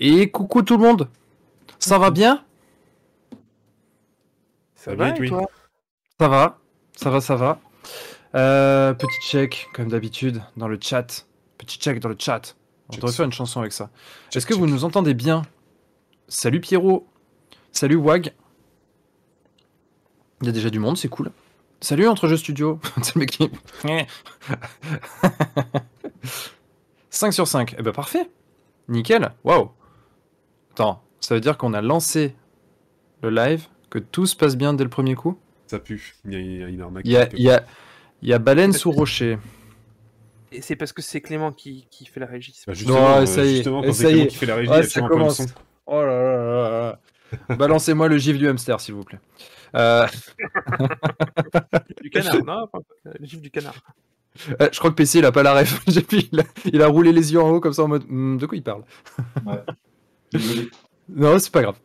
Et coucou tout le monde. Ça va bien? Ça va, et toi? Ça va, ça va, ça va. Euh, petit check, comme d'habitude, dans le chat. Petit check dans le chat. On devrait faire une chanson avec ça. Est-ce que vous nous entendez bien? Salut Pierrot. Salut Wag. Il y a déjà du monde, c'est cool. Salut Entre Jeux Studio. c'est le mec qui... 5 sur 5. Eh ben parfait. Nickel. Waouh. Attends, ça veut dire qu'on a lancé le live, que tout se passe bien dès le premier coup? Ça pue. Il y a, il y a, il y a, il y a, il y a baleine sous rocher. Et c'est parce que c'est Clément qui, qui, fait la régie. Bah justement, non, ça y est. Justement, quand ça c'est Clément y est. qui fait la régie, Ouais, ça commence. Oh là là là là. Balancez-moi le gif du hamster, s'il vous plaît. Euh, Du canard, non Le gif du canard. euh, je crois que PC, il a pas la ref. J'ai vu, il a, il a roulé les yeux en haut comme ça en mode Hmm, de quoi il parle? Ouais. Non, c'est pas grave.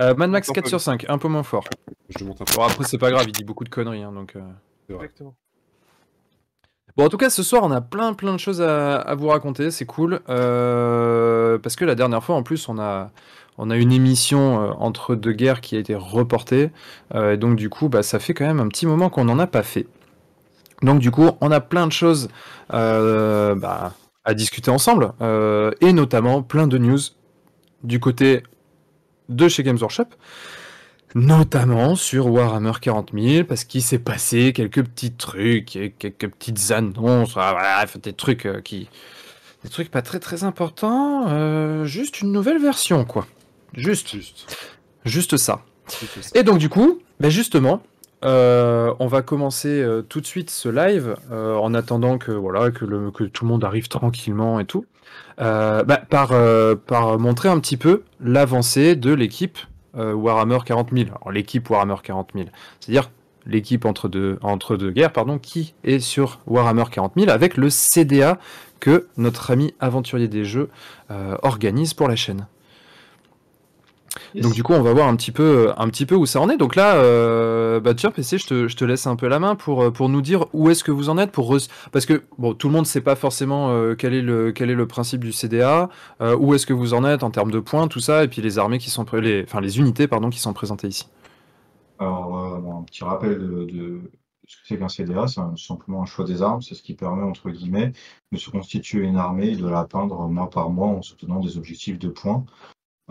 Euh, Mad Max Encore 4 pas sur 5, un peu moins fort. Je monte un peu. Bon, après, c'est pas grave, il dit beaucoup de conneries. hein, donc, euh. C'est vrai. Exactement. Bon, en tout cas, ce soir, on a plein plein de choses à, à vous raconter, c'est cool. Euh, parce que la dernière fois, en plus, on a, on a une émission euh, entre deux guerres qui a été reportée. Euh, et donc, du coup, bah, ça fait quand même un petit moment qu'on n'en a pas fait. Donc, du coup, on a plein de choses euh, bah, à discuter ensemble. euh, et notamment plein de news du côté de chez Games Workshop. Notamment sur Warhammer 40 000, parce qu'il s'est passé quelques petits trucs, et quelques petites annonces, ah, voilà, des trucs euh, qui. Des trucs pas très très importants, euh, juste une nouvelle version, quoi. Juste, Juste. juste ça. Juste ça. Et donc, du coup, ben justement, euh, on va commencer euh, tout de suite ce live, euh, en attendant que, voilà, que, le, que tout le monde arrive tranquillement et tout, bah, par, euh, par montrer un petit peu l'avancée de l'équipe euh, Warhammer 40 000. Alors, l'équipe Warhammer 40 000, c'est-à-dire l'équipe entre deux, guerres, pardon, qui est sur Warhammer 40 000 avec le CDA que notre ami aventurier des jeux euh, organise pour la chaîne. Donc du coup, on va voir un petit peu, un petit peu où ça en est. Donc là, euh, bah PC, je te, je te laisse un peu la main pour, euh, pour nous dire où est-ce que vous en êtes, pour parce que bon, tout le monde ne sait pas forcément euh, quel est le quel est le principe du CDA, euh, où est-ce que vous en êtes en termes de points, tout ça, et puis les armées qui sont, les, enfin les unités pardon qui sont présentées ici. Alors, un petit rappel de, ce que c'est qu'un CDA, c'est simplement un choix des armes, c'est ce qui permet, entre guillemets, de se constituer une armée et de l'atteindre mois par mois en se tenant des objectifs de points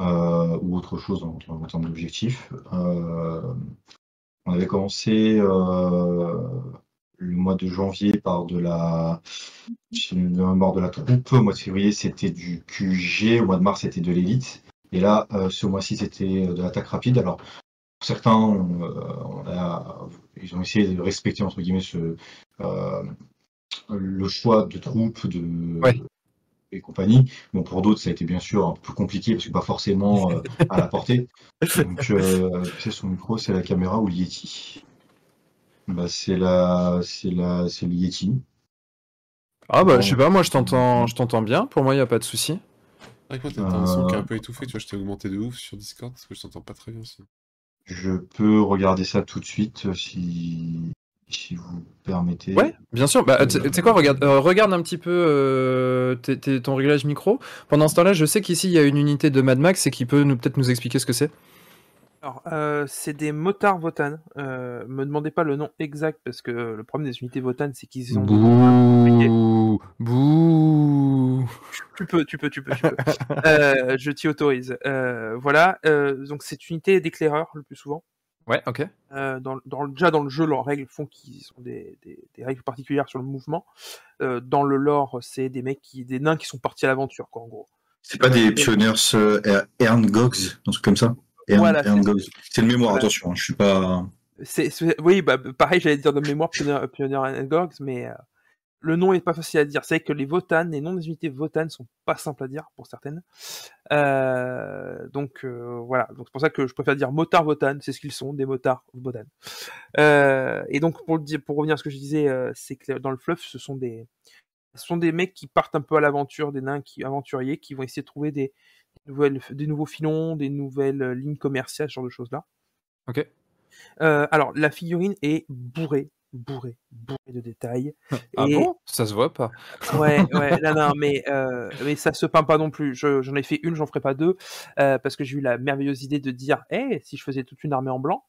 euh, ou autre chose en, termes d'objectifs. Euh, on avait commencé euh, le mois de janvier par de la, mémoire de la troupe, au mois de février c'était du QG, au mois de mars c'était de l'élite, et là euh, ce mois-ci c'était de l'attaque rapide. Alors certains ils ont essayé de respecter entre guillemets le choix de troupes de. Et compagnie. Bon pour d'autres ça a été bien sûr un peu plus compliqué parce que pas forcément euh, à la portée. Donc euh, c'est son micro, c'est la caméra ou le Yeti. Bah, c'est la c'est la c'est le Yeti. Ah bah Bon. je sais pas, moi je t'entends, je t'entends bien. Pour moi, il y a pas de souci. Avec moi, t'as un son qui est un Euh. peu étouffé, tu vois, je t'ai augmenté de ouf sur Discord parce que je t'entends pas très bien aussi. Je peux regarder ça tout de suite si si vous permettez. Ouais, bien sûr. Bah, tu sais quoi, regarde, euh, regarde un petit peu euh, ton réglage micro. Pendant ce temps-là, je sais qu'ici il y a une unité de Mad Max et qui peut nous peut-être nous expliquer ce que c'est. Alors, euh, c'est des motards Votan. Euh, me demandez pas le nom exact parce que le problème des unités Votan, c'est qu'ils ont. Bouh, bouh. Tu peux, tu peux, tu peux, tu peux. Euh, je t'y autorise. Euh, voilà. Euh, donc, c'est une unité d'éclaireurs le plus souvent. Ouais, ok. Euh, dans, déjà dans le jeu, leurs règles font qu'ils sont des, des, des règles particulières sur le mouvement. Euh, dans le lore, c'est des mecs qui, des nains qui sont partis à l'aventure, quoi, en gros. C'est pas des pionniers euh, Ern Gogs, un truc comme ça? Ern, Voilà, Ern c'est- Gogs. C'est le mémoire, Voilà. attention, hein, je suis pas. C'est, c'est- oui, bah, pareil, j'allais dire de mémoire Pioneer, Pioneer and Gogs, mais euh, le nom est pas facile à dire. C'est vrai que les Votan, les noms des unités Votan sont pas simples à dire pour certaines. Euh, donc euh, voilà, donc c'est pour ça que je préfère dire motard Votan, c'est ce qu'ils sont, des motards Votan. Euh, et donc pour le dire, pour revenir à ce que je disais, c'est que dans le fluff, ce sont des, ce sont des mecs qui partent un peu à l'aventure, des nains qui aventuriers, qui vont essayer de trouver des nouvelles, des nouveaux filons, des nouvelles lignes commerciales, ce genre de choses là. Ok. Alors, la figurine est bourrée, bourré, bourré de détails. Ah Et- bon? Ça se voit pas. Ouais, ouais, non, non, mais, euh, mais ça se peint pas non plus. Je- J'en ai fait une, j'en ferai pas deux, euh, parce que j'ai eu la merveilleuse idée de dire, eh, si je faisais toute une armée en blanc?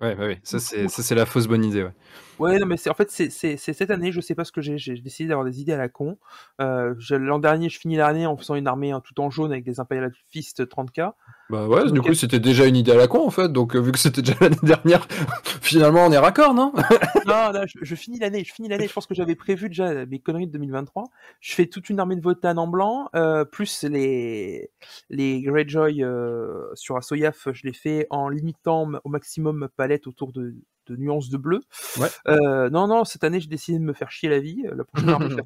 Ouais, ouais, ouais. Ça, c'est ça, c'est la fausse bonne idée. Ouais. Ouais, non, mais c'est en fait, c'est cette année, je sais pas ce que j'ai, j'ai décidé d'avoir des idées à la con. Euh, je- L'an dernier, je finis l'année en faisant une armée hein, tout en jaune avec des Imperial Fist 30k. Bah ouais, du coup, c'était déjà une idée à la con en fait. Donc, euh, vu que c'était déjà l'année dernière, finalement, on est raccord, non? Non, là, je, je finis l'année, je finis l'année. Je pense que j'avais prévu déjà mes conneries de 2023. Je fais toute une armée de Votan en blanc, euh, plus les les Greyjoy euh, sur Asoyaf, je les fais en limitant au maximum ma palette autour de, de nuances de bleu. Ouais. Euh, non, non, cette année, j'ai décidé de me faire chier la vie. La prochaine armée, je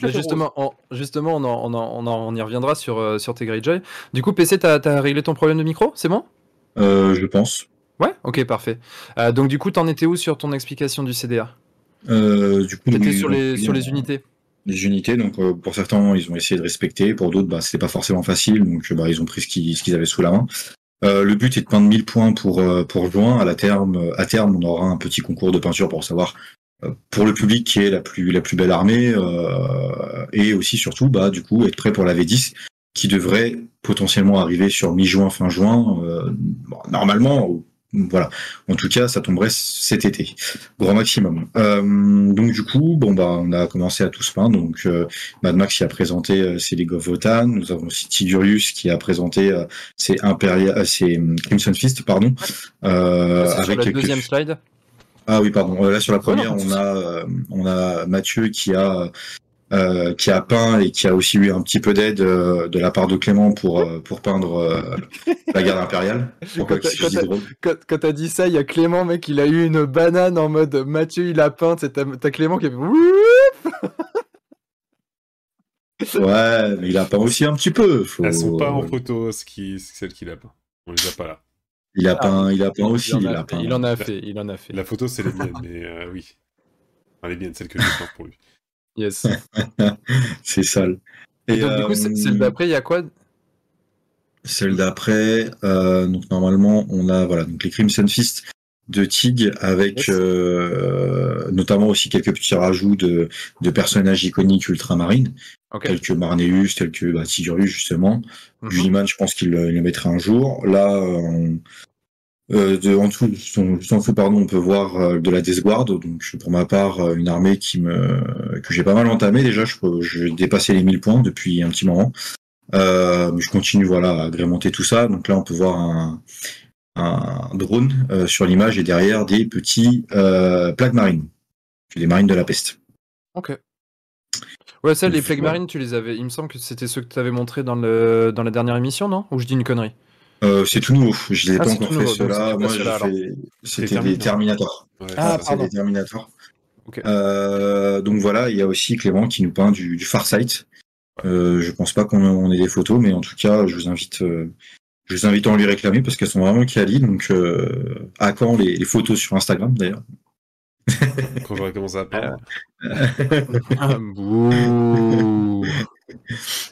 je justement, on, justement, on, en- on, en- on, en- on y reviendra sur, euh, sur tes Greyjoy. Du coup, PC, t'as as réglé ton problème de micro? C'est bon? Euh, je pense. Ouais? Ok, parfait. Euh, donc, du coup, t'en étais où sur ton explication du CDA Euh, du coup, T'étais oui, sur, les, sur unités les unités. Donc, euh, pour certains, ils ont essayé de respecter. Pour d'autres, bah, c'était pas forcément facile. Donc, bah, ils ont pris ce qu'ils ce qu'ils avaient sous la main. Euh, le but est de peindre 1000 points pour euh, pour juin. À la terme, euh, à terme, on aura un petit concours de peinture pour savoir pour le public qui est la plus la plus belle armée euh, et aussi surtout, bah, du coup, être prêt pour la V10 qui devrait potentiellement arriver sur mi-juin, fin juin. euh, bon, normalement, voilà. En tout cas, ça tomberait cet été, grand maximum. Euh, donc du coup, bon bah, on a commencé à tous peindre. Donc euh, Mad Max qui a présenté euh, ses League of Votan. Nous avons aussi Tigurius qui a présenté ses Imperia, euh, ses Crimson Fist, pardon. Euh, sur avec la quelques- deuxième slide. Ah oui, pardon. Euh, Là sur la Ouais, non, première, on a euh, on a Mathieu qui a euh, qui a peint et qui a aussi eu un petit peu d'aide euh, de la part de Clément pour euh, pour peindre euh, la garde impériale. Pour Quand t'as- dit ça, il y a Clément, mec, il a eu une banane en mode Mathieu, il a peint. c'est T'as Clément qui a fait Ouais, mais il a peint aussi un petit peu. Faut... Elles sont pas en photo, ce qui... celle qu'il a pas. On les a pas là. Il a peint, il a peint aussi. il, en Il a peint. il en a fait, il en a fait. La photo, c'est les miennes, mais euh, oui. Enfin, les miennes, celles que j'ai peintes pour lui. Yes. C'est sale. Et donc, du coup, euh, celle d'après, il y a quoi? Celle d'après, euh, donc normalement, on a voilà donc les Crimson Fist de Tig avec euh, notamment aussi quelques petits rajouts de, de personnages iconiques ultramarines, Ok. tels que Marneus, tels que bah, Tigurius justement. Gulliman, je pense qu'il le, mettrait un jour. Là, euh, on- euh, de, en dessous, juste en dessous, pardon, on peut voir euh, de la Death Guard. Donc, pour ma part, euh, une armée qui me que j'ai pas mal entamée. Déjà, je j'ai dépassé les 1000 points depuis un petit moment. Euh, mais je continue, voilà, à agrémenter tout ça. Donc là, on peut voir un, un drone euh, sur l'image et derrière des petits euh, plaques marines, des marines de la peste. Ok. Ouais, celles, les Voilà. plagues marines, tu les avais. Il me semble que c'était ceux que tu avais montré dans, le... dans la dernière émission, non? Ou je dis une connerie? Euh, c'est tout nouveau. Je les ai Ah, pas encore fait pas Moi, fait... c'était Terminator. des Terminators. Ouais, Ah, pardon. des Terminators. Ok. Euh, donc voilà, il y a aussi Clément qui nous peint du, du Farsight. Euh, je pense pas qu'on on ait des photos, mais en tout cas, je vous invite, euh, je vous invite à en lui réclamer parce qu'elles sont vraiment quali. Donc, euh, à quand les, les photos sur Instagram d'ailleurs Quand j'aurais commencé à Bouh.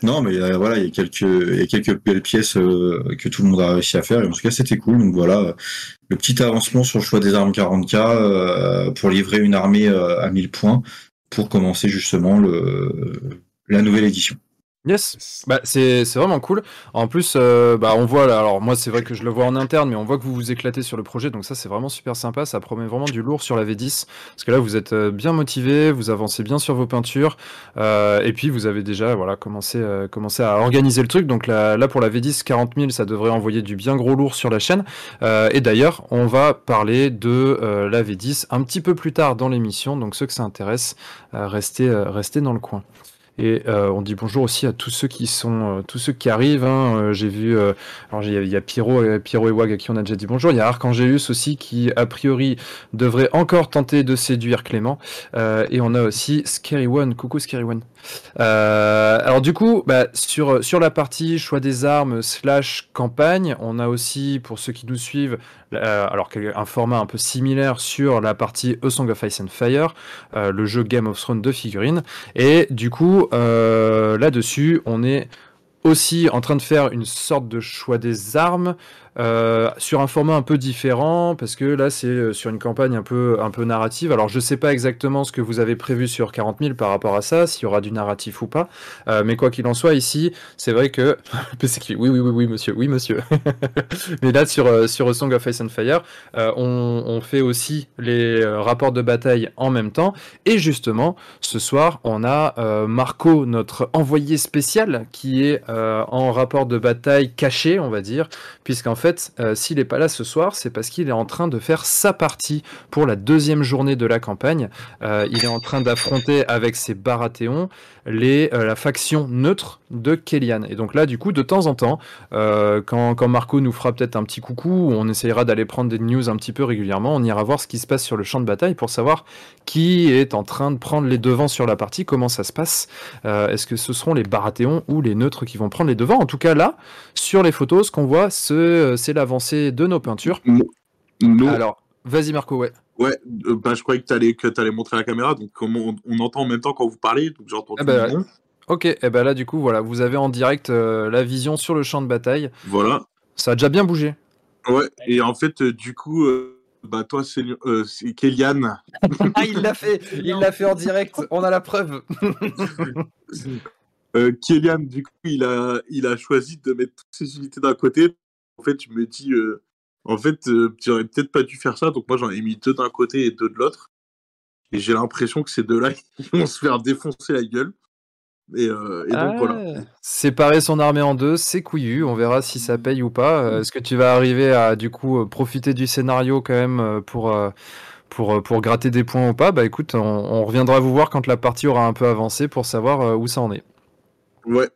Non, mais euh, voilà, il y a quelques, il y a quelques belles pièces euh, que tout le monde a réussi à faire. Et en tout cas, c'était cool. Donc voilà, euh, le petit avancement sur le choix des armes 40K euh, pour livrer une armée euh, à 1000 points pour commencer justement le, la nouvelle édition. Yes. Bah, c'est c'est vraiment cool. En plus, euh, bah, on voit là, alors moi c'est vrai que je le vois en interne, mais on voit que vous vous éclatez sur le projet, donc ça c'est vraiment super sympa. Ça promet vraiment du lourd sur la V10, parce que là vous êtes euh, bien motivé, vous avancez bien sur vos peintures, euh, et puis vous avez déjà voilà commencé, euh, commencé à organiser le truc. Donc là, là pour la V10, 40 000, ça devrait envoyer du bien gros lourd sur la chaîne. Euh, et d'ailleurs, on va parler de la V10 un petit peu plus tard dans l'émission, donc ceux que ça intéresse, restez, restez dans le coin. Et euh, on dit bonjour aussi à tous ceux qui sont, euh, tous ceux qui arrivent. hein. Euh, J'ai vu, euh, alors il y a- Pyro, et Wag à qui on a déjà dit bonjour. Il y a Arcangélus aussi qui a priori devrait encore tenter de séduire Clément. Et on a aussi Scary One. Coucou Scary One. Euh, alors du coup, bah, sur la partie choix des armes slash campagne, on a aussi pour ceux qui nous suivent, euh, alors un format un peu similaire sur la partie A Song of Ice and Fire, euh, le jeu Game of Thrones de figurines. Et du coup, là-dessus, on est aussi en train de faire une sorte de choix des armes euh, sur un format un peu différent parce que là c'est euh, sur une campagne un peu un peu narrative. Alors je sais pas exactement ce que vous avez prévu sur 40 000 par rapport à ça, s'il y aura du narratif ou pas. Euh, mais quoi qu'il en soit ici, c'est vrai que oui oui oui oui monsieur oui monsieur. mais là sur sur Song of Ice and Fire, on, on, fait aussi les rapports de bataille en même temps et justement ce soir on a Marco notre envoyé spécial qui est en rapport de bataille caché on va dire puisqu'en fait, euh, s'il n'est pas là ce soir, c'est parce qu'il est en train de faire sa partie pour la deuxième journée de la campagne. Euh, il est en train d'affronter avec ses Baratheons les, euh, la faction neutre de Kellyanne. Et donc là, du coup, de temps en temps, euh, quand, quand, Marco nous fera peut-être un petit coucou, on essayera d'aller prendre des news un petit peu régulièrement, on ira voir ce qui se passe sur le champ de bataille pour savoir qui est en train de prendre les devants sur la partie, comment ça se passe. Euh, Est-ce que ce seront les Baratheons ou les neutres qui vont prendre les devants? En tout cas, là, sur les photos, ce qu'on voit, c'est l'avancée de nos peintures. Nous, Alors, vas-y Marco, ouais. Ouais, euh, bah, je croyais que tu allais, que allais montrer la caméra, donc comment on, on, entend en même temps quand vous parlez, donc j'entends ah bah, Ok, et eh ben là du coup voilà, vous avez en direct euh, la vision sur le champ de bataille. Voilà. Ça a déjà bien bougé. Ouais, et en fait euh, du coup, euh, bah toi c'est euh, Kélian. ah il l'a fait, il l'a fait en direct, on a la preuve. Kélian du coup il a, il a choisi de mettre toutes ses unités d'un côté. En fait je me dis, en fait tu aurais peut-être pas dû faire ça, donc moi j'en ai mis deux d'un côté et deux de l'autre. Et j'ai l'impression que ces deux-là ils vont se faire défoncer la gueule. Et, euh, et, donc ah, voilà. Séparer son armée en deux, c'est couillu. On verra si ça paye ou pas. Est-ce que tu vas arriver à du coup profiter du scénario quand même pour pour pour gratter des points ou pas? Bah écoute, on, on, reviendra vous voir quand la partie aura un peu avancé pour savoir où ça en est. Ouais.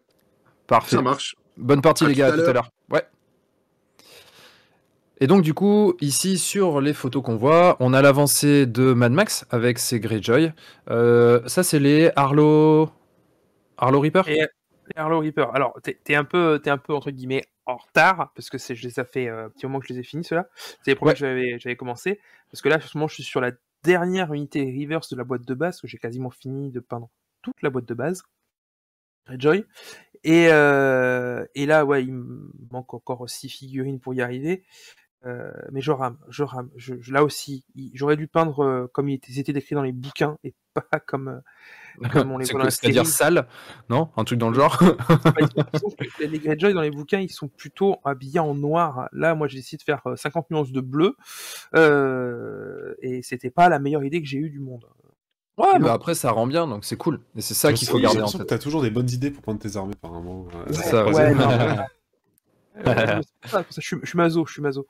Parfait. Ça marche. Bonne partie à les gars. À tout à l'heure. Ouais. Et donc du coup, ici sur les photos qu'on voit, on a l'avancée de Mad Max avec ses Greyjoy. Euh, ça c'est les Arlo... Arlo Reaper? Et Arlo Reaper. Alors, t'es es un peu, es un peu entre guillemets en retard parce que je les ai fait euh, un petit moment que je les ai finis ceux-là. C'est les premiers ouais. que j'avais commencé parce que là, justement, je suis sur la dernière unité reverse de la boîte de base que j'ai quasiment fini de peindre toute la boîte de base. Greyjoy. Et, euh, et là, ouais, il me manque encore six figurines pour y arriver. Euh, mais je rame, je rame. Je, je, là aussi, j'aurais dû peindre euh, comme ils étaient décrits dans les bouquins et pas comme, euh, comme on les voit dans. C'est-à-dire sale, non? Un truc dans le genre? Les Greyjoy dans les bouquins, ils sont plutôt habillés en noir. Là, moi, j'ai essayé de faire 50 nuances de bleu euh, et c'était pas la meilleure idée que j'ai eue du monde. Ouais, mais après ça rend bien, donc c'est cool. Et c'est ça qu'il faut garder en tête. T'as toujours des bonnes idées pour prendre tes armées, apparemment. Ouais, ça, ouais, non, euh, je, suis, je suis mazo, je suis mazo.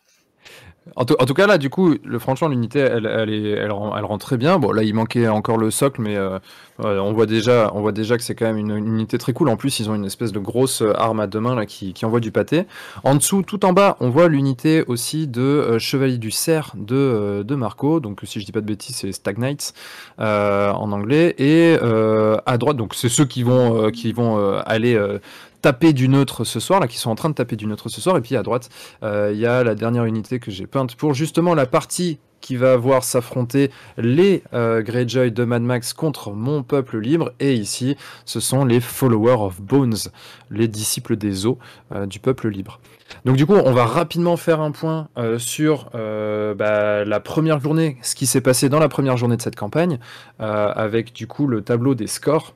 En tout, cas, là, du coup, le, franchement, l'unité, elle, elle, est, elle, rend, elle rend très bien. Bon, là, il manquait encore le socle, mais euh, on, voit déjà, on voit déjà que c'est quand même une, unité très cool. En plus, ils ont une espèce de grosse arme à deux mains là, qui, envoie du pâté. En dessous, tout en bas, on voit l'unité aussi de euh, Chevalier du Cerf de, euh, de Marco. Donc, si je dis pas de bêtises, c'est Stag Knights euh, en anglais. Et à droite, donc, c'est ceux qui vont, qui vont aller taper du neutre ce soir, là, qui sont en train de taper du neutre ce soir. Et puis à droite, il euh, y a la dernière unité que j'ai peinte pour justement la partie qui va voir s'affronter les euh, Greyjoy de Mad Max contre mon peuple libre. Et ici, ce sont les Followers of Bones, les disciples des eaux euh, du peuple libre. Donc du coup, on va rapidement faire un point sur bah, la première journée, ce qui s'est passé dans la première journée de cette campagne, avec du coup le tableau des scores,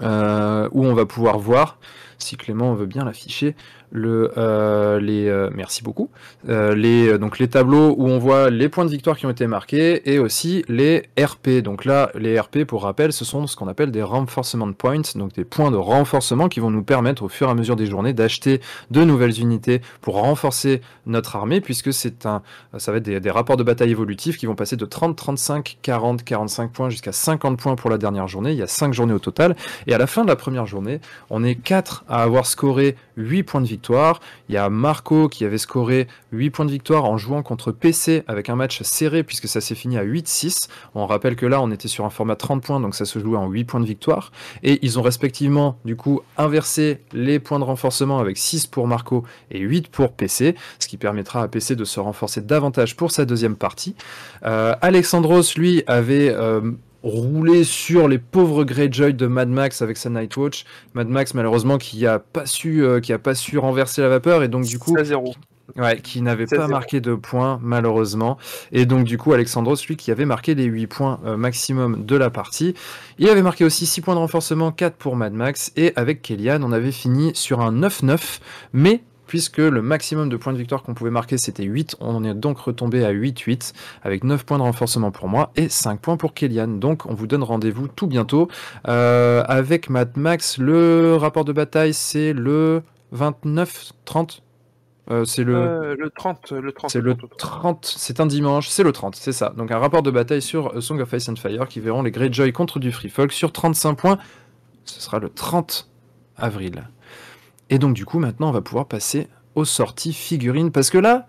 où on va pouvoir voir si Clément veut bien l'afficher, le, euh, les, euh, merci beaucoup, euh, les, donc les tableaux où on voit les points de victoire qui ont été marqués et aussi les RP. Donc là, les RP, pour rappel, ce sont ce qu'on appelle des Reinforcement Points, donc des points de renforcement qui vont nous permettre au fur et à mesure des journées d'acheter de nouvelles unités pour renforcer notre armée, puisque c'est un, ça va être des, des, rapports de bataille évolutifs qui vont passer de 30, 35, 40, 45 points jusqu'à 50 points pour la dernière journée. Il y a 5 journées au total. Et à la fin de la première journée, on est 4 à avoir scoré 8 points de victoire. Il y a Marco qui avait scoré 8 points de victoire en jouant contre PC avec un match serré puisque ça s'est fini à 8-6. On rappelle que là on était sur un format 30 points donc ça se jouait en 8 points de victoire. Et ils ont respectivement du coup inversé les points de renforcement avec 6 pour Marco et 8 pour PC, ce qui permettra à PC de se renforcer davantage pour sa deuxième partie. Euh, Alexandros lui avait... Euh, rouler sur les pauvres Greyjoy de Mad Max avec sa Nightwatch. Mad Max malheureusement qui a pas su euh, qui a pas su renverser la vapeur et donc du coup 0. Ouais, qui n'avait 16-0. pas marqué de points, malheureusement. Et donc, du coup, Alexandros, lui, qui avait marqué les 8 points euh, maximum de la partie. Il avait marqué aussi 6 points de renforcement, 4 pour Mad Max. Et avec Kellyanne, on avait fini sur un 9-9. Mais, puisque le maximum de points de victoire qu'on pouvait marquer, c'était 8, on est donc retombé à 8-8, avec 9 points de renforcement pour moi et 5 points pour Kellyanne. Donc, on vous donne rendez-vous tout bientôt. Euh, avec Mad Max, le rapport de bataille, c'est le 29-30 euh, c'est le, Euh, le 30, le 30. c'est le 30. 30, c'est un dimanche, c'est le 30, c'est ça. Donc un rapport de bataille sur euh, Song of Ice and Fire qui verront les Greyjoy contre du Free Folk sur 35 points. Ce sera le 30 avril. Et donc du coup maintenant on va pouvoir passer aux sorties figurines parce que là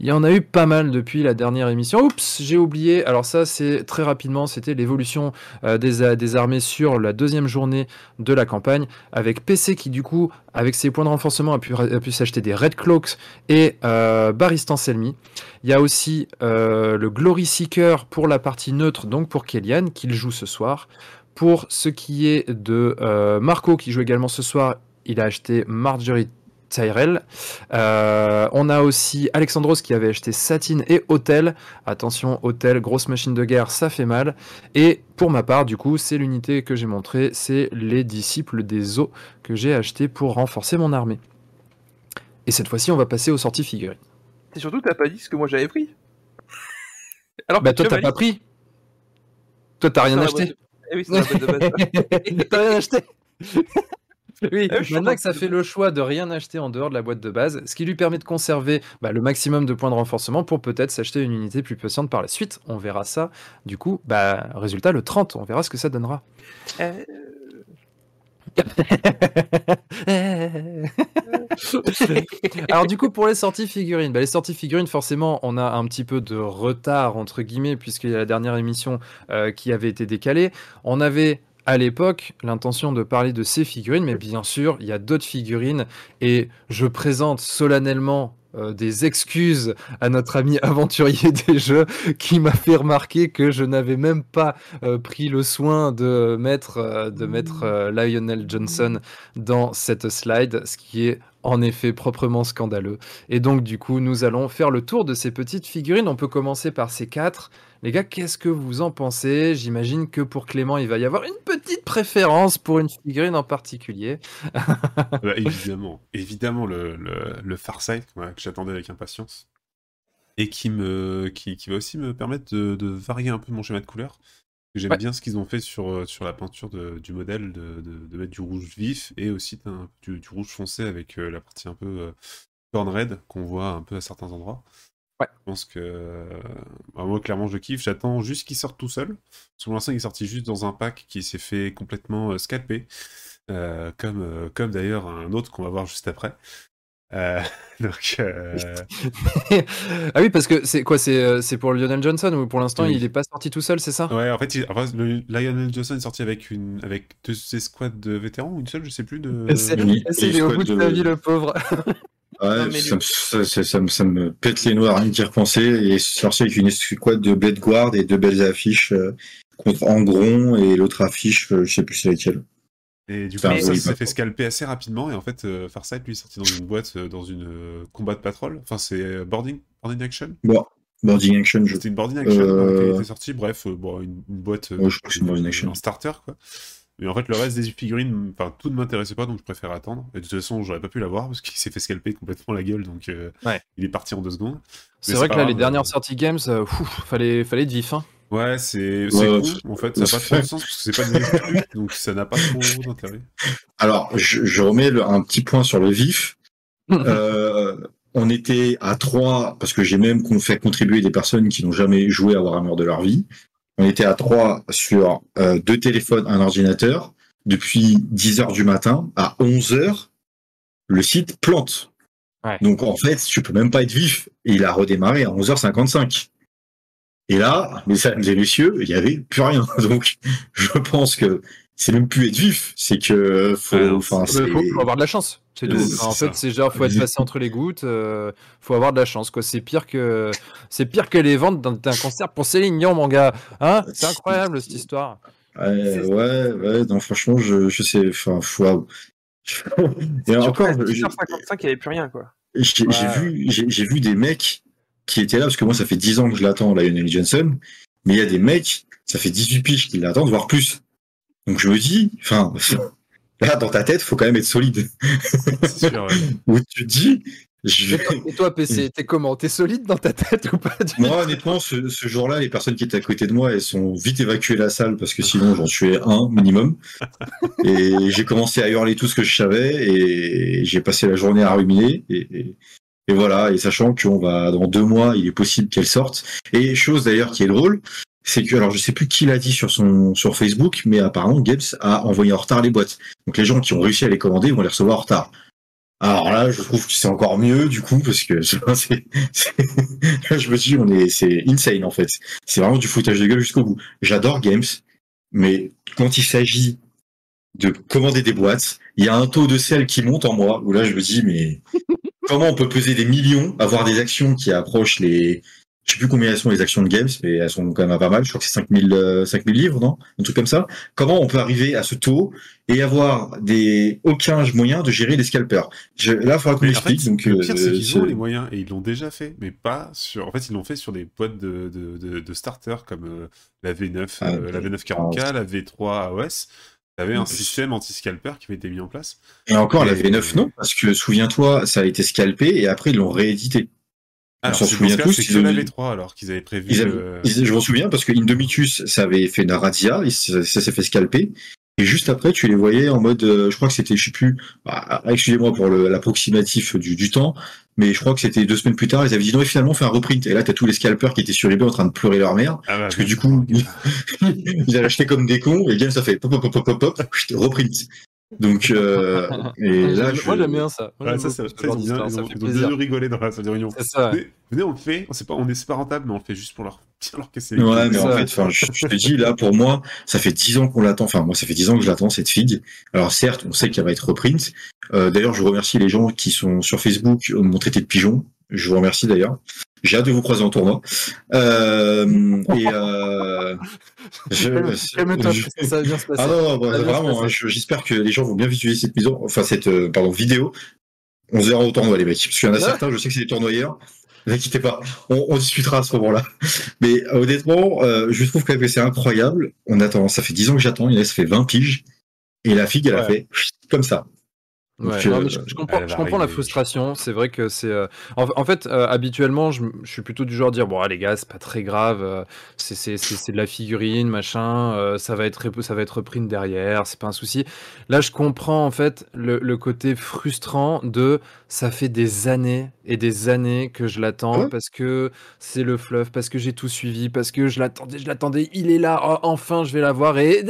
il y en a eu pas mal depuis la dernière émission. Oups, j'ai oublié. Alors ça, c'est très rapidement, c'était l'évolution euh, des, a- des armées sur la deuxième journée de la campagne, avec PC qui du coup, avec ses points de renforcement, a pu, s'acheter des Red Cloaks et euh, Baristan. Il y a aussi euh, le Glory Seeker pour la partie neutre, donc pour Kellyanne, qu'il joue ce soir. Pour ce qui est de euh, Marco, qui joue également ce soir, il a acheté Marjorie Tyrell. Euh, on a aussi Alexandros qui avait acheté Satine et Hôtel. Attention, Hôtel, grosse machine de guerre, ça fait mal. Et pour ma part, du coup, c'est l'unité que j'ai montrée, c'est les disciples des eaux que j'ai acheté pour renforcer mon armée. Et cette fois-ci, on va passer aux sorties figurines. Et surtout, t'as pas dit ce que moi j'avais pris. Alors Bah toi, tu t'as pas pris Toi, t'as rien acheté Eh oui, c'est la boîte de base. T'as rien acheté Oui, Ah oui, je suis Mad en train Max a de- fait le choix de rien acheter en dehors de la boîte de base, ce qui lui permet de conserver bah, le maximum de points de renforcement pour peut-être s'acheter une unité plus puissante par la suite. On verra ça, du coup, bah, résultat le 30, on verra ce que ça donnera. Euh, Alors du coup pour les sorties figurines, bah, les sorties figurines forcément on a un petit peu de retard entre guillemets puisqu'il y a la dernière émission euh, qui avait été décalée. On avait à l'époque l'intention de parler de ces figurines, mais bien sûr il y a d'autres figurines et je présente solennellement euh, des excuses à notre ami aventurier des jeux qui m'a fait remarquer que je n'avais même pas euh, pris le soin de mettre, euh, de mettre euh, Lionel Johnson dans cette slide, ce qui est en effet proprement scandaleux. Et donc du coup, nous allons faire le tour de ces petites figurines. On peut commencer par ces quatre. Les gars, qu'est-ce que vous en pensez? J'imagine que pour Clément, il va y avoir une petite préférence pour une figurine en particulier. Bah, évidemment, évidemment le, le, le Farsight que j'attendais avec impatience et qui me qui, qui va aussi me permettre de, de varier un peu mon schéma de couleurs. J'aime Ouais. bien ce qu'ils ont fait sur, euh, sur la peinture de- du modèle, de, de- mettre du rouge vif et aussi du rouge foncé avec euh, la partie un peu euh, corn red qu'on voit un peu à certains endroits. Ouais. Je pense que euh, bah, moi clairement je kiffe. J'attends juste qu'il sorte tout seul. Pour l'instant il est sorti juste dans un pack qui s'est fait complètement euh, scalper. Euh, comme, euh, comme d'ailleurs un autre qu'on va voir juste après. Donc, ah oui, parce que c'est quoi C'est c'est pour Lionel Johnson ou pour l'instant Oui. il n'est pas sorti tout seul, c'est ça? Ouais, en fait, il- le Lionel Johnson est sorti avec, une, avec deux escouades de vétérans ou une seule, je sais plus. De... C'est une il est au bout de de- sa vie, le pauvre. Ouais, ça, me, ça, ça- ça me, ça me pète les noix rien d'y repenser. Et sorti avec une escouade de Blade Guard et deux belles affiches euh, contre Angron et l'autre affiche, euh, je sais plus c'est laquelle. Et du coup, Enfin, ça s'est fait scalper assez rapidement. Et en fait, euh, Farsight, lui, est sorti dans une boîte, euh, dans une euh, combat de patrol. Enfin, c'est boarding, boarding action? Bon, Boarding Action, je. C'était une boarding action Euh, il était sorti. Bref, euh, bon, une, une boîte. euh, Ouais, je crois que c'est une boarding action. En starter, quoi. Mais en fait, le reste des figurines, enfin, tout ne m'intéressait pas, donc je préfère attendre. Et de toute façon, j'aurais pas pu l'avoir parce qu'il s'est fait scalper complètement la gueule, donc euh, Ouais. il est parti en deux secondes. C'est vrai que là, les dernières euh. sorties games, euh, ouf, fallait, fallait être vif. Hein. Ouais, c'est Ouais, c'est ouais, con, en fait, ça n'a pas trop de sens parce que c'est pas des trucs, donc ça n'a pas trop d'intérêt. Alors, je, je remets le- un petit point sur le vif. Euh, on était à trois, parce que j'ai même fait contribuer des personnes qui n'ont jamais joué à Warhammer de leur vie. On était à trois sur euh, deux téléphones, un ordinateur. Depuis 10 heures du matin, à 11 heures, le site plante. Ouais. Donc, en fait, tu peux même pas être vif. Et il a redémarré à 11h55. Et là, mesdames et messieurs, il y avait plus rien. Donc, je pense que c'est même plus être vif, c'est que faut, enfin, faut avoir de la chance. C'est tout. Euh, en c'est fait, c'est genre, faut être passé entre les gouttes. euh, faut avoir de la chance, quoi. C'est pire que, c'est pire que les ventes d'un concert pour Céline Dion, mon gars. Hein? C'est incroyable cette histoire. Ouais, ouais, ouais, non, franchement, je, je sais, enfin, waouh. Et encore, Ouais, je- 10h55, il n'y avait plus rien, quoi. j'ai Ouais. vu, j'ai vu des mecs qui étaient là, parce que moi, ça fait 10 ans que je l'attends, Lionel Johnson, mais il y a des mecs, ça fait 18 piges qu'ils l'attendent, voire plus. Donc je me dis, enfin, là, dans ta tête, faut quand même être solide. C'est sûr, ouais. Où tu te dis, je Et toi, et toi, PC, t'es comment? T'es solide dans ta tête ou pas Moi, honnêtement, ce, ce jour-là, les personnes qui étaient à côté de moi, elles sont vite évacuées la salle parce que sinon, j'en tuais un minimum. Et j'ai commencé à hurler tout ce que je savais et j'ai passé la journée à ruminer. Et, et, et voilà, et sachant qu'on va, dans deux mois, il est possible qu'elle sorte. Et chose d'ailleurs qui est drôle, c'est que, alors je sais plus qui l'a dit sur son sur Facebook, mais apparemment Games a envoyé en retard les boîtes. Donc les gens qui ont réussi à les commander vont les recevoir en retard. Alors là, je trouve que c'est encore mieux du coup parce que c'est, c'est- je me dis on est c'est insane en fait. C'est vraiment du foutage de gueule jusqu'au bout. J'adore Games, mais quand il s'agit de commander des boîtes, il y a un taux de sel qui monte en moi où là je me dis mais comment on peut peser des millions, avoir des actions qui approchent les je sais plus combien elles sont les actions de Games, mais elles sont quand même pas mal. Je crois que c'est 5000, euh, 5000 livres, non? Un truc comme ça. Comment on peut arriver à ce taux et avoir des aucun moyen de gérer les scalpers? Je, Là, il faudra qu'on en fait, m'explique. donc, le pire, c'est euh, qu'ils c'est- ont les moyens et ils l'ont déjà fait, mais pas sur. En fait, ils l'ont fait sur des boîtes de, de, de, de starters comme euh, la V9, Ah, euh, la V940K, la V3 AOS. T'avais un Oui. système anti-scalper qui avait été mis en place. Et encore, la Et- V9, non, parce que souviens-toi, ça a été scalpé et après ils l'ont réédité. Alors, s'en souvient tous, ils la ont- V3 alors qu'ils avaient prévu. Ils avaient- euh, ils- je m'en souviens parce que Indomitus, ça avait fait une razzia, et ça, ça s'est fait scalper. Et juste après, tu les voyais en mode, euh, je crois que c'était, je sais plus, bah, excusez-moi pour l'approximatif du, du temps, mais je crois que c'était deux semaines plus tard, ils avaient dit non, et finalement, on fait un reprint. Et là, t'as tous les scalpers qui étaient sur eBay en train de pleurer leur mère, ah bah, parce que du coup, ils avaient acheté comme des cons, et Games, ça fait pop, pop, pop, pop, pop, reprint. Donc, euh, et là, je... Moi, j'aime bien ça. Moi, Ouais, ça, ça, ça, ils bien, d'histoire, ils ça ont- fait ils ont bien rigolé dans la salle de réunion. C'est ça. ouais. Venez, venez, on le fait. On sait pas, on est c'est pas rentable, mais on le fait juste pour leur bien leur casser les Ouais, mais en Ça. fait, je, je te dis, là, pour moi, ça fait dix ans qu'on l'attend. Enfin, moi, ça fait dix ans que je l'attends, cette figue. Alors, certes, on sait qu'elle va être reprint. Euh, d'ailleurs, je remercie les gens qui sont sur Facebook, euh, m'ont traité de pigeon. Je vous remercie d'ailleurs. J'ai hâte de vous croiser en tournoi. Euh, et, euh, je- Calme-toi, je- ça va bien se passer. Ah non, non, bah, Ça va bien se vraiment, hein, je- j'espère que les gens vont bien visualiser cette maison, enfin cette euh, pardon vidéo. On se verra au tournoi les mecs, parce qu'il y en a Ouais. certains, je sais que c'est des tournoyeurs. Ne vous inquiétez pas, on, on discutera à ce moment-là. Mais honnêtement, je trouve quand même que c'est incroyable. On attend, ça fait 10 ans que j'attends, il y en a, ça fait 20 piges. Et la figue, elle a fait comme ça. Ouais, Donc, non, euh, mais je, je comprends, je la frustration. C'est vrai que c'est. euh, En, en fait, euh, habituellement, je, je suis plutôt du genre à dire bon, ah, les gars, c'est pas très grave. euh, c'est c'est- c'est- c'est de la figurine, machin. euh, ça va être ça va être repris derrière. C'est pas un souci. Là, je comprends en fait le, le côté frustrant de ça fait des années et des années que je l'attends parce que c'est le fluff, parce que j'ai tout suivi, parce que je l'attendais, je l'attendais. Il est là. oh, enfin, je vais l'avoir et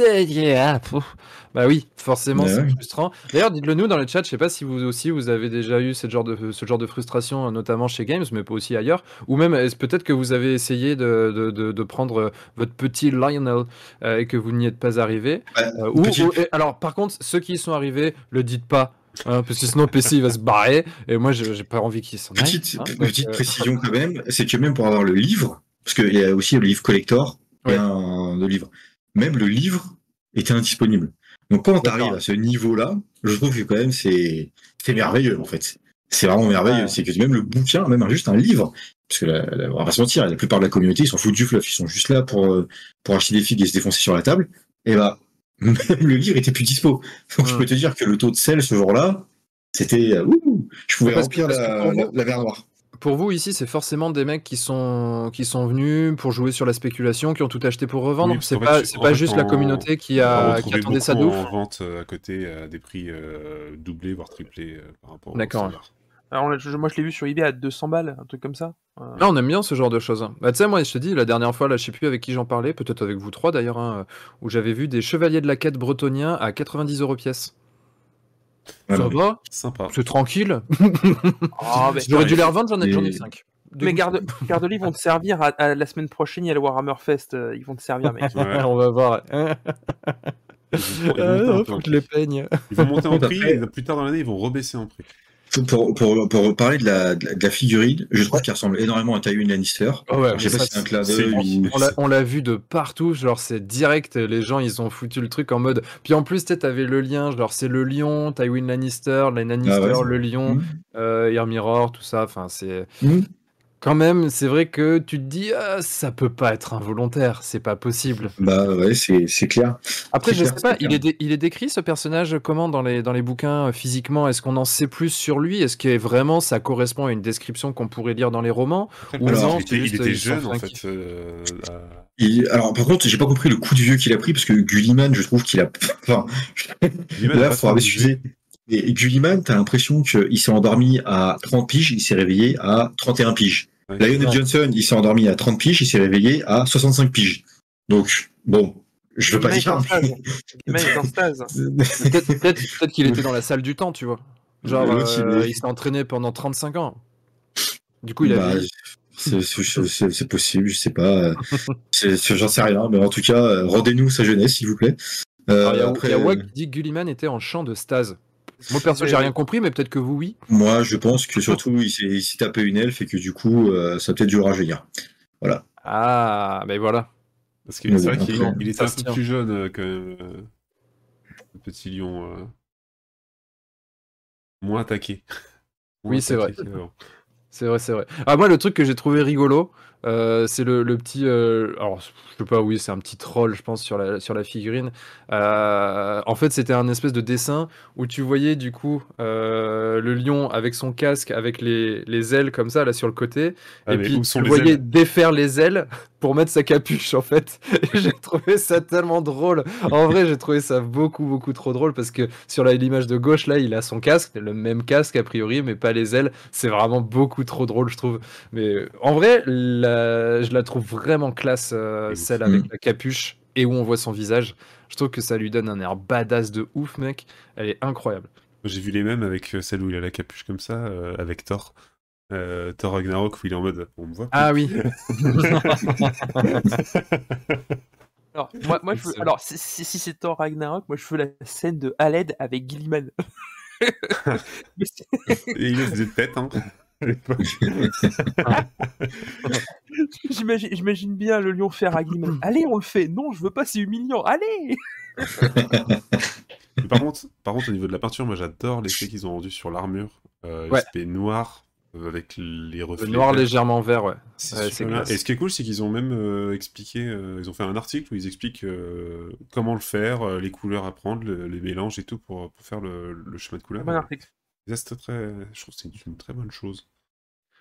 ah, pouf. bah oui, forcément, Ouais. c'est frustrant. D'ailleurs, dites-le nous dans le chat. Je sais pas si vous aussi vous avez déjà eu ce genre de ce genre de frustration, notamment chez Games, mais pas aussi ailleurs. Ou même est-ce peut-être que vous avez essayé de, de, de- de prendre euh, votre petit Lionel euh, et que vous n'y êtes pas arrivé. Ouais, Euh, ou- et- alors, par contre, ceux qui y sont arrivés, le dites pas. Hein, parce que sinon PC il va se barrer et moi j'ai pas envie qu'il s'en aille. Petite, hein, donc, petite euh, précision quand même, c'est que même pour avoir le livre, parce qu'il y a aussi le livre collector et Ouais. un le livre, même le livre était indisponible. Donc quand tu arrives à ce niveau-là, je trouve que quand même c'est merveilleux en fait. C'est vraiment merveilleux. Ouais. C'est que même le bouquin, même juste un livre, parce que la, la- on va pas se mentir, la plupart de la communauté ils s'en foutent du fluff, ils sont juste là pour euh, pour acheter des figues et se défoncer sur la table. Et bah même le livre était plus dispo. Donc je peux te dire que le taux de sel ce jour-là, c'était euh, ouh, je pouvais remplir la, la, mer noire. Pour vous ici, c'est forcément des mecs qui sont qui sont venus pour jouer sur la spéculation, qui ont tout acheté pour revendre. Oui, c'est pas c'est pas fait, juste la on- communauté qui a qui attendait ça de en vente euh, à côté à des prix euh, doublés voire triplés euh, par rapport au D'accord. Alors, moi, je l'ai vu sur eBay à 200 balles, un truc comme ça. Euh, Là, on aime bien ce genre de choses. Bah, tu sais, moi, je te dis, la dernière fois, là, je sais plus avec qui j'en parlais, peut-être avec vous trois d'ailleurs, hein, où j'avais vu des chevaliers de la quête bretoniens à 90 euros pièce. Voilà. Ça va Sympa. C'est tranquille. ah, mais- J'aurais dû les revendre, j'en ai, Et- j'en ai 5. Mais garde, garde ils vont te servir à, à la semaine prochaine, il y a le Warhammer Fest, euh, ils vont te servir, mec. Ouais. on va voir. Ils vont, ils vont Ah, non, faut en que je les prix. peigne. Ils vont monter en prix et plus tard dans l'année, ils vont rebaisser en prix. Pour, pour, pour parler de la, de la, figurine, je trouve qu'elle ressemble énormément à Tywin Lannister. Ah ouais, je sais pas si c'est un clin c'est- d'œil ou... On l'a- vu de partout, genre c'est direct, les gens ils ont foutu le truc en mode. Puis en plus, tu sais, t'avais le lien, genre c'est le lion, Tywin Lannister, les Lannister, Ah ouais. le lion, Mmh. euh, Mirror, tout ça. Enfin, c'est. Mmh. Quand même, c'est vrai que tu te dis, ah, ça peut pas être involontaire, c'est pas possible. Bah ouais, c'est c'est clair. Après, C'est je clair, sais pas, il est, dé- il est décrit ce personnage comment dans les, dans les bouquins euh, physiquement? Est-ce qu'on en sait plus sur lui? Est-ce que vraiment ça correspond à une description qu'on pourrait lire dans les romans? Ou le non, il était, il juste, était sont jeune en fait. euh, Il- Alors par contre, j'ai pas compris le coup de vieux qu'il a pris parce que Gulliman, je trouve qu'il a. Enfin, là, fait m'excuser. Et Gulliman, t'as l'impression qu'il s'est endormi à 30 piges, il s'est réveillé à 31 piges. Ouais. Lionel. Johnson, il s'est endormi à 30 piges, il s'est réveillé à 65 piges. Donc, bon, je veux pas dire. stase. Peut-être peut-être- peut-être qu'il était dans la salle du temps, tu vois. Genre, euh, il est- il s'est entraîné pendant 35 ans. Du coup, il a Bah, c'est- possible, je sais pas. J'en sais rien, mais en tout cas, euh, rendez-nous sa jeunesse, s'il vous plaît. Euh, Alors, Il y a, après, il y a Wack qui dit que Gulliman était en champ de stase. Moi, perso, j'ai rien compris, mais peut-être que vous, oui. Moi, je pense que surtout, il s'est tapé une elfe et que du coup, euh, ça a peut-être dû rajeunir. Ah, ben voilà. Parce que c'est vrai qu'il était ça un peu plus jeune euh, quand même. euh, le petit lion. euh, Moins attaqué. Moins Oui, c'est vrai. C'est vrai, c'est vrai. Ah, moi, le truc que j'ai trouvé rigolo, euh, c'est le, le petit. euh, alors, je sais pas, oui, c'est un petit troll, je pense, sur la, sur la figurine. Euh, en fait, c'était un espèce de dessin où tu voyais, du coup, le lion avec son casque, avec les, les ailes comme ça, là, sur le côté. Ah, et puis, où sont tu les voyais défaire les ailes pour mettre sa capuche, en fait. Et j'ai trouvé ça tellement drôle. En vrai, j'ai trouvé ça beaucoup, beaucoup trop drôle parce que sur l'image de gauche, là, il a son casque, le même casque, a priori, mais pas les ailes. C'est vraiment beaucoup trop drôle, je trouve. Mais en vrai, la- je la trouve vraiment classe, euh, celle avec Mm. la capuche et où on voit son visage. Je trouve que ça lui donne un air badass de ouf, mec. Elle est incroyable. J'ai vu les mêmes avec euh, celle où il a la capuche comme ça, euh, avec Thor. Euh, Thor Ragnarok où il est en mode on me voit. Ah oui. Alors, moi, moi je veux- alors si, si, si c'est Thor Ragnarok, moi je veux la scène de Haled avec Gilliman. Et il faisait tête, hein. J'imagine bien le lion faire à Gilliman. Allez, on le fait. Non, je veux pas, c'est humiliant. Allez par, contre, par contre, au niveau de la peinture, moi j'adore l'effet qu'ils ont rendu sur l'armure. Euh, Ouais. L'aspect noir euh, avec les reflets. Le noir verts. légèrement vert, ouais. C'est Ouais. Et ce qui est cool, c'est qu'ils ont même euh, expliqué, euh, ils ont fait un article où ils expliquent euh, comment le faire, euh, les couleurs à prendre, le- les mélanges et tout pour, pour faire le, le schéma de couleurs. Bon article. Ça, très, je trouve que c'est une, une très bonne chose.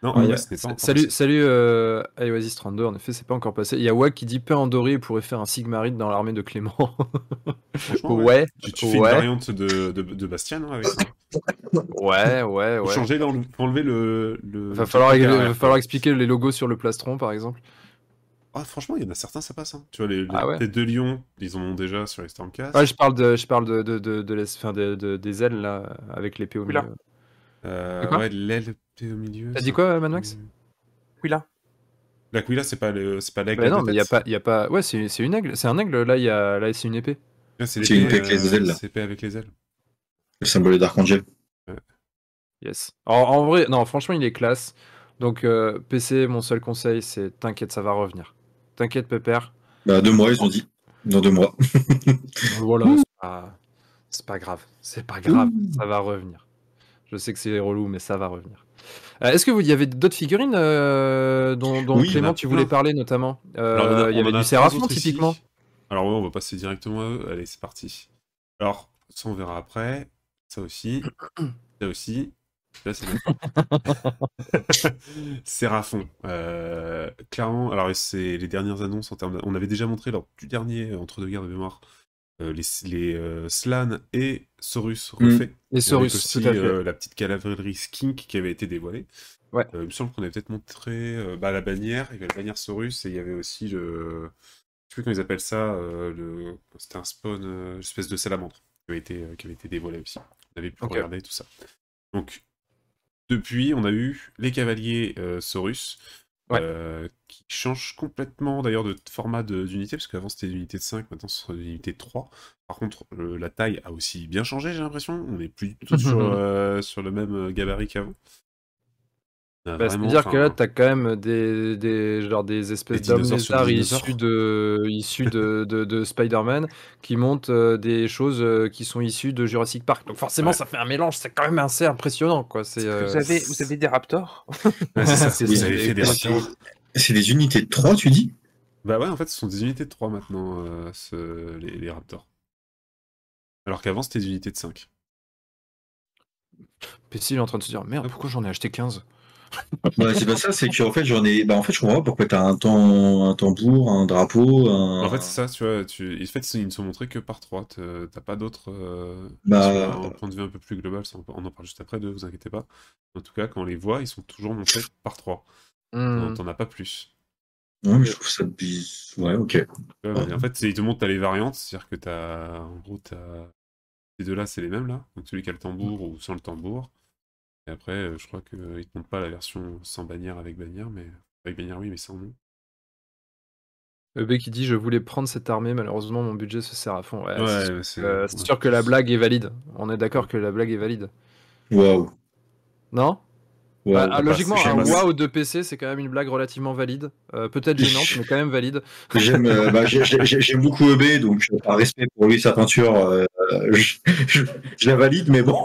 Non, Ouais, n'est pas encore salut, passé. salut euh, Oasis 32, en effet, c'est pas encore passé. Il y a Wack qui dit pain en doré pourrait faire un Sigmarite dans l'armée de Clément. Franchement, ouais. ouais, Tu, tu fais une variante de, de, de Bastien hein, avec ça. ouais, ouais, Faut ouais. changer, enlever le. le Va falloir, le- va falloir expliquer les logos sur le plastron, par exemple. Ah, franchement, il y en a certains, ça passe. hein. Tu vois, les, les Ah ouais. têtes de lion, ils en ont déjà sur les Stormcast. Ouais, je parle de, je parle de, de, de, de l'es- enfin, de- de- des ailes là, avec l'épée au milieu. Euh, ouais, l'aile au milieu. T'as ça- dit quoi, Mad Max Oui, là. La Quilla, c'est pas le- c'est pas l'aigle. Bah non, mais il y a pas, il y a pas. Ouais, c'est c'est une aigle, c'est un aigle. Là, il y a, là, c'est une épée. Ah, c'est l'épée, une épée avec les ailes, là. C'est l'épée avec les ailes. Le symbole d'Archangel. Yes. Alors, en vrai, non, franchement, il est classe. Donc, euh, PC, mon seul conseil, c'est t'inquiète, ça va revenir. T'inquiète, Pépère. Bah, deux mois, ils ont dit. Dans deux mois. Voilà, c'est pas, c'est pas grave. C'est pas grave, ça va revenir. Je sais que c'est relou, mais ça va revenir. Euh, Est-ce que vous y avait d'autres figurines euh, dont, Oui, Clément tu voulais plein. parler notamment Euh, Il y avait du ici. typiquement. Alors ouais, on va passer directement à eux. Allez, c'est parti. Alors, ça on verra après. Ça aussi. Ça aussi. Là, c'est Séraphon. Clairement, alors c'est les dernières annonces en termes. de- On avait déjà montré lors du dernier entre deux guerres de mémoire euh, les, les euh, Slan et Saurus Mm. refaits. Les Avec Saurus, aussi tout à fait. euh, la petite cavalerie Skink qui avait été dévoilée. Ouais. Il me semble qu'on avait peut-être montré bah, la bannière, il y avait la bannière Saurus et il y avait aussi le. Je sais plus comment ils appellent ça, le... c'était un spawn, une espèce de salamandre qui avait été, qui avait été dévoilé aussi. On avait pu regarder tout ça. Donc, depuis, on a eu les cavaliers Saurus. Ouais. euh, qui change complètement d'ailleurs de format d'unité, parce qu'avant c'était des unités de 5, maintenant ce sera des unités de 3. Par contre, le- la taille a aussi bien changé, j'ai l'impression. On n'est plus du tout sur, euh, sur le même euh, gabarit qu'avant. Bah, C'est-à-dire que là, tu as quand même des, des, genre des espèces d'hommes lézards issus de, issus de, de, de Spider-Man qui montent euh, des choses euh, qui sont issues de Jurassic Park. Donc forcément, Ouais. ça fait un mélange. C'est quand même assez impressionnant. Quoi. C'est, euh, Vous avez, vous avez des raptors? Ouais, c'est ça, c'est- vous c'est- avez fait des. C'est unités de 3, tu dis? Bah ouais, en fait, ce sont des unités de 3 maintenant, euh, ce- les, les Raptors. Alors qu'avant, c'était des unités de 5. PC, il est en train de se dire Merde, pourquoi j'en ai acheté 15 Ouais, c'est pas ça, c'est qu'en fait, j'en ai. Bah, en fait, je comprends pas pourquoi t'as un, tam- un tambour, un drapeau, un. En fait, c'est ça, tu vois. Tu... En fait, ils ne sont montrés que par 3. T'as pas d'autres. euh, Bah, sur un point de vue un peu plus global, ça, on en parle juste après, de vous inquiétez pas. En tout cas, quand on les voit, ils sont toujours montrés par 3. Hmm. T'en as pas plus. Ouais, mais je trouve ça biz... Ouais, ok. Ouais, en fait, ils te montrent t'as les variantes, c'est-à-dire que t'as. En gros, t'as. Ces deux-là, c'est les mêmes là. Donc celui qui a le tambour ou sans le tambour. Et après, euh, je crois qu'ils te montrent pas la version sans bannière avec bannière, mais. Avec bannière, oui, mais sans nom. EB qui dit Je voulais prendre cette armée, malheureusement, mon budget se sert à fond. Ouais, Ouais, c'est sûr, mais c'est. euh, c'est ouais. sûr que la blague est valide. On est d'accord que la blague est valide. Waouh. Non? Waouh. Bah, bah, Logiquement, un wow de PC, c'est quand même une blague relativement valide. Euh, Peut-être gênante, mais quand même valide. J'aime euh, bah, j'ai- j'ai- j'ai- j'aime beaucoup EB, donc euh, par respect pour lui, sa peinture, euh, je, je- je la valide, mais bon.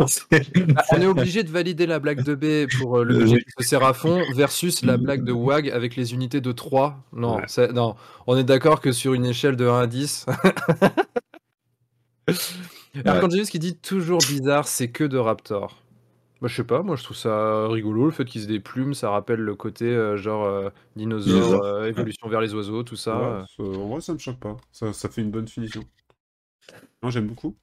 Ah, on est obligé de valider la blague de B pour euh, le Euh, budget oui. de Sérafon versus la blague de WAG avec les unités de 3. Non, Ouais. non. on est d'accord que sur une échelle de 1 à 10. Arcangelius qui dit toujours bizarre, c'est que de Raptor. Bah, je sais pas, moi je trouve ça rigolo le fait qu'ils aient des plumes, ça rappelle le côté euh, genre euh, dinosaure, euh, évolution vers les oiseaux, tout ça. Ouais, ça- en vrai, ça me choque pas. Ça, ça fait une bonne finition. Moi, j'aime beaucoup.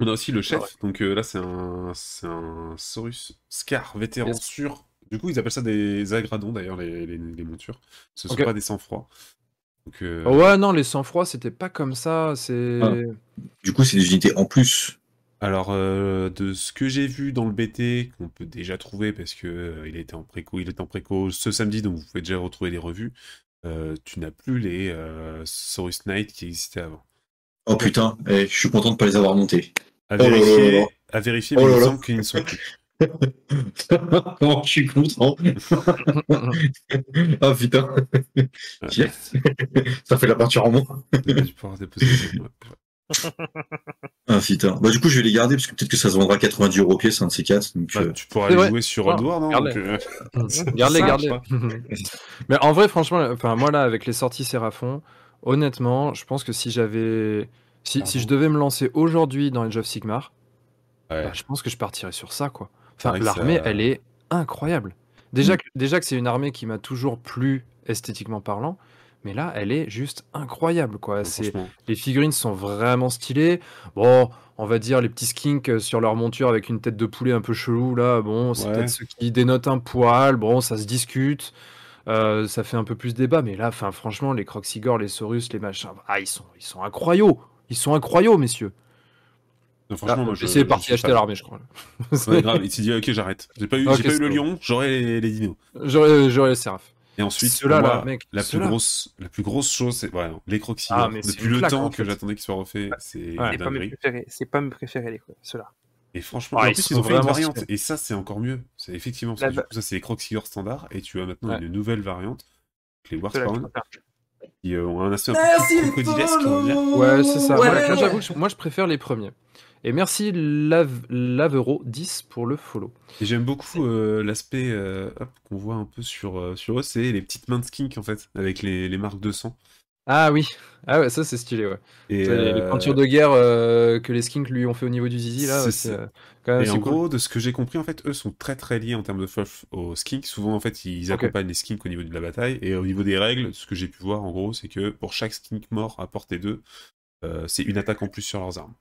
On a aussi le chef. Donc euh, là, c'est un, c'est un Saurus Scar vétéran Yes. sur. Du coup, ils appellent ça des agradons d'ailleurs, les, les, les montures. Ce sont Ok. pas des sang-froid. Donc, euh, Oh ouais, non, les sang-froid, c'était pas comme ça. C'est. Ah. Du coup, c'est des unités en plus. Alors, euh, de ce que j'ai vu dans le BT, qu'on peut déjà trouver parce que euh, il était en préco, il est en préco ce samedi, donc vous pouvez déjà retrouver les revues. euh, tu n'as plus les euh, Saurus Knight qui existaient avant. Oh putain, eh, je suis content de pas les avoir montés. À Oh vérifier, là. à vérifier, Oh mais il là me là. semble qu'ils ne sont plus. oh, je suis content. Ah putain, Ouais. yes. ça fait la peinture en moins. Ah putain. Bah du coup, je vais les garder parce que peut-être que ça se vendra 90 euros pièce, un de ces quatre. Donc, Bah, euh, tu pourras les jouer sur Ah, Oddworld, hein, garde-les. euh, Garde-les, je Mais en vrai, franchement, enfin moi là, avec les sorties Sérafon, honnêtement, je pense que si j'avais, si, si je devais me lancer aujourd'hui dans Age of Sigmar, ouais. bah, je pense que je partirais sur ça, quoi. Enfin, l'armée, ça- elle est incroyable. Déjà, que, déjà que c'est une armée qui m'a toujours plu esthétiquement parlant, mais là, elle est juste incroyable, quoi. C'est les figurines sont vraiment stylées. Bon, on va dire les petits skinks euh, sur leur monture avec une tête de poulet un peu chelou là. Bon, c'est Ouais. peut-être ce qui dénote un poil. Bon, ça se discute. Euh, ça fait un peu plus débat, mais là, enfin, franchement, les Croxigor, les Saurus, les machins, ah, ils sont, ils sont incroyables. Ils sont incroyables, messieurs. Non, franchement, Ah, moi, je, c'est je parti acheter l'armée, je crois. Ouais, grave, il s'est dit, ok, j'arrête. J'ai pas eu, Ok, j'ai pas eu c'est le lion, j'aurai les, les dinos. J'aurais j'aurais les Séraph. Et ensuite, là, mec, la plus grosse, la plus grosse chose, c'est ouais, les croxillers. Ah, Depuis une le claque, temps en que j'attendais qu'ils soient refaits, c'est Ouais. une C'est pas mes préférés. C'est pas mes préférés, les ceux-là. Et franchement, Ah, en ils plus, ils ont fait une variante. Et ça, c'est encore mieux. C'est effectivement, du coup, ça, c'est les croxillers standards. Et tu as maintenant une nouvelle variante, les Warspawn. Qui ont un aspect un peu. Ouais, c'est ça. Ouais. Moi, j'avoue moi, je préfère les premiers. Et merci Lave- Lavero 10 pour le follow. Et j'aime beaucoup euh, l'aspect euh, qu'on voit un peu sur, euh, sur eux, c'est les petites mains de skink en fait, avec les, les marques de sang. Ah oui. Ah ouais, ça c'est stylé, ouais. Et, les, les euh, peintures de guerre euh, que les skinks lui ont fait au niveau du zizi, là, C'est euh, quand même Et en cool. gros, de ce que j'ai compris, en fait, eux sont très très liés en termes de fluff aux skinks. Souvent, en fait, ils accompagnent les skinks au niveau de la bataille. Et au niveau des règles, ce que j'ai pu voir, en gros, c'est que pour chaque skink mort à portée d'eux, euh, c'est une attaque en plus sur leurs armes.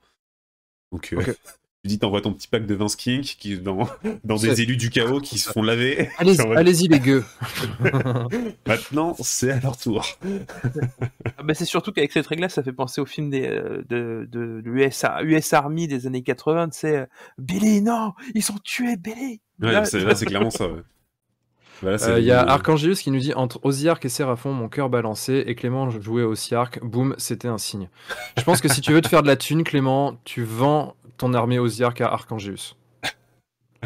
Donc, euh. tu dis, t'envoies ton petit pack de 20 skinks qui, dans, dans C'est- des élus du chaos qui se font laver. Allez-y, allez-y les gueux. Maintenant, c'est à leur tour. Ah bah, c'est surtout qu'avec cette règle-là, ça fait penser au film des, euh, de, de, de US, US Army des années 80, tu sais, euh, Billy, non, ils sont tués, Billy. Ouais, Là, c'est c'est clairement ça. ouais. Voilà, c'est Euh, Il y a Arcangelius qui nous dit entre Osiark et Séraphon, mon cœur balancé, et Clément jouait Osiark, boum, c'était un signe. Je pense que si tu veux te faire de la thune, Clément, tu vends ton armée Osiark à Arcangelius.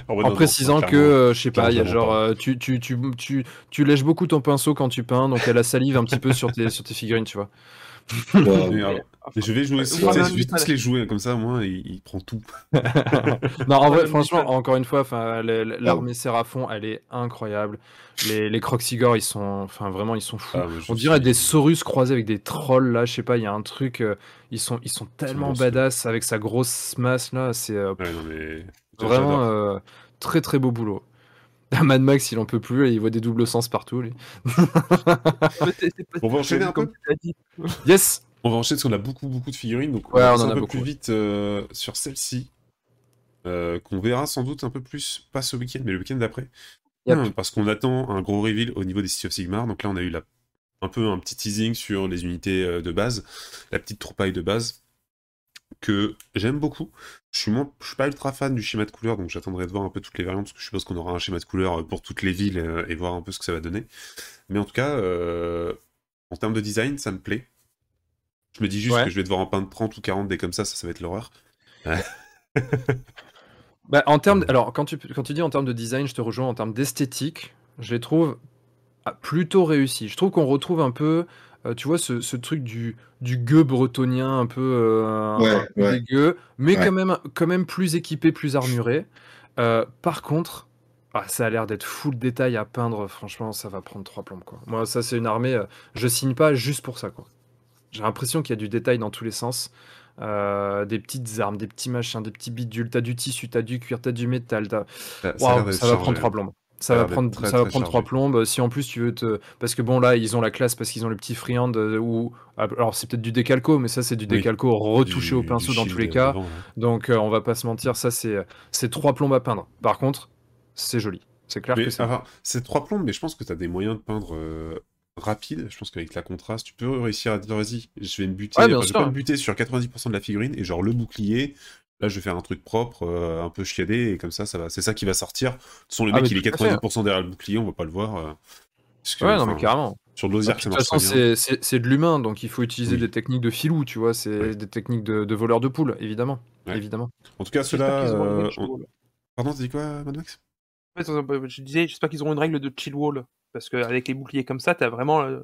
Ah ouais, en non, précisant non, que, euh, je sais pas, il y a genre, euh, tu, tu, tu, tu, tu lèches beaucoup ton pinceau quand tu peins, donc y a salive un petit peu sur tes, sur tes figurines, tu vois. Wow. Mais alors, mais je vais jouer aussi, je vais tous les jouer comme ça, moi, il, il prend tout. Non, en vrai, franchement, encore une fois, l'armée Séraphon, elle est incroyable. Les, les Croxigor, ils sont, enfin, vraiment, ils sont fous. Ah, On dirait suis- des Saurus croisés avec des trolls là, je sais pas, il y a un truc, euh, ils sont, ils sont tellement badass avec sa grosse masse là, c'est euh, Ouais, non, mais... vraiment euh, très très beau boulot. Mad Max, il en peut plus, et il voit des doubles sens partout. lui. On va enchaîner un comme peu tu l'as dit. Yes. On va enchaîner parce qu'on a beaucoup, beaucoup de figurines, donc Ouais, on va on passer en un a peu beaucoup, plus ouais. vite euh, sur celle-ci, euh, qu'on verra sans doute un peu plus, pas ce week-end, mais le week-end d'après. Yep. Hum, Parce qu'on attend un gros reveal au niveau des City of Sigmar, donc là on a eu la... un peu un petit teasing sur les unités euh, de base, la petite troupaille de base, que j'aime beaucoup. Je suis, moins... je suis pas ultra fan du schéma de couleur, donc j'attendrai de voir un peu toutes les variantes, parce que je suppose qu'on aura un schéma de couleur pour toutes les villes et voir un peu ce que ça va donner. Mais en tout cas, euh, en termes de design, ça me plaît. Je me dis juste Ouais. que je vais devoir en peindre 30 ou 40 des comme ça, ça, ça va être l'horreur. Bah, en termes, alors quand tu, quand tu dis en termes de design, je te rejoins en termes d'esthétique, je les trouve ah, plutôt réussis. Je trouve qu'on retrouve un peu, euh, tu vois, ce, ce truc du, du gueux bretonien un peu, euh, Ouais, un peu ouais. dégueu, mais Ouais. quand, même, quand même plus équipé, plus armuré. Euh, par contre, ah, ça a l'air d'être full détail à peindre. Franchement, ça va prendre trois plombes. Quoi. Moi, ça, c'est une armée, euh, je signe pas juste pour ça. quoi. J'ai l'impression qu'il y a du détail dans tous les sens. Euh, des petites armes, des petits machins, des petits bidules. T'as du tissu, t'as du cuir, t'as du métal. Ça, va prendre trois plombes. Ça va prendre, très, ça va prendre trois plombes. Si en plus tu veux te, parce que bon là ils ont la classe parce qu'ils ont le petit freehand euh, ou alors c'est peut-être du décalco, mais ça c'est du Oui. décalco retouché Du- au pinceau dans tous les cas. là. Donc euh, on va pas se mentir, ça c'est c'est trois plombes à peindre. Par contre, c'est joli. C'est clair Mais, que c'est. enfin, c'est trois plombes, mais je pense que tu as des moyens de peindre euh, rapide. Je pense qu'avec la contraste, tu peux réussir à dire vas-y, je vais me buter, Ouais, bien enfin, je vais sûr. pas me buter sur 90% de la figurine et genre le bouclier. Là, je vais faire un truc propre, euh, un peu chiadé, et comme ça, ça va. C'est ça qui va sortir. De toute façon, le Ah, mec, il est tout à fait. 90% derrière le bouclier, on va pas le voir. euh, que, Ouais, non mais carrément. Sur de De l'osiark, ça toute façon, c'est de l'humain, donc il faut utiliser Oui. des techniques de filou, tu vois, c'est Ouais. des techniques de, de voleurs de poules, évidemment, Ouais. évidemment. En tout cas, une euh. Pardon, t'as dit quoi, Mad Max Je disais, j'espère qu'ils auront une règle de chill wall. Parce qu'avec les boucliers comme ça, t'as vraiment euh,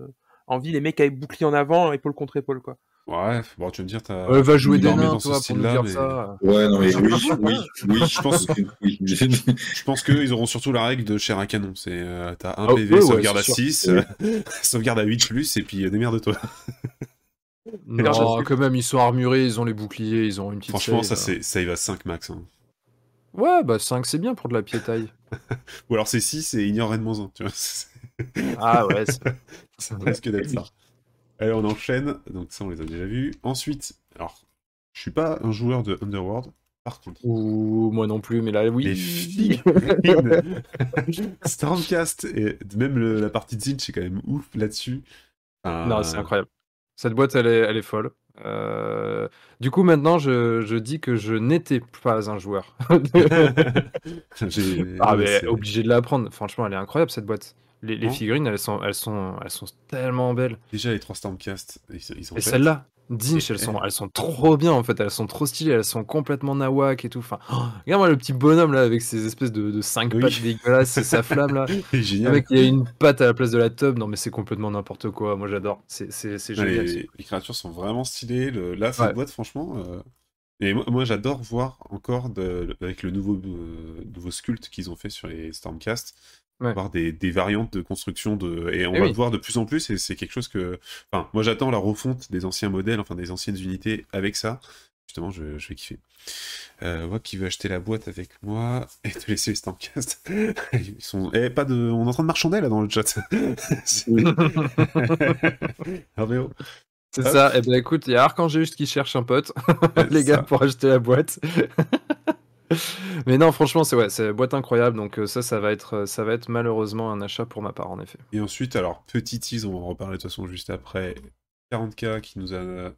envie les mecs avec bouclier en avant, épaule contre épaule, quoi. Ouais, bon, tu vas me dire, t'as. Ouais, va jouer des nains, dans ce toi, pour nous style-là, dire mais- ça. Ouais, non, mais oui, oui, oui, Je pense- oui. Je pense qu'ils auront surtout la règle de chair à canon. C'est euh, t'as un Ah, PV, ouais, ouais, sauvegarde à c'est sûr. 6, sauvegarde à 8 plus, et puis euh, démerde-toi. Non, que- quand même, ils sont armurés, ils ont les boucliers, ils ont une petite. Franchement, save. ça, c'est, ça y va 5 max. hein. Ouais, bah 5 c'est bien pour de la piétaille. Ou alors c'est 6 et ignore N-1. Tu vois, c'est- ah ouais, c'est- ça risque d'être ça. Allez, on enchaîne. Donc, ça, on les a déjà vus. Ensuite, alors, je suis pas un joueur de Underworld. Par contre, Ou moi non plus, mais là oui. les figurines Stormcast et même le- la partie de Zinch est quand même ouf là-dessus. Non, c'est incroyable. Cette boîte, elle est, elle est folle. Euh, Du coup, maintenant, je, je dis que je n'étais pas un joueur. Ah, mais obligé de la prendre. Franchement, elle est incroyable cette boîte. Les, les Hein figurines, elles sont, elles sont, elles sont tellement belles. Déjà, les trois Stormcast, ils, Et celles-là, Dinch, elles sont, elle. elles sont trop bien en fait. Elles sont trop stylées. Elles sont complètement nawak et tout. Enfin, oh, regarde-moi le petit bonhomme là avec ses espèces de, de cinq Oui. pattes dégueulasses et sa flamme là. Génial. mec, il y a une patte à la place de la tub. Non, mais c'est complètement n'importe quoi. Moi, j'adore. C'est génial. les, les créatures sont vraiment stylées. Le, là, cette Ouais. boîte, franchement. euh, Et moi, moi, j'adore voir encore de... avec le nouveau, euh, nouveau sculpte qu'ils ont fait sur les Stormcast. Ouais. Voir des, des variantes de construction de... et on Eh va oui. le voir de plus en plus et c'est quelque chose que enfin moi j'attends la refonte des anciens modèles enfin des anciennes unités avec ça justement je, je vais kiffer euh, moi qui veux acheter la boîte avec moi et te laisser les Stormcast ils sont eh, pas de on est en train de marchander là dans le chat C'est- ça. Et ben écoute, il y a Arcangéus qui cherche un pote, les gars, ça. pour acheter la boîte. Mais non, franchement, c'est ouais, c'est boîte incroyable. Donc euh, ça, ça va être, euh, ça va être malheureusement un achat pour ma part, en effet. Et ensuite, alors, petit tease, on va en reparler de toute façon juste après. 40K qui nous a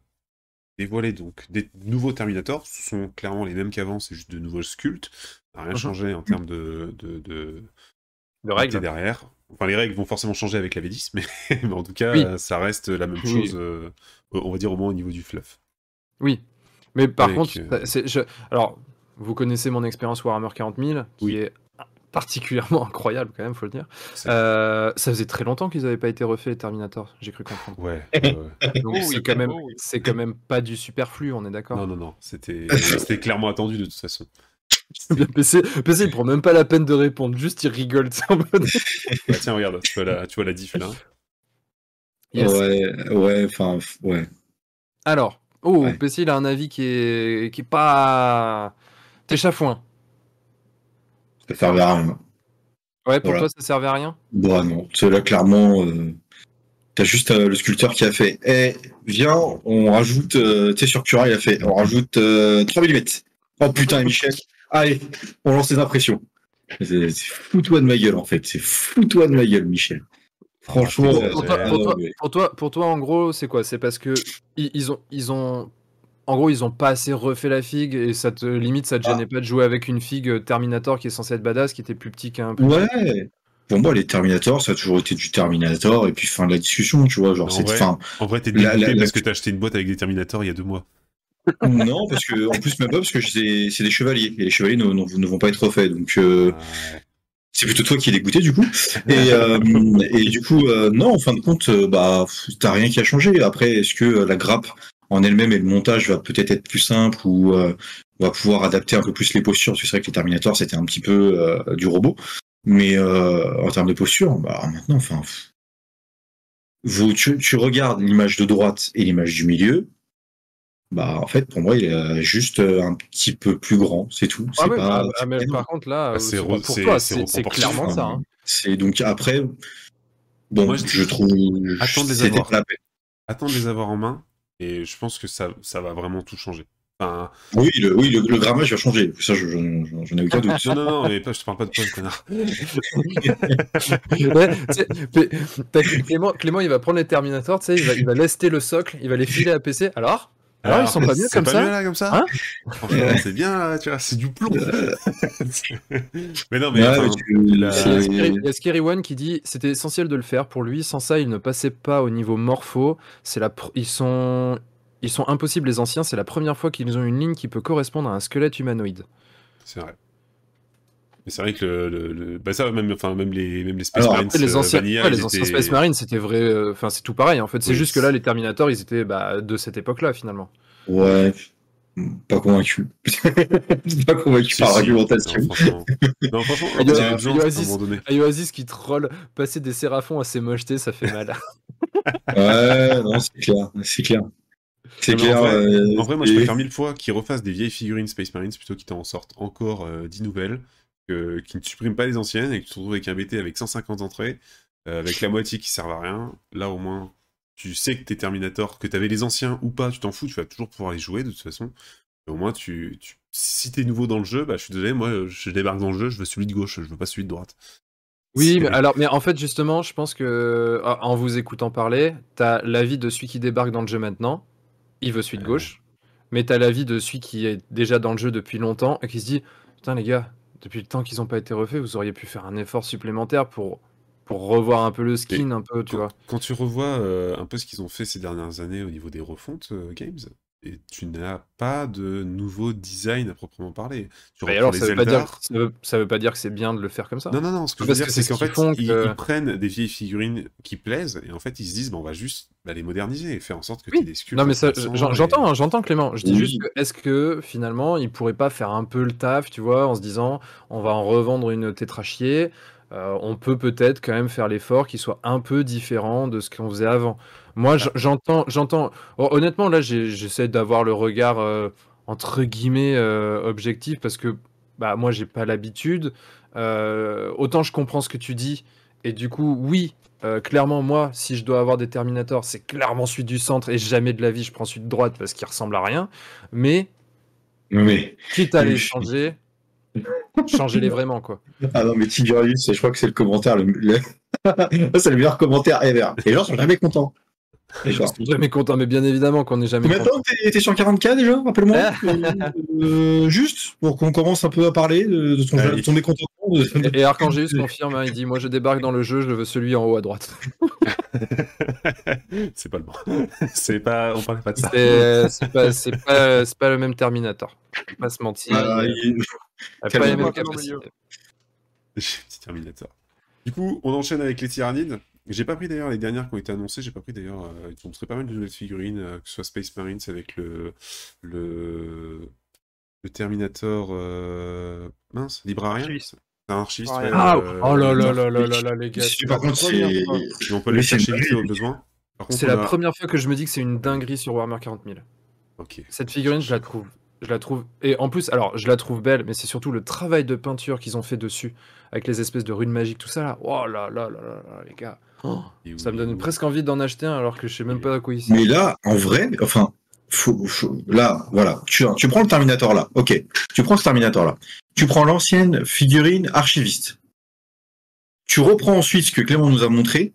dévoilé donc des nouveaux Terminators. Ce sont clairement les mêmes qu'avant, c'est juste de nouveaux sculptes. Ça n'a rien Mhm. changé en termes de, de, de, De règles derrière. Enfin, les règles vont forcément changer avec la V10, mais, mais en tout cas, Oui. ça reste la même Oui. chose, euh, on va dire au moins au niveau du fluff. Oui. Mais par Avec, contre, euh, je- alors, vous connaissez mon expérience Warhammer 40 000, qui Oui. est particulièrement incroyable quand même, faut le dire. Euh, ça faisait très longtemps qu'ils n'avaient pas été refaits, les Terminator, j'ai cru comprendre. Ouais, ouais, ouais. Donc Oh oui, c'est quand même, oh oui. c'est quand même pas du superflu, on est d'accord. Non, non, non, c'était c'était clairement attendu de toute façon. Bien, PC, PC, il prend même pas la peine de répondre, juste il rigole. Bah, tiens, regarde, tu vois la, tu vois la diff là. Yes. Ouais, ouais, enfin, ouais. Alors, oh, Ouais. PC, il a un avis qui est, qui est pas. T'es chafouin. Ça servait à rien. Ouais, pour Voilà. toi, ça servait à rien? Bon, non, c'est là, clairement, euh, t'as juste euh, le sculpteur qui a fait Eh, viens, on rajoute, euh, tu sais, sur Cura, il a fait On rajoute euh, 3 mm. Oh putain, Michel, allez, on lance les impressions. C'est fous-toi de ma gueule, en fait. C'est fous-toi de ma gueule, Michel. Franchement, Pour, toi, pour toi- ouais. pour toi- pour toi, en gros, c'est quoi? C'est parce que ils, ils ont, ils ont, en gros, ils ont pas assez refait la figue et ça te limite, ça te Ah. gênait pas de jouer avec une figue Terminator qui est censée être badass, qui était plus petit qu'un. Ouais. Pour moi, les Terminators, ça a toujours été du Terminator, et puis fin de la discussion, tu vois. Genre, En c'est vrai, fin. En vrai, t'es dégoûté la- la- parce que t'as acheté une boîte avec des Terminators il y a deux mois. Non, parce que, en plus, même pas, parce que c'est des chevaliers, et les chevaliers ne, ne- ne vont pas être refaits, donc. euh, Ouais. C'est plutôt toi qui es dégoûté du coup. Et, euh, et du coup, euh, non, en fin de compte, euh, bah, t'as rien qui a changé. Après, est-ce que euh, la grappe en elle-même et le montage va peut-être être plus simple ou euh, on va pouvoir adapter un peu plus les postures Parce que c'est vrai que les Terminators, c'était un petit peu euh, du robot. Mais euh, en termes de posture, bah, maintenant, enfin, vous, tu, tu regardes l'image de droite et l'image du milieu. Bah, en fait, pour moi, il est juste un petit peu plus grand, c'est tout. Ah pas- ah, ah, mais par contre là, c'est pour c'est- toi, c'est clairement ça. hein. C'est donc après. Bon, Moi, je trouve. Attends de les c'était avoir. pas la peine. Attends de les avoir en main et je pense que ça, ça va vraiment tout changer. Enfin, Oui, le, oui, le, le grammage va changer. Ça, je, je- je- j'en ai aucun doute. non, non, non, mais pas, je te parle pas de toi, connard. Ouais, Clément, Clément, il va prendre les Terminators, tu sais, il va, il va lester le socle, il va les filer à PC. Alors? Alors, ils sont pas comme pas ça mieux là comme ça Hein Franchement, c'est bien là, tu vois, c'est du plomb. mais non, mais Ouais, enfin, mais tu- la- c'est- Il y a Scary- il y a Scary One qui dit c'était essentiel de le faire pour lui. Sans ça, il ne passait pas au niveau morpho. C'est la pr- ils sont ils sont impossibles les anciens. C'est la première fois qu'ils ont une ligne qui peut correspondre à un squelette humanoïde. c'est vrai. Mais c'est vrai que le, le- le- bah ça même, enfin même les même les Space Alors, Marines, Après, les euh, anciens, Vanilla, ouais, ils les anciens étaient- Space Marine, c'était vrai. euh, Enfin, c'est tout pareil. En fait, c'est Oui, juste que là, les Terminators, ils étaient bah, de cette époque-là finalement. Ouais. Pas convaincu. pas convaincu par l'argumentation. Non, franchement, non, franchement, Oasis. qui troll, passer des séraphons à ses mochetés, ça fait mal. Ouais, non, c'est clair. C'est clair. C'est Non, mais clair. en vrai- euh, En vrai, moi, je préfère mille fois qu'ils refassent des vieilles figurines Space Marines plutôt qu'ils t'en sortent encore euh, 10 nouvelles, qui ne suppriment pas les anciennes et que tu te retrouves avec un BT avec 150 entrées, euh, avec la moitié qui servent à rien. Là, au moins, tu sais que t'es Terminator, que t'avais les anciens ou pas, tu t'en fous, tu vas toujours pouvoir les jouer de toute façon. Au moins, tu, tu... si t'es nouveau dans le jeu, bah, je suis désolé, moi, je débarque dans le jeu, je veux celui de gauche, je veux pas celui de droite. Oui, mais alors, mais en fait, justement, je pense que en en vous écoutant parler, t'as l'avis de celui qui débarque dans le jeu maintenant, il veut celui de gauche, mais t'as l'avis de celui qui est déjà dans le jeu depuis longtemps et qui se dit Putain, les gars, depuis le temps qu'ils n'ont pas été refaits, vous auriez pu faire un effort supplémentaire pour, pour revoir un peu le skin, un peu, tu quand, vois. quand tu revois euh, un peu ce qu'ils ont fait ces dernières années au niveau des refontes euh, games, et tu n'as pas de nouveau design à proprement parler. Tu alors, les ça veut, pas dire, Eldar. ça, veut, ça veut pas dire que c'est bien de le faire comme ça. Non, non, non, ce que je veux Parce dire, que c'est qu'en fait, font ils, que- ils prennent des vieilles figurines qui plaisent, et en fait, ils se disent, bah, on va juste bah, les moderniser et faire en sorte que tu Oui. des sculptes. Non mais ça, et- j'entends, hein, j'entends Clément. Je dis Oui. juste que est-ce que finalement ils pourraient pas faire un peu le taf, tu vois, en se disant on va en revendre une tétrachier, euh, on peut peut-être quand même faire l'effort qui soit un peu différent de ce qu'on faisait avant. Moi j'entends, j'entends. honnêtement là j'essaie d'avoir le regard euh, entre guillemets euh, objectif parce que bah moi j'ai pas l'habitude. Euh, autant je comprends ce que tu dis et du coup oui euh, clairement, moi, si je dois avoir des Terminators, c'est clairement celui du centre et jamais de la vie je prends celui de droite parce qu'il ressemble à rien. Mais Mais. quitte à les changer, changez-les vraiment quoi. Ah non, mais Tigurius, je crois que c'est le commentaire. Le... le- c'est le meilleur commentaire ever. Les gens sont jamais contents. Les gens. Je suis jamais content, mais bien évidemment qu'on n'est jamais Combien de content. que t'es- sur 40K déjà Rappelle-moi. Euh, euh, juste pour qu'on commence un peu à parler de de ton, Allez. de ton mécontentement. Et, et Archangéus confirme, hein, il dit Moi je débarque dans le jeu, je veux celui en haut à droite. c'est pas le bon. c'est pas, on parlait pas de ça. C'est pas, c'est pas, c'est pas le même Terminator. Faut pas se mentir. Ah, il- pas les mêmes capacités. Terminator. Du coup, on enchaîne avec les tyrannides. J'ai pas pris d'ailleurs les dernières qui ont été annoncées. J'ai pas pris d'ailleurs. euh, ils ont montré pas mal de nouvelles figurines, euh, que ce soit Space Marines avec le le, le Terminator euh, mince, Librarian. C'est un archiviste. Ah, ouais, Ah, euh, oh là là là là là là, les gars. Si, par contre, c'est. on peut c'est chercher vite au besoin. C'est la a- première fois que je me dis que c'est une dinguerie sur Warhammer 40 000. Ok. Cette figurine, je la trouve. Je la trouve. Et en plus, alors, je la trouve belle, mais c'est surtout le travail de peinture qu'ils ont fait dessus, avec les espèces de runes magiques, tout ça là. Oh là là là là là, les gars. Oh, ça me donne presque envie d'en acheter un, alors que je sais même pas à quoi il sert. Mais là, en vrai, enfin, faut, faut- là, voilà, tu, tu prends le Terminator là, ok, tu prends ce Terminator là, tu prends l'ancienne figurine archiviste, tu reprends ensuite ce que Clément nous a montré,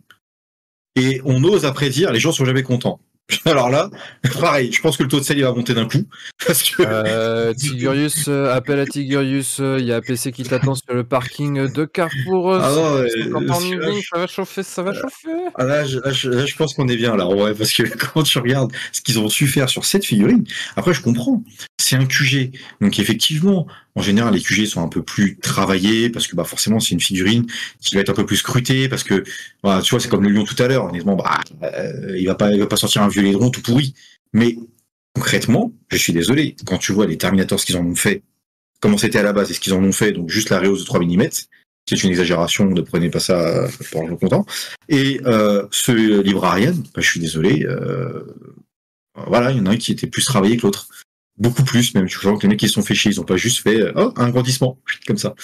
et on ose après dire les gens sont jamais contents. Alors là, pareil, je pense que le taux de sel il va monter d'un coup, parce que Euh, Tigurius, euh, appel à Tigurius, euh, il y a PC qui t'attend sur le parking de Carrefour. Ah non, ouais, 50 ans de celui-là, meeting, je- ça va chauffer, ça va chauffer. Ah là, je, là, je, là, je pense qu'on est bien là, ouais, parce que quand tu regardes ce qu'ils ont su faire sur cette figurine, après je comprends, c'est un QG, donc effectivement, en général les QG sont un peu plus travaillés parce que bah forcément c'est une figurine qui va être un peu plus scrutée parce que voilà, tu vois c'est comme le lion tout à l'heure, honnêtement, bah euh, il va pas, il va pas sortir un vieux laidron tout pourri, mais concrètement, je suis désolé, quand tu vois les Terminators ce qu'ils en ont fait, comment c'était à la base et ce qu'ils en ont fait, donc juste la réhausse de 3 mm, c'est une exagération, ne prenez pas ça euh, pour l'argent comptant. Et euh, ce Librarian, bah, je suis désolé, voilà, il y en a un qui était plus travaillé que l'autre. Beaucoup plus, même. Je vois que les mecs qui se sont fait chier, ils ont pas juste fait euh, oh, un agrandissement, comme ça.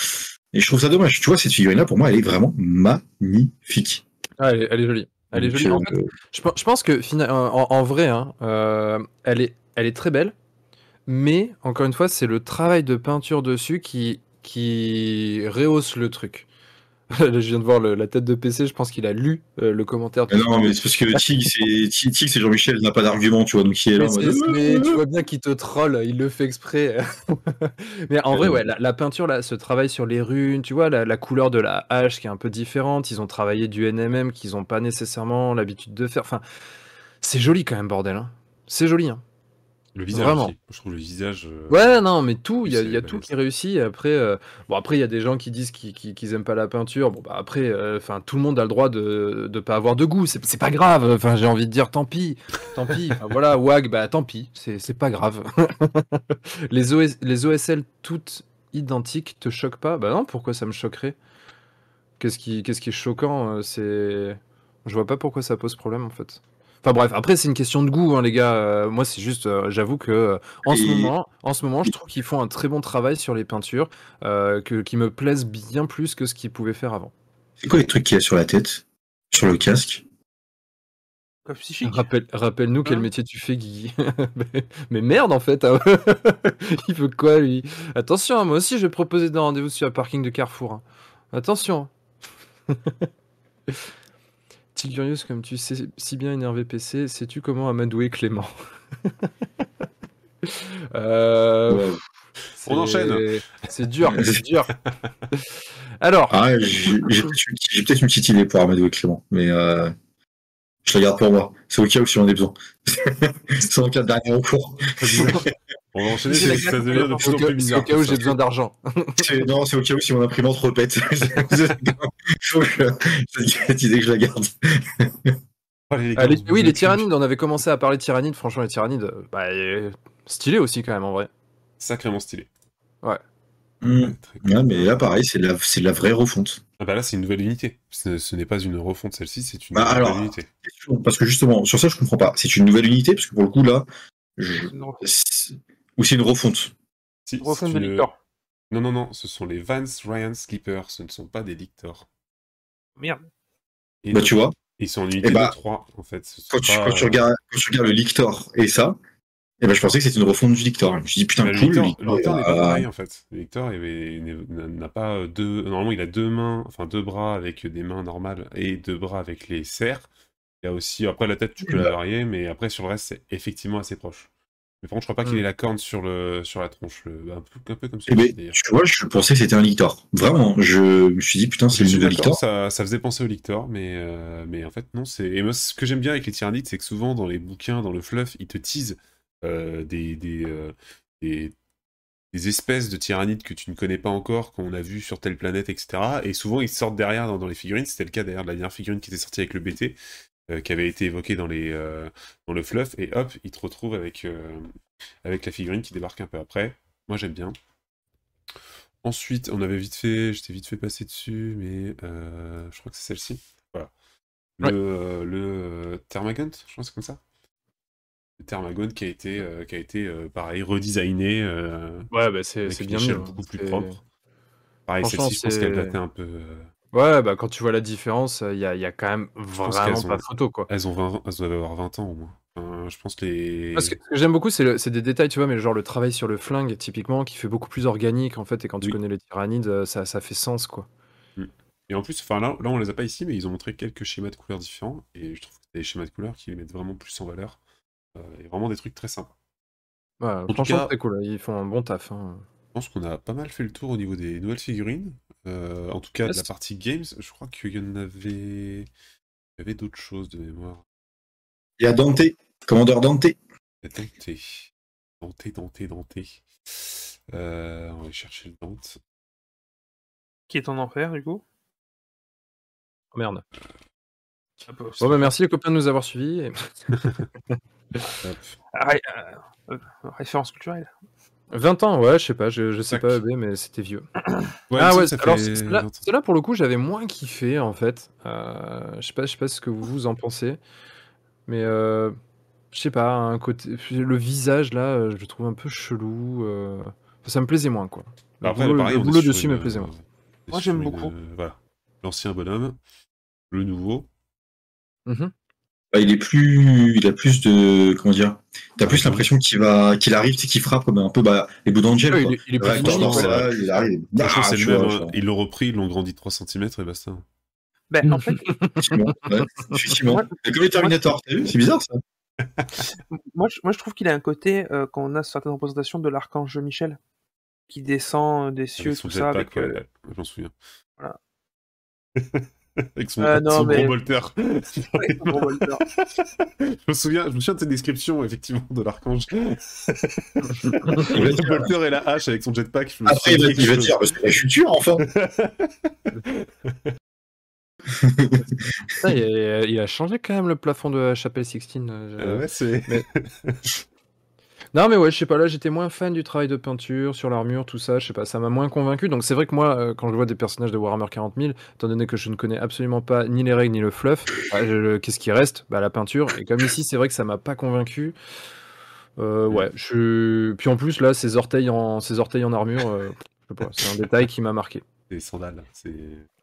Et je trouve ça dommage. Tu vois, cette figurine-là, pour moi, elle est vraiment magnifique. Ah, elle, est, elle est jolie. Elle est jolie. En euh, fait, je, pe- je pense que fina- en, en vrai, hein, euh, elle, est, elle est très belle, mais encore une fois, c'est le travail de peinture dessus qui, qui rehausse le truc. Là, je viens de voir le- la tête de PC, je pense qu'il a lu euh, le commentaire. mais non, mais c'est parce que Tig, c'est Jean-Michel, il n'a pas d'argument, tu vois, donc il est là. Mais, mais tu vois bien qu'il te troll, il le fait exprès. mais en vrai, ouais, la, la peinture, là, ce travail sur les runes, tu vois, la, la couleur de la hache qui est un peu différente, ils ont travaillé du NMM qu'ils n'ont pas nécessairement l'habitude de faire. Enfin, c'est joli quand même, bordel. hein. C'est joli. Hein. Le visage Vraiment. aussi. Je trouve le visage. euh, Ouais, non, mais tout, il y a, y tout qui réussit. Après, euh, bon, après, il y a des gens qui disent qu'ils qu'ils aiment pas la peinture. Bon, bah après, euh, enfin, tout le monde a le droit de de pas avoir de goût. C'est pas grave. Enfin, j'ai envie de dire, tant pis, tant pis. Voilà, WAG, bah tant pis. C'est pas grave. les OS, les OSL toutes identiques te choquent pas? Bah non. Pourquoi ça me choquerait? Qu'est-ce qui, qu'est-ce qui est choquant C'est, je vois pas pourquoi ça pose problème en fait. Enfin bref, après c'est une question de goût, hein, les gars. Euh, moi, c'est juste, euh, j'avoue que euh, en ce moment, en ce moment, je trouve qu'ils font un très bon travail sur les peintures, euh, que, qui me plaisent bien plus que ce qu'ils pouvaient faire avant. C'est quoi les trucs qu'il y a sur la tête? Sur le casque? Coffre psychique. Rappelle, rappelle-nous quel Hein? métier tu fais, Guigui. mais, mais merde en fait. hein. Il veut quoi lui? Attention, hein, moi aussi je vais proposer des rendez-vous sur le parking de Carrefour. Attention. Tigurius, comme tu sais si bien énervé PC, sais-tu comment amadouer Clément? Euh, Ouais. On enchaîne. c'est- dur, c'est dur. Alors, Ah, j'ai peut-être une, petite idée pour Amadou et Clément, mais euh, je la garde pour moi. C'est au cas où si on en a besoin. C'est en cas de dernier recours. On va enchaîner, C'est ça devient de plus au en cas, plus bizarre. au cas où j'ai besoin d'argent. Non, c'est au cas où si mon imprimante repète. Faut que cette idée que je la garde. Allez, les gars, Ah, oui, les tyrannides, on avait commencé à parler de tyrannides. Franchement, les tyrannides, euh, bah, euh, stylé aussi quand même en vrai. Sacrément stylé. Hmm. Très cool. Ouais, mais là, pareil, c'est de la, c'est la vraie refonte. Ah bah là, c'est une nouvelle unité. Ce, ce n'est pas une refonte celle-ci, c'est une Bah, nouvelle alors, unité. Parce que justement, sur ça, je comprends pas. C'est une nouvelle unité, parce que pour le coup, là, je- ou c'est une refonte. Si, Refonte de une- Lictor. Non, non, non, ce sont les Vance Ryan Sleeper, ce ne sont pas des Lictors. Merde. Et Bah, non, tu vois, Ils sont en unité Eh bah, de 3, en fait. Tu, quand tu euh, regardes, quand tu regardes le Lictor et ça, eh ben, je pensais que c'était une refonte du Lictor. Je me suis dit, putain, bah, le cool, Lictor, le le Lictor n'est pas euh, pareil, en fait. Le Lictor n'a pas deux... Normalement, il a deux mains, enfin deux bras avec des mains normales et deux bras avec les serres. Il y a aussi... Après, la tête, tu peux Oui, la bah. varier, mais après, sur le reste, c'est effectivement assez proche. Mais par contre, je crois pas qu'il Hmm. ait la corne sur, le, sur la tronche. le- un, peu, un peu comme Eh ben, celui-ci d'ailleurs. tu vois, je pensais que c'était un Lictor. Vraiment, je me suis dit, putain, c'est le nouveau Lictor. ça, ça faisait penser au Lictor, mais, euh, mais en fait, non. c'est Et moi, ce que j'aime bien avec les tyrannides, c'est que souvent, dans les bouquins, dans le fluff, ils te teasent euh, des, des, euh, des, des espèces de tyrannides que tu ne connais pas encore, qu'on a vu sur telle planète, etc. Et souvent, ils sortent derrière dans, dans les figurines. C'était le cas d'ailleurs de la dernière figurine qui était sortie avec le BT, qui avait été dans, les, euh, dans le fluff, et hop, ils te retrouvent avec, euh, avec la figurine qui débarque un peu après. Moi, j'aime bien. Ensuite, on avait vite fait, j'étais vite fait passer dessus, mais euh, je crois que c'est celle-ci. Voilà. Le, Ouais. euh, le euh, Thermagant, je pense que c'est comme ça. Le Thermagant qui a été, euh, qui a été euh, pareil, redesigné. euh, Ouais, bah c'est c'est une bien échelle mieux. beaucoup plus propre. Pareil, celle-ci, je pense qu'elle datait un peu. Ouais, bah quand tu vois la différence, il y a, y a quand même vraiment pas ont- photo, quoi. Elles, ont 20 elles doivent avoir 20 ans au moins. Je pense que les. Parce que ce que j'aime beaucoup, c'est le- c'est des détails, tu vois, mais genre le travail sur le flingue, typiquement, qui fait beaucoup plus organique, en fait, et quand tu Oui. connais les tyrannides, euh, ça, ça fait sens, quoi. Et en plus, enfin là, là, on les a pas ici, mais ils ont montré quelques schémas de couleurs différents. Et je trouve que c'est des schémas de couleurs qui les mettent vraiment plus en valeur. Euh, et vraiment des trucs très sympas. Ouais, tout franchement, cas- c'est cool, ils font un bon taf. hein. Je pense qu'on a pas mal fait le tour au niveau des nouvelles figurines. Euh, en tout cas, de la partie games, je crois qu'il y en avait. Il y avait d'autres choses de mémoire. Il y a Dante, commandeur Dante. Dante. Dante, Dante, Dante. Euh, on va aller chercher le Dante. Qui est en enfer, du coup? Oh, merde. Un peu. Bon, bah merci les copains de nous avoir suivis. et-. Ah, ré- euh, référence culturelle. 20 ans, ouais, je sais pas, je, je sais Tac. pas, EB, mais c'était vieux. Ouais, ah ouais, alors ça fait celle-là, 20 ans. celle-là, pour le coup, j'avais moins kiffé en fait. Euh, je sais pas, je sais pas ce que vous en pensez, mais euh, je sais pas, un côté, le visage là, euh, je le trouve un peu chelou. euh, enfin, ça me plaisait moins quoi. Le Après, boulot, pareil, le boulot dessus une, me plaisait moins. Moi, j'aime une, beaucoup. voilà. L'ancien bonhomme, le nouveau. Mhm. Bah, il est plus, il a plus de, comment dire, t'as plus Ouais, l'impression qu'il va, qu'il arrive, sais, qu'il frappe comme un peu, bah, les bouts d'Angel, Ouais, il, est- il est plus Ouais, dynamique, c'est là, il arrive. Ah, c'est le même. vois, Ils l'ont repris, ils l'ont grandi de 3 cm et basta. Ben, en fait, effectivement, ouais, comme les Terminator, t'as vu, c'est bizarre, ça. moi, je, moi, je trouve qu'il a un côté, euh, quand on a certaines représentations de l'archange Michel, qui descend euh, des cieux, Avec son tout ça, jetpack, avec. euh, ouais, ouais, je m'en souviens. Voilà. avec son, Euh, non, son mais- gros bolter. gros je me souviens, je me souviens de cette description effectivement de l'archange. Le bolter et la hache avec son jetpack. Je me Après, il va, il dire, parce que la future, enfin. Putain, il, a, il a changé quand même le plafond de la chapelle Sixtine. euh, chose. Euh, ouais, c'est. Mais- Non mais ouais, je sais pas, là j'étais moins fan du travail de peinture sur l'armure, tout ça, je sais pas, ça m'a moins convaincu. Donc c'est vrai que moi, euh, quand je vois des personnages de Warhammer 40 000, étant donné que je ne connais absolument pas ni les règles ni le fluff, je- qu'est-ce qui reste? Bah la peinture. Et comme ici, c'est vrai que ça m'a pas convaincu. Euh, ouais, je... Puis en plus là, ses orteils en, ses orteils en armure, euh, je sais pas, c'est un détail qui m'a marqué. Des sandales. C'est.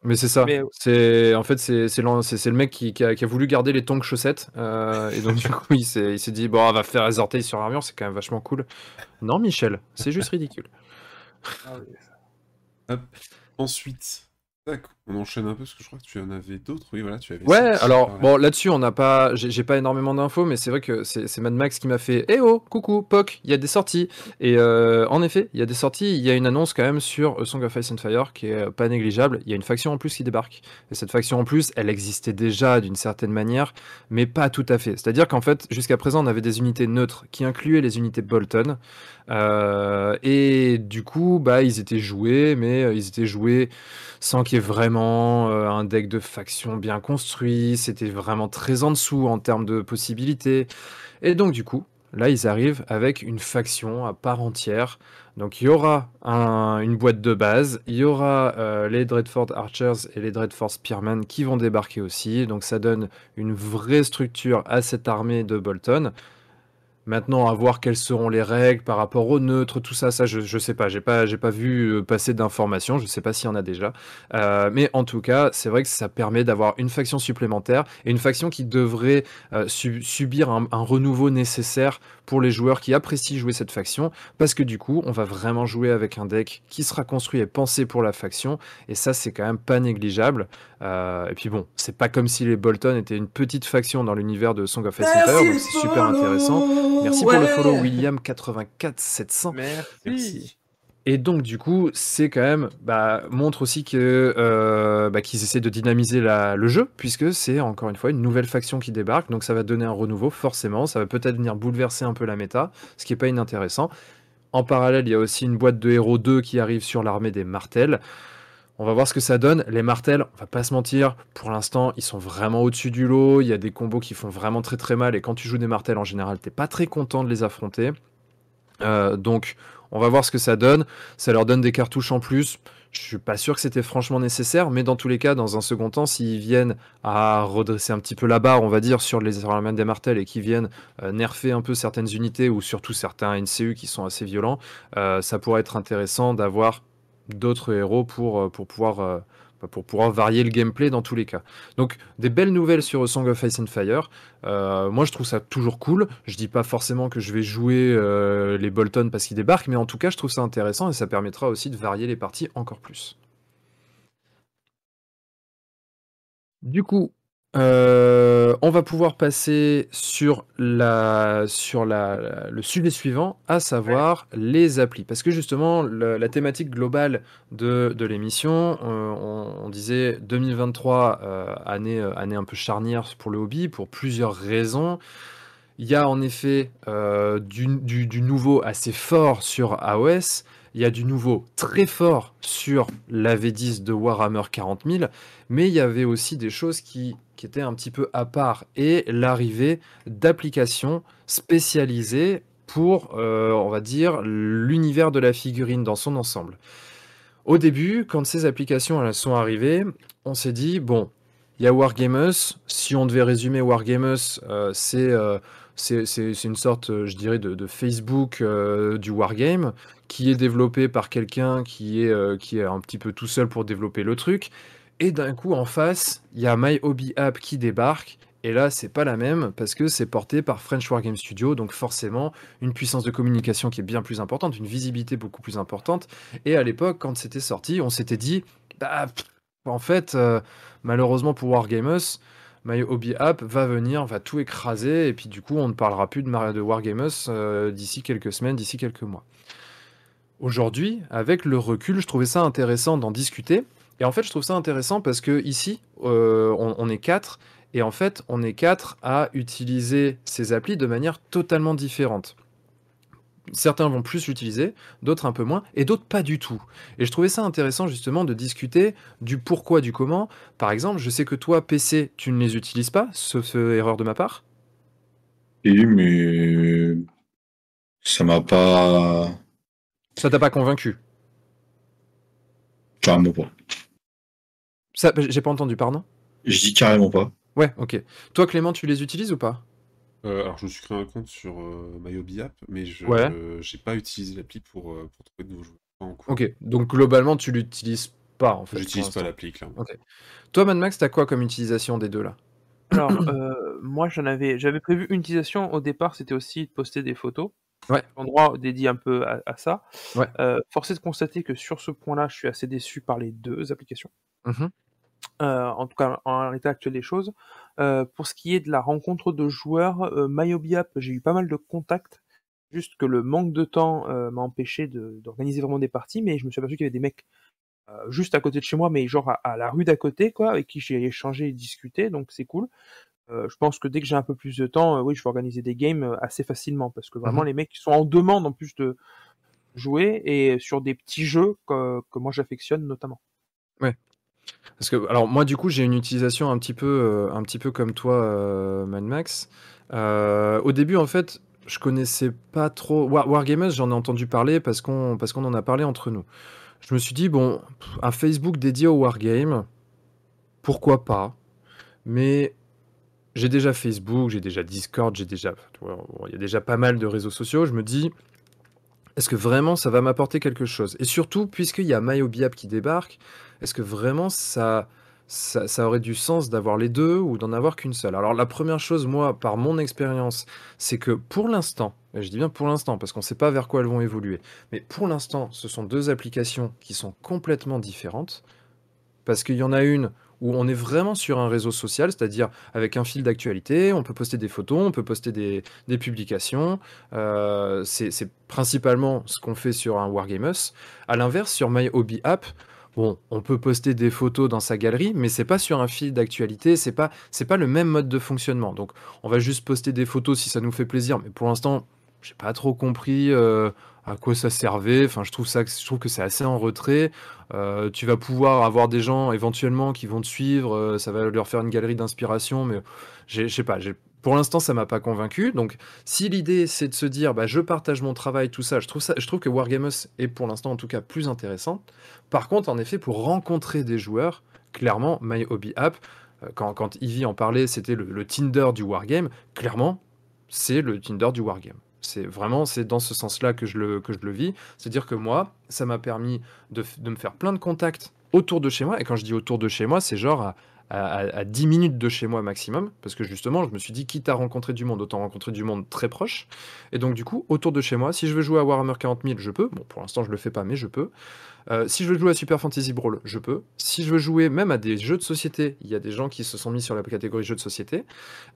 Mais c'est ça. Mais- C'est en fait c'est le mec qui, qui a, qui a voulu garder les tongs chaussettes euh, et donc du coup il s'est il s'est dit bon on va faire les orteils sur l'armure c'est quand même vachement cool. Non Michel c'est juste ridicule. Ensuite, tac, on enchaîne un peu parce que je crois que tu en avais d'autres. Oui, voilà, tu avais. Ouais ça, alors bon là-dessus on n'a pas j'ai pas énormément d'infos mais c'est vrai que c'est Mad Max qui m'a fait eh oh coucou Poc il y a des sorties. Et euh, en effet il y a des sorties. Il y a une annonce quand même sur A Song of Ice and Fire qui est euh, pas négligeable. Il y a une faction en plus qui débarque. Et cette faction en plus elle existait déjà d'une certaine manière mais pas tout à fait. C'est à dire qu'en fait jusqu'à présent on avait des unités neutres qui incluaient les unités Bolton. Euh, et du coup bah ils étaient joués mais euh, ils étaient joués sans qu'il y ait vraiment euh, un deck de faction bien construit. C'était vraiment très en dessous en termes de possibilités. Et donc, du coup, là, ils arrivent avec une faction à part entière. Donc, il y aura un- une boîte de base, il y aura euh, les Dreadfort Archers et les Dreadfort Spearmen qui vont débarquer aussi. Donc, ça donne une vraie structure à cette armée de Bolton. Maintenant, à voir quelles seront les règles par rapport aux neutres, tout ça, ça je, je sais pas, j'ai pas, pas vu euh, passer d'informations, je sais pas s'il y en a déjà. Euh, mais en tout cas, c'est vrai que ça permet d'avoir une faction supplémentaire et une faction qui devrait euh, su- subir un renouveau nécessaire pour les joueurs qui apprécient jouer cette faction, parce que du coup, on va vraiment jouer avec un deck qui sera construit et pensé pour la faction, et ça, c'est quand même pas négligeable. Euh, et puis bon, c'est pas comme si les Bolton étaient une petite faction dans l'univers de Song of Ice and Fire, donc c'est super intéressant. Merci pour le follow William84700. Merci. Merci. Et donc, du coup, c'est quand même bah, montre aussi que euh, bah, qu'ils essaient de dynamiser la- le jeu, puisque c'est encore une fois une nouvelle faction qui débarque. Donc, ça va donner un renouveau, forcément. Ça va peut-être venir bouleverser un peu la méta, ce qui est pas inintéressant. En parallèle, il y a aussi une boîte de héros 2 qui arrive sur l'armée des martels. On va voir ce que ça donne. Les martels, on va pas se mentir, pour l'instant, ils sont vraiment au-dessus du lot. Il y a des combos qui font vraiment très très mal. Et quand tu joues des martels, en général, t'es pas très content de les affronter. Euh, donc, on va voir ce que ça donne. Ça leur donne des cartouches en plus. Je suis pas sûr que c'était franchement nécessaire, mais dans tous les cas, dans un second temps, s'ils viennent à redresser un petit peu la barre, on va dire, sur les armées des martels et qu'ils viennent euh, nerfer un peu certaines unités ou surtout certains NCU qui sont assez violents, euh, ça pourrait être intéressant d'avoir d'autres héros pour, euh, euh, bah, pour pouvoir varier le gameplay dans tous les cas. Donc des belles nouvelles sur Song of Ice and Fire. Euh, moi je trouve ça toujours cool. Je dis pas forcément que je vais jouer les Bolton parce qu'ils débarquent, mais en tout cas je trouve ça intéressant et ça permettra aussi de varier les parties encore plus. Du coup, euh, on va pouvoir passer sur, la, sur la, le sujet suivant, à savoir les applis. Parce que justement, la thématique globale de, l'émission, euh, on, disait 2023, euh, année, un peu charnière pour le hobby, pour plusieurs raisons. Il y a en effet du, du- du nouveau assez fort sur AOS, il y a du nouveau très fort sur la V10 de Warhammer 40 000, mais il y avait aussi des choses qui, étaient un petit peu à part, et l'arrivée d'applications spécialisées pour, euh, on va dire, l'univers de la figurine dans son ensemble. Au début, quand ces applications sont arrivées, on s'est dit, bon, il y a Wargamers, si on devait résumer Wargamers, euh, c'est euh, une sorte, je dirais, de, de Facebook euh, du Wargame, qui est développé par quelqu'un qui est, euh, qui est un petit peu tout seul pour développer le truc. Et d'un coup, en face, il y a My Hobby App qui débarque. Et là, c'est pas la même parce que c'est porté par French Wargame Studio, donc forcément une puissance de communication qui est bien plus importante, une visibilité beaucoup plus importante. Et à l'époque, quand c'était sorti, on s'était dit, bah, en fait, euh, malheureusement pour Wargamers, My Hobby App va venir, va tout écraser, et puis du coup, on ne parlera plus de, Mar- de Wargamers euh, d'ici quelques semaines, d'ici quelques mois. Aujourd'hui, avec le recul, je trouvais ça intéressant d'en discuter. Et en fait, je trouve ça intéressant parce que ici, euh, on, on est quatre, et en fait, on est quatre à utiliser ces applis de manière totalement différente. Certains vont plus l'utiliser, d'autres un peu moins, et d'autres pas du tout. Et je trouvais ça intéressant justement de discuter du pourquoi, du comment. Par exemple, je sais que toi, PC, tu ne les utilises pas, sauf euh, erreur de ma part. Et mais ça m'a pas Ça t'a pas convaincu carrément pas. Ça, j'ai pas entendu, pardon Je dis carrément pas. Ouais, ok. Toi, Clément, tu les utilises ou pas Euh, alors, je me suis créé un compte sur euh, My Hobby App, mais je Ouais. euh, j'ai pas utilisé l'appli pour, euh, pour trouver de nouveaux joueurs. Pas en cours. Ok, donc globalement, tu l'utilises pas en fait. J'utilise pas l'appli, clairement. Ok. Toi, Mad Max, t'as quoi comme utilisation des deux là Alors, euh, moi, j'en avais, j'avais prévu une utilisation au départ, c'était aussi de poster des photos. Ouais. Endroit dédié un peu à, à ça. Ouais. Euh, force est de constater que sur ce point-là, je suis assez déçu par les deux applications. Mhm. Euh, en tout cas, en l'état actuel des choses. Euh, pour ce qui est de la rencontre de joueurs, euh, My Hobby App, j'ai eu pas mal de contacts. Juste que le manque de temps m'a empêché de- d'organiser vraiment des parties, mais je me suis aperçu qu'il y avait des mecs juste à côté de chez moi, mais genre à, à la rue d'à côté, quoi, avec qui j'ai échangé et discuté, donc c'est cool. Euh, je pense que dès que j'ai un peu plus de temps, euh, oui, je vais organiser des games euh, assez facilement, parce que vraiment Mhm. les mecs sont en demande en plus de jouer et sur des petits jeux que, que moi j'affectionne notamment. Parce que, alors moi, du coup, j'ai une utilisation un petit peu, euh, un petit peu comme toi, Mad Max. Au début, en fait, je connaissais pas trop. War- Wargamers, j'en ai entendu parler parce qu'on parce qu'on en a parlé entre nous. Je me suis dit, bon, un Facebook dédié au Wargame, pourquoi pas? Mais j'ai déjà Facebook, j'ai déjà Discord, j'ai déjà. Il y a déjà pas mal de réseaux sociaux. Je me dis, est-ce que vraiment ça va m'apporter quelque chose? Et surtout, puisqu'il y a My Hobby App qui débarque, est-ce que vraiment ça, ça, ça aurait du sens d'avoir les deux ou d'en avoir qu'une seule? Alors la première chose, moi, par mon expérience, c'est que pour l'instant, et je dis bien pour l'instant parce qu'on ne sait pas vers quoi elles vont évoluer, mais pour l'instant, ce sont deux applications qui sont complètement différentes, parce qu'il y en a une où on est vraiment sur un réseau social, c'est-à-dire avec un fil d'actualité, on peut poster des photos, on peut poster des, publications. Euh, c'est principalement ce qu'on fait sur un Wargamers. À l'inverse, sur My Hobby App, Bon, on peut poster des photos dans sa galerie, mais c'est pas sur un fil d'actualité, c'est pas, c'est pas le même mode de fonctionnement. Donc, on va juste poster des photos si ça nous fait plaisir, mais pour l'instant, j'ai pas trop compris euh, à quoi ça servait. Enfin, je trouve ça, je trouve que c'est assez en retrait. Euh, tu vas pouvoir avoir des gens éventuellement qui vont te suivre, euh, ça va leur faire une galerie d'inspiration, mais je sais pas, pour l'instant ça m'a pas convaincu. Donc si l'idée c'est de se dire bah, je partage mon travail, tout ça, je trouve, ça, je trouve que Wargamers est pour l'instant en tout cas plus intéressant. Par contre, en effet, pour rencontrer des joueurs, clairement, My Hobby App, euh, quand, Ivy en parlait, c'était le Tinder du Wargame, clairement, c'est le Tinder du Wargame. C'est vraiment, c'est dans ce sens-là que, je le- que je le vis. C'est-à-dire que moi, ça m'a permis de, de me faire plein de contacts autour de chez moi. Et quand je dis autour de chez moi, c'est genre à, à- à 10 minutes de chez moi maximum. Parce que justement, je me suis dit, quitte à rencontrer du monde, autant rencontrer du monde très proche. Et donc, du coup, autour de chez moi, si je veux jouer à Warhammer 40 000, je peux. Bon, pour l'instant, je le fais pas, mais je peux. Euh, si je veux jouer à Super Fantasy Brawl, je peux. Si je veux jouer même à des jeux de société, il y a des gens qui se sont mis sur la catégorie jeux de société.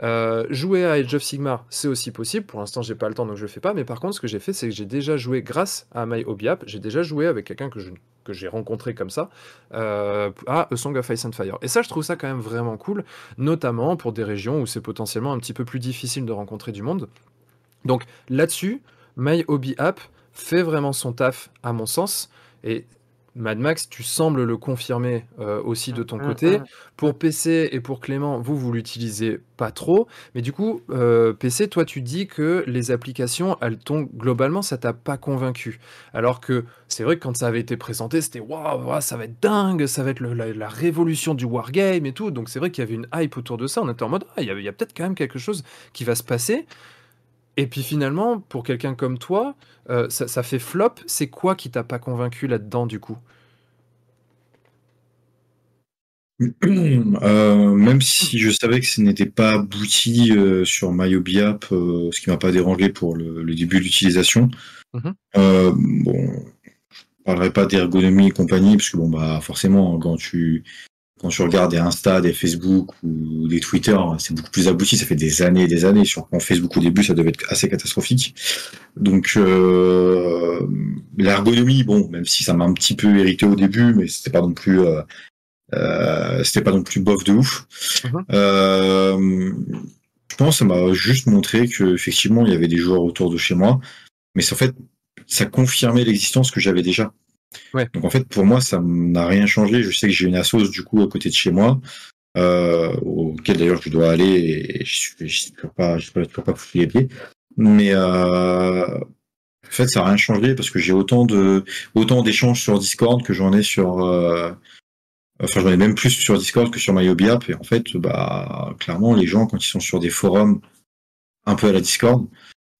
Euh, jouer à Age of Sigmar, c'est aussi possible. Pour l'instant, j'ai pas le temps, donc je le fais pas. Mais par contre, ce que j'ai fait, c'est que j'ai déjà joué grâce à My Hobby App. J'ai déjà joué avec quelqu'un que je que j'ai rencontré comme ça euh, à A Song of Ice and Fire. Et ça, je trouve ça quand même vraiment cool, notamment pour des régions où c'est potentiellement un petit peu plus difficile de rencontrer du monde. Donc là-dessus, My Hobby App fait vraiment son taf, à mon sens. Et Mad Max, tu sembles le confirmer euh, aussi de ton Mm, côté. mm. Pour PC et pour Clément, vous, vous l'utilisez pas trop. Mais du coup, euh, PC, toi, tu dis que les applications, elles t'ont globalement, ça t'a pas convaincu. Alors que c'est vrai que quand ça avait été présenté, c'était waouh, ça va être dingue, ça va être le- la, la révolution du wargame et tout. Donc c'est vrai qu'il y avait une hype autour de ça. On était en mode, ah, il y a, il y a peut-être quand même quelque chose qui va se passer. Et puis finalement, pour quelqu'un comme toi, euh, ça, ça fait flop. C'est quoi qui t'a pas convaincu là-dedans, du coup? Euh, même si je savais que ce n'était pas abouti euh, sur MyObi App, euh, ce qui m'a pas dérangé pour le, le début de l'utilisation. Euh, bon, je parlerai pas d'ergonomie et compagnie, parce que bon bah forcément quand tu quand tu regardes des Insta, des Facebook ou des Twitter, c'est beaucoup plus abouti. Ça fait des années et des années. Sur en Facebook au début, ça devait être assez catastrophique. Donc euh, l'ergonomie, bon, même si ça m'a un petit peu irrité au début, mais c'était pas non plus euh, euh, c'était pas non plus bof de ouf. Mhm. Je pense que ça m'a juste montré que effectivement il y avait des joueurs autour de chez moi, mais en fait ça confirmait l'existence que j'avais déjà. Donc en fait pour moi ça n'a rien changé. Je sais que j'ai une assos du coup à côté de chez moi, euh, auquel d'ailleurs je dois aller et je je suis pas, je suis pas, foutu les pieds. Mais euh, en fait ça n'a rien changé parce que j'ai autant de autant d'échanges sur Discord que j'en ai sur euh, Enfin, j'en ai même plus sur Discord que sur MyHobby App. Et en fait, bah, clairement, les gens, quand ils sont sur des forums un peu à la Discord,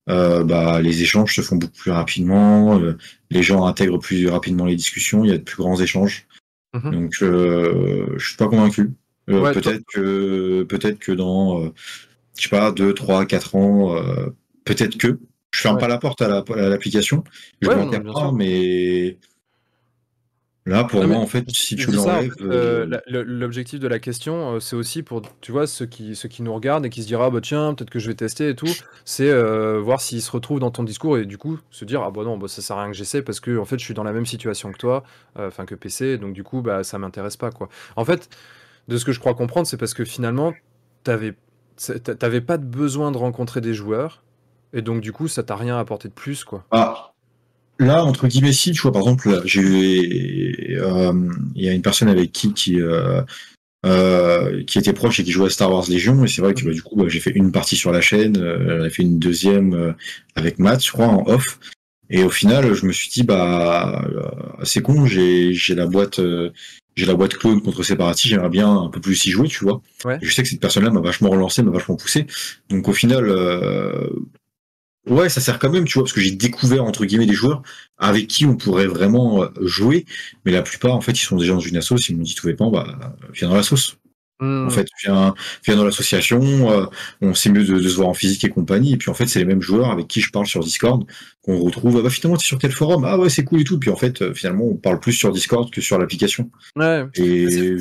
euh, bah, les échanges se font beaucoup plus rapidement. euh, les gens intègrent plus rapidement les discussions. Il y a de plus grands échanges. Mhm. Donc, euh, je suis pas convaincu. Euh, Ouais, peut-être que, peut-être que dans, euh, je sais pas, deux, trois, quatre ans, euh, peut-être que. Je ferme Ouais. pas la porte à la- à l'application. je Ouais, m'en pas, sûr. mais là, pour Non, moi, en fait, si tu en l'enlèves, fait, euh, euh, l'objectif de la question, euh, c'est aussi pour, tu vois, ceux qui, ceux qui nous regardent et qui se diront, ah bah tiens, peut-être que je vais tester et tout, c'est euh, voir s'ils se retrouvent dans ton discours et du coup se dire, ah bah non, bah, ça sert à rien que j'essaie parce que en fait, je suis dans la même situation que toi, enfin que PC, donc du coup, bah ça m'intéresse pas, quoi. En fait, de ce que je crois comprendre, c'est parce que finalement, t'avais t'avais pas de besoin de rencontrer des joueurs et donc du coup, ça t'a rien apporté de plus, quoi. Ah, là, entre guillemets, si, tu vois, par exemple, j'ai, euh, il y a une personne avec qui, qui, euh, euh, qui était proche et qui jouait à Star Wars Légion, et c'est vrai que bah, du coup, bah, j'ai fait une partie sur la chaîne, euh, j'en ai fait une deuxième euh, avec Matt, je crois, en off. Et au final, je me suis dit, bah, euh, c'est con, j'ai, j'ai la boîte, euh, j'ai la boîte clone contre Separati, j'aimerais bien un peu plus y jouer, tu vois. Ouais. Je sais que cette personne-là m'a vachement relancé, m'a vachement poussé. Donc au final, euh, Ouais, ça sert quand même, tu vois, parce que j'ai découvert entre guillemets des joueurs avec qui on pourrait vraiment euh, jouer, mais la plupart en fait ils sont déjà dans une assoce, ils m'ont dit tout dépend, bah viens dans la sauce. Hmm. En fait, viens, viens dans l'association, euh, on sait mieux de, de se voir en physique et compagnie, et puis en fait c'est les mêmes joueurs avec qui je parle sur Discord qu'on retrouve. Ah bah finalement t'es sur tel forum, ah ouais c'est cool et tout, puis en fait euh, finalement on parle plus sur Discord que sur l'application. Ouais. Et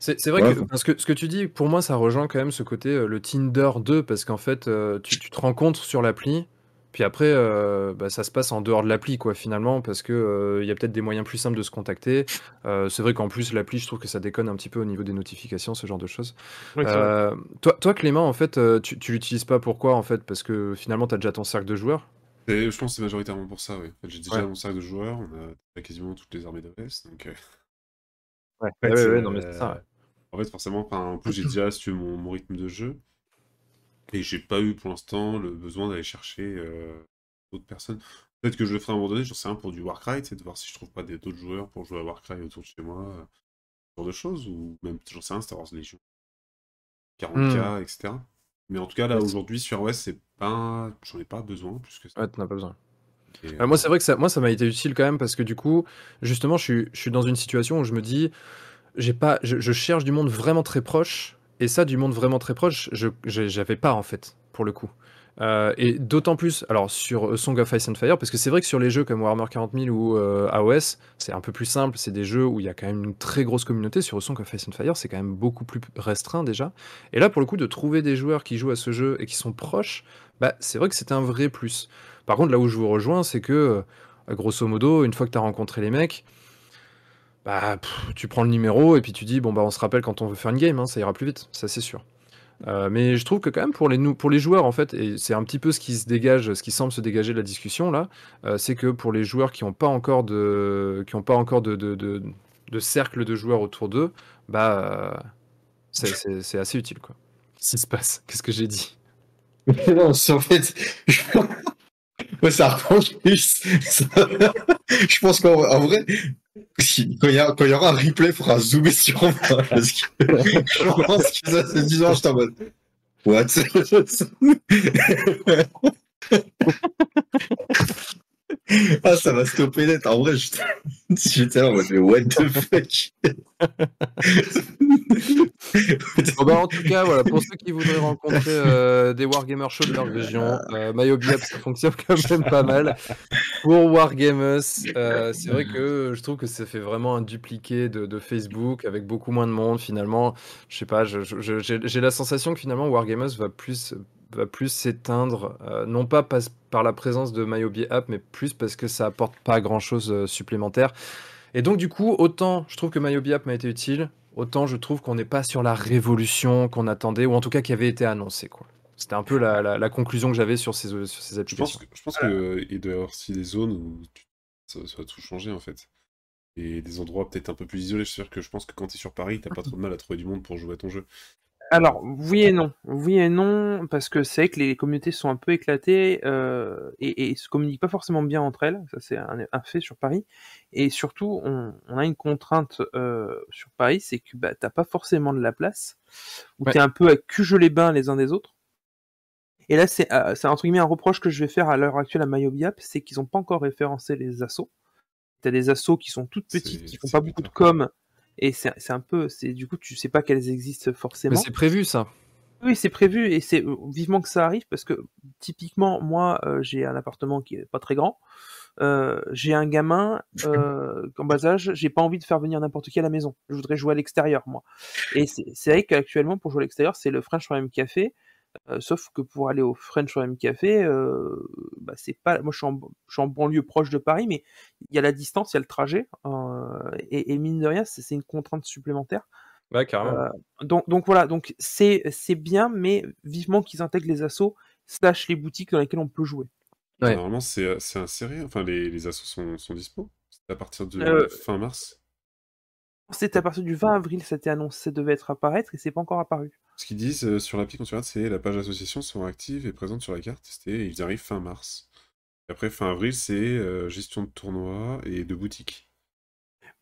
C'est vrai Ouais, que parce que ce que tu dis, pour moi, ça rejoint quand même ce côté euh, le Tinder 2, parce qu'en fait, tu, tu te rencontres sur l'appli, puis après, euh, bah, ça se passe en dehors de l'appli, quoi, finalement, parce que euh, il y a peut-être des moyens plus simples de se contacter. Euh, c'est vrai qu'en plus, l'appli, je trouve que ça déconne un petit peu au niveau des notifications, ce genre de choses. Oui. Euh, toi, toi, Clément, en fait, tu, tu l'utilises pas pourquoi, en fait, parce que finalement, tu as déjà ton cercle de joueurs? Et je pense que c'est majoritairement pour ça, oui. En fait, J'ai déjà Ouais. mon cercle de joueurs, on a quasiment toutes les armées d'OS, donc... euh, Ouais, en fait, ouais, ouais, non, mais c'est ça. ouais. En fait, forcément, enfin, en plus, j'ai déjà, si tu veux, mon, mon rythme de jeu. Et j'ai pas eu pour l'instant le besoin d'aller chercher euh, d'autres personnes. Peut-être que je le ferai à un moment donné, j'en sais rien pour du Warcry, c'est de voir si je trouve pas d'autres joueurs pour jouer à Warcry autour de chez moi, euh, ce genre de choses, ou même, j'en sais rien, Star Wars Legion. 40k, etc. Mais en tout cas, là, aujourd'hui, sur OS, c'est pas... j'en ai pas besoin plus que ça. Ouais, t'en as pas besoin. Et, Euh, moi, c'est vrai que ça, moi, ça m'a été utile quand même parce que du coup, justement, je suis, je suis dans une situation où je me dis, j'ai pas, je, je cherche du monde vraiment très proche et ça, du monde vraiment très proche, je j'avais pas en fait pour le coup. Euh, et d'autant plus, alors sur A Song of Ice and Fire, parce que c'est vrai que sur les jeux comme Warhammer 40 000 ou euh, AOS, c'est un peu plus simple, c'est des jeux où il y a quand même une très grosse communauté. Sur Song of Ice and Fire, c'est quand même beaucoup plus restreint déjà. Et là, pour le coup, de trouver des joueurs qui jouent à ce jeu et qui sont proches, bah, c'est vrai que c'est un vrai plus. Par contre, là où je vous rejoins, c'est que, euh, grosso modo, une fois que tu as rencontré les mecs, bah, tu prends le numéro et puis tu dis, bon, bah, on se rappelle quand on veut faire une game, hein, ça ira plus vite, ça c'est sûr. Euh, mais je trouve que quand même pour les, pour les joueurs, en fait, et c'est un petit peu ce qui se dégage, ce qui semble se dégager de la discussion là, euh, c'est que pour les joueurs qui n'ont pas encore de, qui ont pas encore de, de, de- cercle de joueurs autour d'eux, bah, euh, c'est- assez utile, quoi. Qu'est-ce qui se passe? Qu'est-ce que j'ai dit? Non, en fait. Ouais, ça arrange plus. Je pense qu'en en vrai, quand il y, y aura un replay, il faudra zoomer sur moi. Parce que je pense que ça, c'est 10 ans, je en mode. What? Ah, ça va stopper net. En vrai, j'étais là en mode, mais what the fuck? Bon, bah, en tout cas, voilà, pour ceux qui voudraient rencontrer euh, des Wargamers chauds de leur région, euh, ça fonctionne quand même pas mal. Pour Wargamers, euh, c'est vrai que je trouve que ça fait vraiment un dupliqué de, Facebook avec beaucoup moins de monde finalement. Je sais pas, j'ai la sensation que finalement Wargamers va plus va plus s'éteindre, euh, non pas par la présence de MyObiApp, mais plus parce que ça apporte pas grand chose supplémentaire. Et donc, du coup, autant je trouve que MyObiApp m'a été utile, autant je trouve qu'on n'est pas sur la révolution qu'on attendait, ou en tout cas qui avait été annoncée. quoi. C'était un peu la, la- la conclusion que j'avais sur ces, sur ces Je pense, applications. que- je pense qu'il doit y avoir aussi des zones où tu- ça, ça va tout changer en fait. Et des endroits peut-être un peu plus isolés. Je suis sûr que je pense que quand tu es sur Paris, t'as pas trop de mal à trouver du monde pour jouer à ton jeu. Alors, oui et non. Oui et non, parce que c'est vrai que les communautés sont un peu éclatées euh, et, et se communiquent pas forcément bien entre elles. Ça, c'est un, un fait sur Paris. Et surtout, on, on a une contrainte euh, sur Paris, c'est que bah, t'as pas forcément de la place, où Ouais. t'es un peu à cuge les bains les uns des autres. Et là, c'est euh, c'est entre guillemets un reproche que je vais faire à l'heure actuelle à MyObiApp, c'est qu'ils ont pas encore référencé les assos. T'as des assos qui sont toutes petites, qui font pas beaucoup de com, et c'est c'est un peu, c'est du coup, tu sais pas qu'elles existent Mais forcément. c'est prévu ça. Oui, c'est prévu et c'est vivement que ça arrive parce que typiquement, moi, euh, j'ai un appartement qui est pas très grand. Euh, j'ai un gamin euh, en bas âge, j'ai pas envie de faire venir n'importe qui à la maison. Je voudrais jouer à l'extérieur, moi. Et c'est c'est vrai qu'actuellement, pour jouer à l'extérieur, c'est le French Royal Café. Euh, sauf que pour aller au French Royal Café, euh, bah, c'est pas. Moi, je suis, en, je suis en banlieue proche de Paris, mais il y a la distance, il y a le trajet, euh, et, et mine de rien, c'est une contrainte supplémentaire. Ouais, carrément. Euh, donc, donc voilà, donc c'est c'est bien, mais vivement qu'ils intègrent les assos slash les boutiques dans lesquelles on peut jouer. Ouais. Normalement, c'est c'est inséré. Enfin, les, les assos sont, sont dispo? C'est à partir de Euh, fin mars? C'est à partir du 20 avril, ça a été annoncé, ça devait être apparaître et c'est pas encore apparu. Ce qu'ils disent euh, sur l'appli regardes, c'est la page association sera active et présente sur la carte et ils arrivent fin mars. Et après, fin avril, c'est euh, gestion de tournoi et de boutique.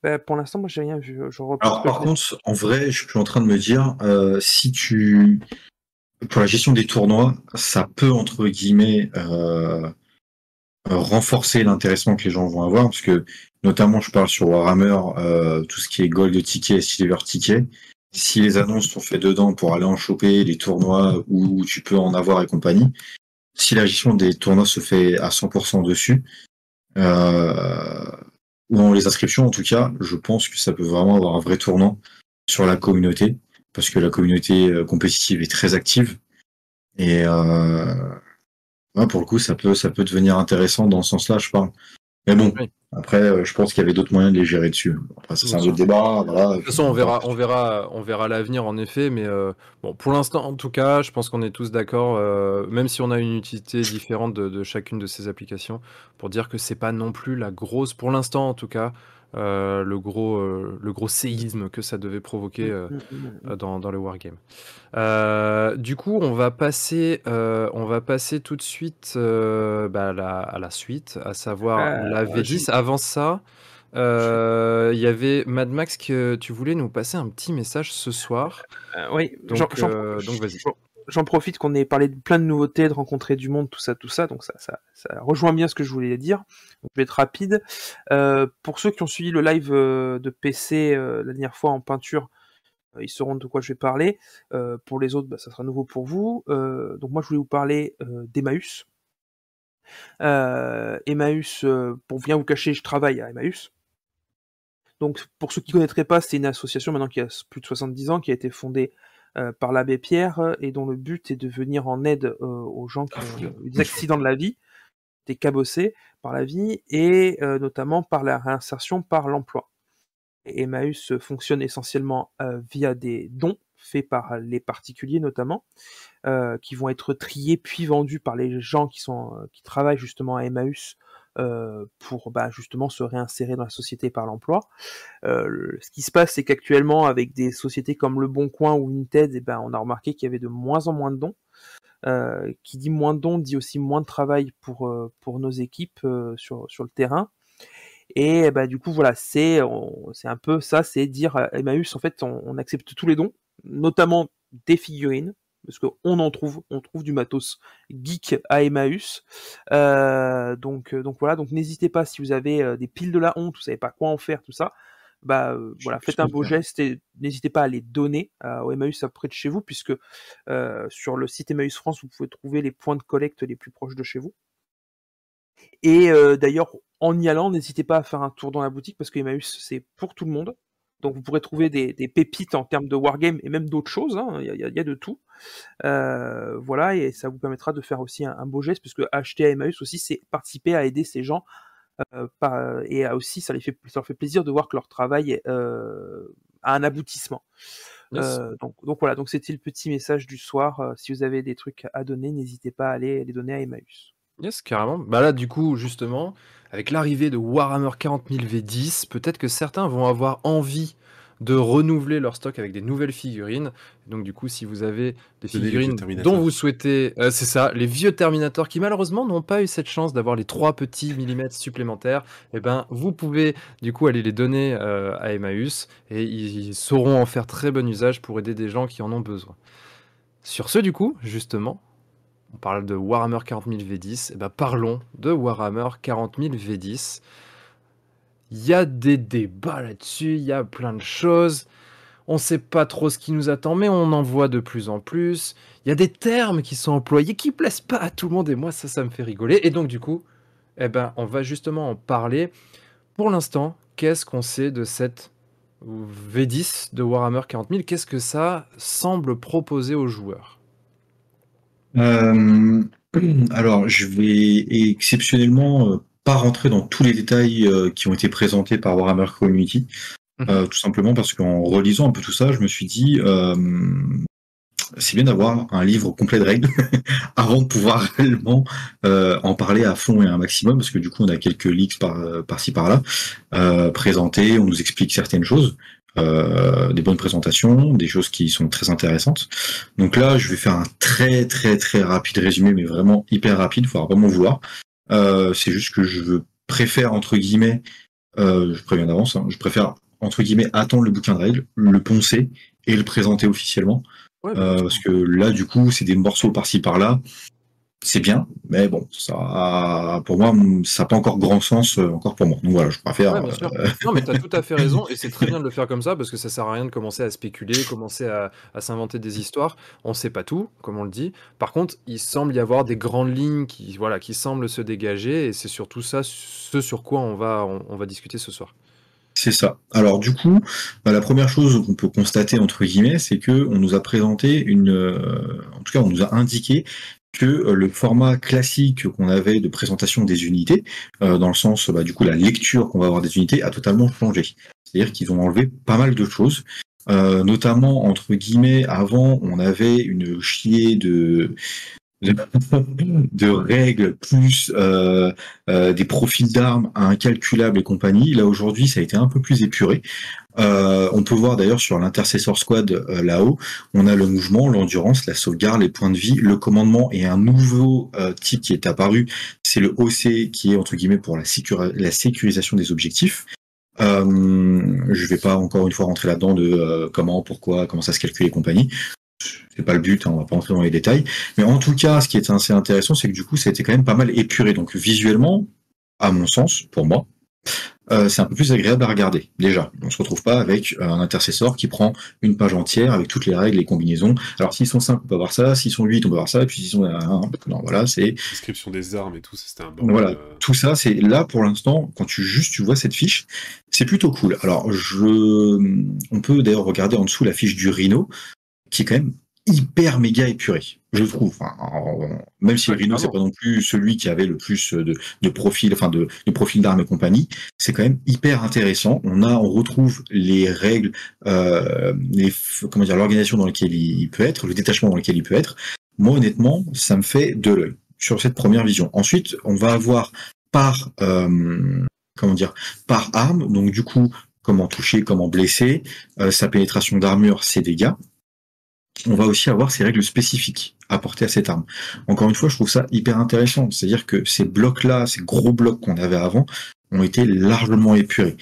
Bah, pour l'instant, moi, j'ai rien vu. Je Alors, par contre, en vrai, je suis en train de me dire, euh, si tu, pour la gestion des tournois, ça peut, entre guillemets, euh, renforcer l'intéressement que les gens vont avoir, parce que, notamment, je parle sur Warhammer, euh, tout ce qui est gold ticket et silver ticket. Si les annonces sont faites dedans pour aller en choper les tournois où tu peux en avoir et compagnie, si la gestion des tournois se fait à 100% dessus, euh, ou dans les inscriptions en tout cas, je pense que ça peut vraiment avoir un vrai tournant sur la communauté, parce que la communauté euh, compétitive est très active. Et euh, ouais, pour le coup, ça peut, ça peut devenir intéressant dans ce sens-là, je parle. Mais bon. Après, euh, je pense qu'il y avait d'autres moyens de les gérer dessus. Après, c'est un autre débat. Voilà. De toute façon, on verra, on verra, on verra l'avenir en effet, mais euh, bon, pour l'instant, en tout cas, je pense qu'on est tous d'accord, euh, même si on a une utilité différente de, de chacune de ces applications, pour dire que c'est pas non plus la grosse, pour l'instant en tout cas, euh, le gros, euh, le gros séisme que ça devait provoquer euh, Mm, mm, mm. euh, dans, dans le wargame. Euh, du coup, on va passer, euh, on va passer tout de suite euh, bah, à, la, à la suite, à savoir Euh, la V10. Avant ça, euh, il y avait Mad Max que tu voulais nous passer un petit message ce soir. Euh, oui, Donc, euh, donc vas-y. J'en- profite qu'on ait parlé de plein de nouveautés, de rencontrer du monde, tout ça, tout ça, donc ça, ça, ça rejoint bien ce que je voulais dire. Je vais être rapide. Euh, pour ceux qui ont suivi le live euh, de PC euh, la dernière fois en peinture, ils sauront de quoi je vais parler. Pour les autres, bah, ça sera nouveau pour vous. Donc moi, je voulais vous parler d'Emmaüs. Emmaüs, pour bien vous cacher, je travaille à Emmaüs. Donc, pour ceux qui ne connaîtraient pas, c'est une association maintenant qui a plus de 70 ans, qui a été fondée par l'abbé Pierre euh, et dont le but est de venir en aide euh, aux gens qui ont eu des accidents de la vie, des cabossés par la vie et euh, notamment par la réinsertion par l'emploi. Emmaüs fonctionne essentiellement euh, via des dons faits par les particuliers notamment, euh, qui vont être triés puis vendus par les gens qui sont euh, qui travaillent justement à Emmaüs euh, pour bah, justement se réinsérer dans la société par l'emploi. Euh, ce qui se passe, c'est qu'actuellement, avec des sociétés comme Le Bon Coin ou Vinted, eh ben, on a remarqué qu'il y avait de moins en moins de dons. Euh, qui dit moins de dons dit aussi moins de travail pour, euh, pour nos équipes euh, sur, sur le terrain. Et bah, du coup, voilà, c'est un peu ça, c'est dire Emmaüs, en fait, on, on accepte tous les dons, notamment des figurines, parce qu'on en trouve, on trouve du matos geek à Emmaüs. Euh, donc, euh, donc voilà, donc n'hésitez pas si vous avez euh, des piles de la honte, vous savez pas quoi en faire, tout ça, bah euh, voilà, faites un beau geste et n'hésitez pas à les donner euh, au Emmaüs près de chez vous, puisque euh, sur le site Emmaüs France, vous pouvez trouver les points de collecte les plus proches de chez vous. Et euh, d'ailleurs, en y allant, n'hésitez pas à faire un tour dans la boutique parce que Emmaüs, c'est pour tout le monde. Donc vous pourrez trouver des, des pépites en termes de wargame et même d'autres choses. hein. Il y, a- y y de tout. Euh, voilà, et ça vous permettra de faire aussi un, un beau geste parce que acheter à Emmaüs aussi, c'est participer à aider ces gens. euh, par- et à aussi, ça, les fait, ça leur fait plaisir de voir que leur travail euh, a un aboutissement. Yes. Donc, donc voilà, donc c'était le petit message du soir. Si vous avez des trucs à donner, n'hésitez pas à aller les donner à Emmaüs. Yes, carrément. Bah là, du coup, justement, avec l'arrivée de Warhammer 40 000 V10, peut-être que certains vont avoir envie de renouveler leur stock avec des nouvelles figurines. Donc, du coup, si vous avez des figurines dont vous souhaitez, euh, c'est ça, les vieux Terminators qui malheureusement n'ont pas eu cette chance d'avoir les trois petits millimètres supplémentaires, eh ben, vous pouvez du coup aller les donner euh, à Emmaüs et ils sauront en faire très bon usage pour aider des gens qui en ont besoin. Sur ce, du coup, justement, on parle de Warhammer 40 000 V10, et ben parlons de Warhammer 40 000 V10. Il y a des débats là-dessus, il y a plein de choses. On ne sait pas trop ce qui nous attend, mais on en voit de plus en plus. Il y a des termes qui sont employés qui plaisent pas à tout le monde, et moi ça, ça me fait rigoler. Et donc du coup, eh ben, on va justement en parler. Pour l'instant, qu'est-ce qu'on sait de cette V10 de Warhammer 40 000 Qu'est-ce que ça semble proposer aux joueurs? Euh, alors, je vais exceptionnellement euh, pas rentrer dans tous les détails euh, qui ont été présentés par Warhammer Community, Mhm. euh, tout simplement parce qu'en relisant un peu tout ça, je me suis dit, euh, c'est bien d'avoir un livre complet de règles avant de pouvoir réellement euh, en parler à fond et à un maximum, parce que du coup, on a quelques leaks par, par-ci par-là euh, présentés, on nous explique certaines choses. Euh, des bonnes présentations, des choses qui sont très intéressantes. Donc là, je vais faire un très très très rapide résumé, mais vraiment hyper rapide, il faudra pas m'en vouloir. Euh, c'est juste que je préfère, entre guillemets, euh, je préviens d'avance, hein, je préfère, entre guillemets, attendre le bouquin de règles, le poncer et le présenter officiellement. Ouais, Euh, parce que là, du coup, c'est des morceaux par-ci par-là. C'est bien, mais bon, ça, pour moi, ça n'a pas encore grand sens, euh, encore pour moi. Donc voilà, je préfère. Ouais, euh, Non, mais tu as tout à fait raison, et c'est très bien de le faire comme ça, parce que ça sert à rien de commencer à spéculer, commencer à, à s'inventer des histoires. On sait pas tout, comme on le dit. Par contre, il semble y avoir des grandes lignes qui, voilà, qui semblent se dégager, et c'est surtout ça, ce sur quoi on va, on, on va discuter ce soir. C'est ça. Alors du coup, bah, la première chose qu'on peut constater entre guillemets, c'est que on nous a présenté une, euh, en tout cas, on nous a indiqué que euh, le format classique qu'on avait de présentation des unités, euh, dans le sens, bah, du coup, la lecture qu'on va avoir des unités a totalement changé. C'est-à-dire qu'ils ont enlevé pas mal de choses. Euh, notamment entre guillemets avant on avait une chier de de règles plus euh, euh, des profils d'armes incalculables et compagnie. Là aujourd'hui, ça a été un peu plus épuré. Euh, on peut voir d'ailleurs sur l'intercessor squad euh, là-haut, on a le mouvement, l'endurance, la sauvegarde, les points de vie, le commandement et un nouveau euh, type qui est apparu, c'est le OC qui est entre guillemets pour la, sécurisation des objectifs. Je vais pas encore une fois rentrer là-dedans de comment, pourquoi, comment ça se calcule et compagnie c'est pas le but, hein, on va pas rentrer dans les détails. Mais en tout cas, ce qui est assez intéressant, c'est que du coup, ça a été quand même pas mal épuré. Donc visuellement, à mon sens, pour moi, euh, c'est un peu plus agréable à regarder. Déjà, on se retrouve pas avec euh, un intercesseur qui prend une page entière avec toutes les règles, les combinaisons. Alors s'ils sont 5, on peut voir ça. S'ils sont 8, on peut voir ça. Et puis s'ils sont 1, non, voilà, c'est description des armes et tout, c'était un bon. Voilà, euh, tout ça, c'est là pour l'instant. Quand tu juste tu vois cette fiche, c'est plutôt cool. Alors je, on peut d'ailleurs regarder en dessous la fiche du Rhino, qui est quand même hyper méga épuré, je trouve. même si Rhino c'est pas non plus celui qui avait le plus de, de profil, enfin de, de profil d'armes et compagnie, c'est quand même hyper intéressant. On a, on retrouve les règles, euh, les, comment dire, l'organisation dans laquelle il peut être, le détachement dans lequel il peut être. Moi honnêtement, ça me fait de l'œil sur cette première vision. Ensuite, on va avoir par euh, comment dire, par arme, donc du coup comment toucher, comment blesser, euh, sa pénétration d'armure, ses dégâts on va aussi avoir ces règles spécifiques apportées à cette arme. Encore une fois, je trouve ça hyper intéressant. C'est-à-dire que ces blocs-là, ces gros blocs qu'on avait avant, ont été largement épurés.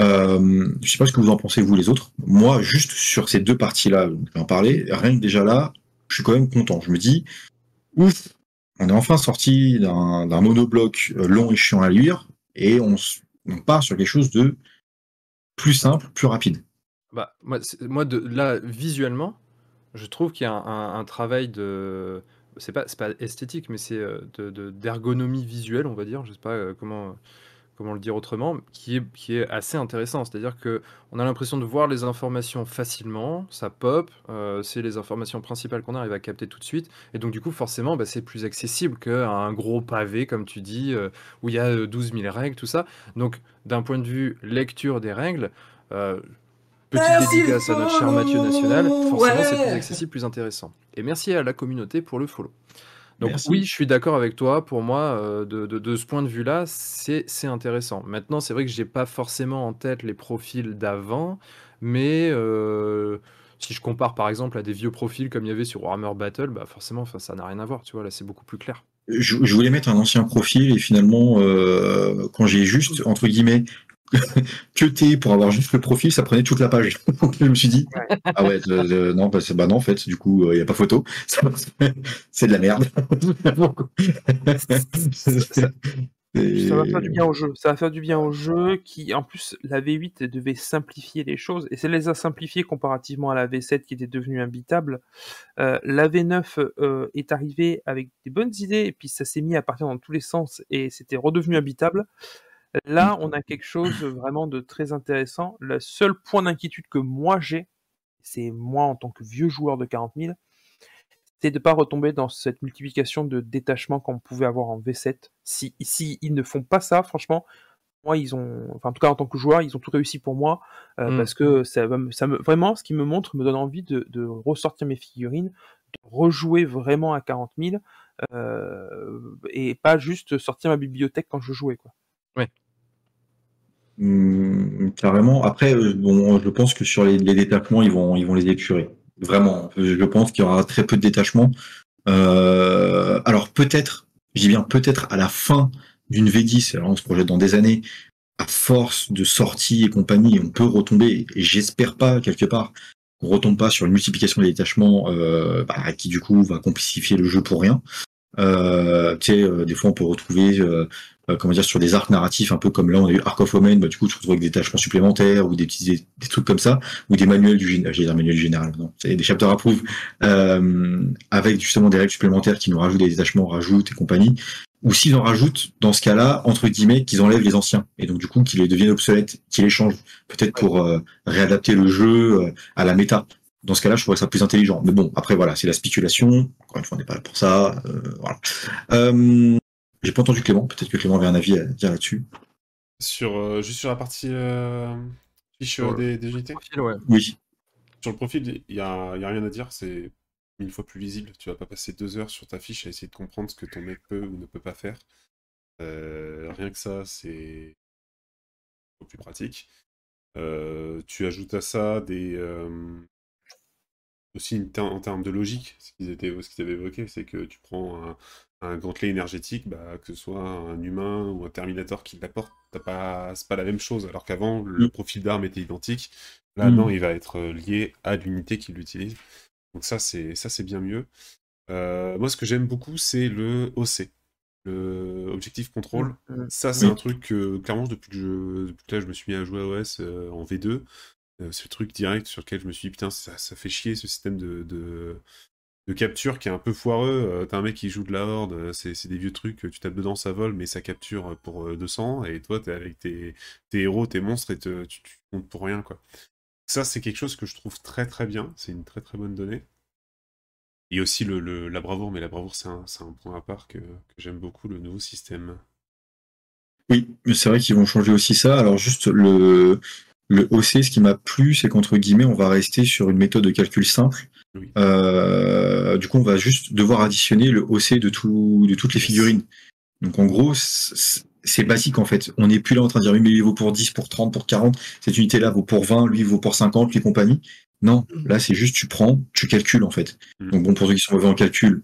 Euh, je sais pas ce que vous en pensez vous les autres. Moi, juste sur ces deux parties-là, je vais en parler. Rien que déjà là, je suis quand même content. Je me dis, ouf, on est enfin sorti d'un monobloc euh, long et chiant à lire, et on, part sur quelque chose de plus simple, plus rapide. Bah, moi, là, visuellement, je trouve qu'il y a un, travail de. C'est pas, pas esthétique, mais c'est euh, d'ergonomie visuelle, on va dire. Je sais pas euh, comment, comment le dire autrement, qui est, qui est assez intéressant. C'est-à-dire que on a l'impression de voir les informations facilement, ça pop, euh, c'est les informations principales qu'on arrive à capter tout de suite. Et donc, du coup, forcément, bah, c'est plus accessible qu'un gros pavé, comme tu dis, où il y a 12 000 règles, tout ça. Donc, d'un point de vue lecture des règles, Petite dédicace à notre cher Mathieu National. Forcément, c'est plus accessible, plus intéressant. Et merci à la communauté pour le follow. Donc oui, je suis d'accord avec toi. Pour moi, euh, de, de, ce point de vue-là, c'est intéressant. Maintenant, c'est vrai que j'ai pas forcément en tête les profils d'avant, mais euh, si je compare par exemple à des vieux profils comme il y avait sur Warhammer Battle, bah forcément, ça n'a rien à voir. Tu vois, là, c'est beaucoup plus clair. Je, voulais mettre un ancien profil et finalement, euh, quand j'ai juste entre guillemets que pour avoir juste le profil, ça prenait toute la page. je me suis dit, ah ouais, non, bah, bah, non, en fait, du coup, il euh, n'y a pas photo. C'est de la merde. ça, va faire du bien au jeu. Ça va faire du bien au jeu qui, en plus, la V8 devait simplifier les choses et ça les a simplifiées comparativement à la V7 qui était devenue imbitable. Euh, la V9 euh, est arrivée avec des bonnes idées et puis ça s'est mis à partir dans tous les sens et c'était redevenu imbitable. Là, on a quelque chose vraiment de très intéressant. Le seul point d'inquiétude que moi j'ai, c'est moi en tant que vieux joueur de 40 000, c'est de ne pas retomber dans cette multiplication de détachements qu'on pouvait avoir en V7. Si, si ils ne font pas ça, franchement, moi, ils ont, enfin, en tout cas, en tant que joueur, ils ont tout réussi pour moi, euh, mmh. parce que ça, ça me, vraiment, ce qui me montre, me donne envie de, ressortir mes figurines, de rejouer vraiment à 40 000, euh, et pas juste sortir ma bibliothèque quand je jouais, quoi. Ouais. Carrément. Après, euh, bon, je pense que sur les, détachements, ils vont, ils vont les épurer. Vraiment. Je pense qu'il y aura très peu de détachements. Euh, alors peut-être, dis bien peut-être à la fin d'une V10, alors on se projette dans des années, à force de sorties et compagnie, on peut retomber, et j'espère pas quelque part qu'on retombe pas sur une multiplication des détachements euh, bah, qui du coup va complexifier le jeu pour rien. Euh, euh, des fois on peut retrouver comment dire, sur des arcs narratifs, un peu comme là, on a eu Arc of Omen, bah, du coup, tu retrouves avec des détachements supplémentaires ou des petits, des, trucs comme ça, ou des manuels du j'ai manuel du général, non, des chapters approve, euh, avec justement des règles supplémentaires qui nous rajoutent des détachements, rajoutent et compagnie. ou s'ils en rajoutent, dans ce cas-là, entre guillemets, qu'ils enlèvent les anciens, et donc du coup qu'ils les deviennent obsolètes, qu'ils les changent, peut-être pour euh, réadapter le jeu euh, à la méta. Dans ce cas-là, je trouverais ça plus intelligent. Mais bon, après voilà, c'est la spéculation. Encore une fois, on n'est pas là pour ça. Euh, voilà. J'ai pas entendu Clément. Peut-être que Clément avait un avis à dire là-dessus. Sur, euh, juste sur la partie euh, fiche Sur euh, des, des unités. Profil, ouais. Oui. Sur le profil, il y a, y a rien à dire, c'est mille fois plus lisible. Tu vas pas passer deux heures sur ta fiche à essayer de comprendre ce que ton mec peut ou ne peut pas faire. Euh, rien que ça, c'est beaucoup plus pratique. Euh, tu ajoutes à ça des euh, aussi une ter- en termes de logique, ce qu'ils étaient, ce qu'ils avaient évoqué, c'est que tu prends un, un gantelet énergétique, bah, que ce soit un humain ou un Terminator qui l'apporte, t'as pas, c'est pas la même chose. Alors qu'avant, le Mm. profil d'arme était identique. Là, Mm. non, il va être euh, lié à l'unité qui l'utilise. Donc ça, c'est ça, c'est bien mieux. Euh, moi, ce que j'aime beaucoup, c'est le OC, le Objective Control. Mm. Ça, c'est Oui. un truc que, clairement, depuis que, je, depuis que là, je me suis mis à jouer à OS euh, en V2, euh, c'est le truc direct sur lequel je me suis dit, putain, ça, ça fait chier ce système de, de, de capture qui est un peu foireux. Euh, T'as un mec qui joue de la horde, euh, c'est des vieux trucs, tu tapes dedans, ça vole, mais ça capture pour euh, 200, et toi, t'es avec tes, héros, tes monstres, et tu, comptes pour rien, quoi. Ça, c'est quelque chose que je trouve très très bien, c'est une très très bonne donnée. Et aussi le, la bravoure, mais la bravoure, c'est un, c'est un point à part que, que j'aime beaucoup, le nouveau système. Oui, mais c'est vrai qu'ils vont changer aussi ça. Alors juste le, le OC, ce qui m'a plu, c'est qu'entre guillemets, on va rester sur une méthode de calcul simple. Oui. Euh, du coup, on va juste devoir additionner le OC de, tout, de toutes les figurines. Donc en gros, c'est basique en fait. On n'est plus là en train de dire oui, mais lui vaut pour 10, pour 30, pour 40, cette unité-là vaut pour 20, lui vaut pour 50, lui compagnie. Non, là c'est juste tu prends, tu calcules en fait. Mhm. Donc bon, pour ceux qui sont mauvais en calcul,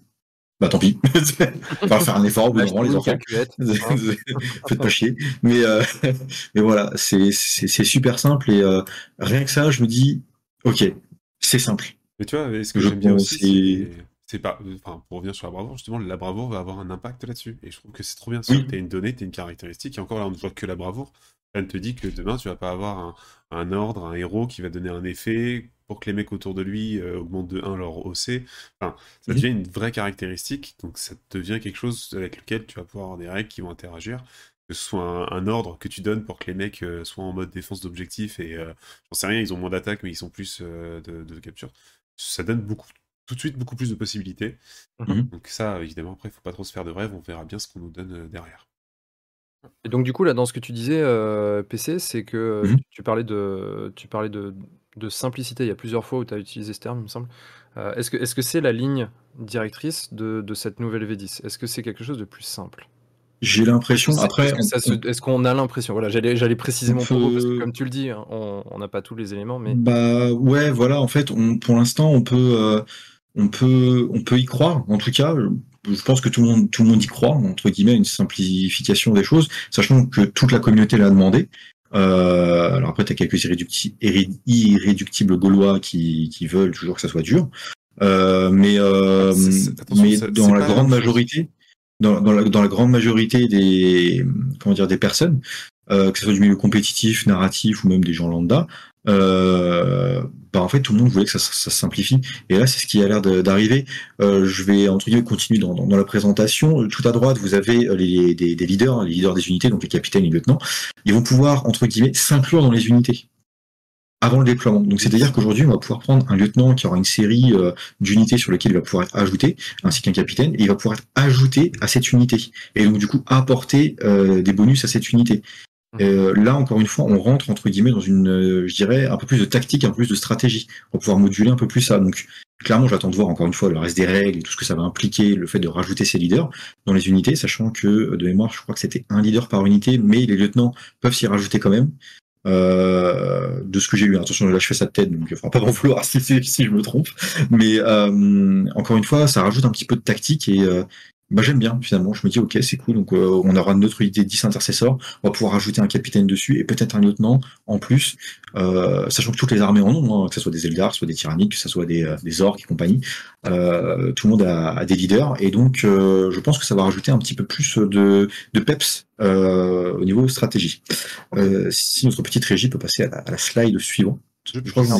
bah tant pis. on va faire un effort moment, les enfants. hein. Faites pas chier. Mais, euh, mais voilà, c'est super simple et euh, rien que ça, je me dis, ok, c'est simple. Mais tu vois, ce que j'aime bien aussi, c'est- pas, enfin, pour revenir sur la bravoure, justement, la bravoure va avoir un impact là-dessus. Et je trouve que c'est trop bien. Oui. Tu as une donnée, tu une caractéristique. Et encore là, on ne voit que la bravoure. On te dit que demain, tu vas pas avoir un, un ordre, un héros qui va donner un effet pour que les mecs autour de lui euh, augmentent de 1 leur OC. Enfin, ça Mhm. devient une vraie caractéristique. Donc, ça devient quelque chose avec lequel tu vas pouvoir avoir des règles qui vont interagir. Que ce soit un, un ordre que tu donnes pour que les mecs euh, soient en mode défense d'objectif et euh, j'en sais rien, ils ont moins d'attaque, mais ils sont plus euh, de, de capture. Ça donne beaucoup, tout de suite beaucoup plus de possibilités. Mhm. Donc ça, évidemment, après, il faut pas trop se faire de rêves, on verra bien ce qu'on nous donne derrière. Et donc du coup là dans ce que tu disais euh, PC, c'est que euh, Mhm. tu, parlais de tu parlais de, de simplicité. Il y a plusieurs fois où tu as utilisé ce terme, il me semble. Euh, est-ce que est-ce que c'est la ligne directrice de, de cette nouvelle V10 Est-ce que c'est quelque chose de plus simple? J'ai l'impression, Est-ce que après, est-ce que ça on- se- est-ce qu'on a l'impression? Voilà, j'allais j'allais préciser On mon propos parce que peut- comme tu le dis, hein, on on n'a pas tous les éléments, mais Bah ouais, voilà. En fait, on, pour l'instant, on peut, euh, on peut, on peut y croire. En tout cas, je pense que tout le monde, tout le monde y croit entre guillemets, une simplification des choses, sachant que toute la communauté l'a demandé. Euh, alors après, t'as quelques irréducti- irré- irréductibles gaulois qui, qui veulent toujours que ça soit dur. Euh, mais euh, dans la grande majorité, dans, dans, la, dans la grande majorité des comment dire des personnes, euh, que ce soit du milieu compétitif, narratif ou même des gens lambda, euh, bah en fait tout le monde voulait que ça, ça se simplifie. Et là c'est ce qui a l'air d'arriver. Euh, je vais entre guillemets continuer dans, la présentation. Tout à droite vous avez euh, les, des, leaders, les leaders des unités, donc les capitaines, les lieutenants. Ils vont pouvoir entre guillemets s'inclure dans les unités avant le déploiement. Donc c'est-à-dire qu'aujourd'hui on va pouvoir prendre un lieutenant qui aura une série euh, d'unités sur lesquelles il va pouvoir être ajouté, ainsi qu'un capitaine, et il va pouvoir être ajouté à cette unité. Et donc du coup apporter euh, des bonus à cette unité. Euh, là, encore une fois, on rentre entre guillemets dans une, euh, je dirais, un peu plus de tactique, un peu plus de stratégie, pour pouvoir moduler un peu plus ça. Donc, clairement, j'attends de voir encore une fois le reste des règles et tout ce que ça va impliquer, le fait de rajouter ces leaders dans les unités, sachant que euh, de mémoire, je crois que c'était un leader par unité, mais les lieutenants peuvent s'y rajouter quand même. Euh, de ce que j'ai lu, attention, là je fais ça de tête, donc il faudra pas m'en vouloir si, si, si je me trompe. Mais euh, encore une fois, ça rajoute un petit peu de tactique et euh, bah, j'aime bien finalement. Je me dis ok, c'est cool. Donc euh, on aura notre de 10 intercesseurs. On va pouvoir rajouter un capitaine dessus et peut-être un lieutenant en plus, euh, sachant que toutes les armées en ont, hein, que ce soit des Eldar, soit des tyranniques, que ce soit des, euh, des orques et compagnie. Euh, tout le monde a, a des leaders et donc euh, je pense que ça va rajouter un petit peu plus de, de peps euh, au niveau stratégie. Euh, si notre petite régie peut passer à la, à la slide suivante. Je, crois que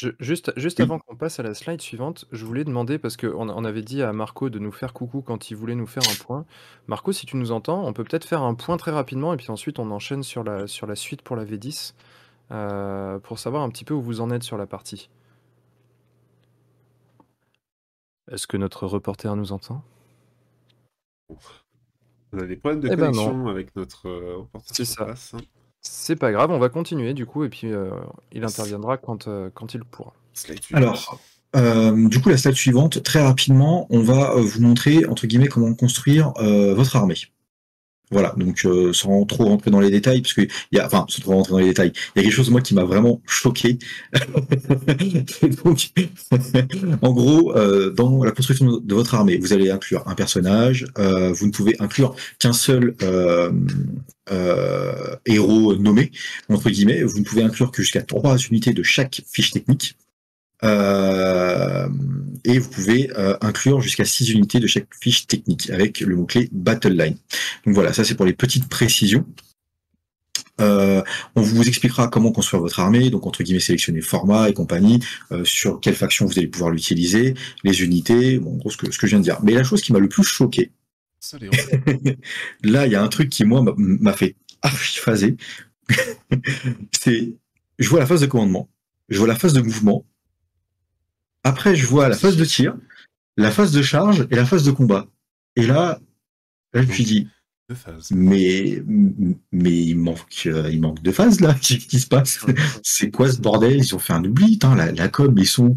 Je- juste, juste Oui. avant qu'on passe à la slide suivante, je voulais demander, parce qu'on on avait dit à Marco de nous faire coucou quand il voulait nous faire un point. Marco, si tu nous entends, on peut peut-être faire un point très rapidement et puis ensuite on enchaîne sur la, sur la suite pour la V10 euh, pour savoir un petit peu où vous en êtes sur la partie. Est-ce que notre reporter nous entend? On a des problèmes de Eh ben connexion avec notre euh, reporter C'est sur ça. place. hein. C'est pas grave, on va continuer du coup et puis euh, il interviendra quand, euh, quand il pourra. Alors, euh, du coup, la slide suivante, très rapidement, on va euh, vous montrer, entre guillemets, comment construire euh, votre armée. Voilà, donc euh, sans trop rentrer dans les détails, parce que il y a, enfin, sans trop rentrer dans les détails, il y a quelque chose moi qui m'a vraiment choqué. En gros, euh, dans la construction de votre armée, vous allez inclure un personnage. euh, vous ne pouvez inclure qu'un seul euh, euh, héros nommé entre guillemets. Vous ne pouvez inclure que jusqu'à trois unités de chaque fiche technique. Euh, et vous pouvez euh, inclure jusqu'à 6 unités de chaque fiche technique avec le mot-clé Battle Line. Donc voilà, ça c'est pour les petites précisions. Euh, on vous expliquera comment construire votre armée, donc entre guillemets sélectionner format et compagnie, euh, sur quelle faction vous allez pouvoir l'utiliser, les unités, bon, en gros ce que, ce que je viens de dire. Mais la chose qui m'a le plus choqué, là il y a un truc qui moi m'a- fait archi-phaser. c'est, je vois la phase de commandement, je vois la phase de mouvement, après je vois la phase de tir, la phase de charge et la phase de combat. Et là, là je me suis dit, mais, mais il manque, euh, il manque de phases là. Qu'est-ce qui se passe? C'est quoi ce bordel? Ils ont fait un oubli, putain, la, la com, ils sont.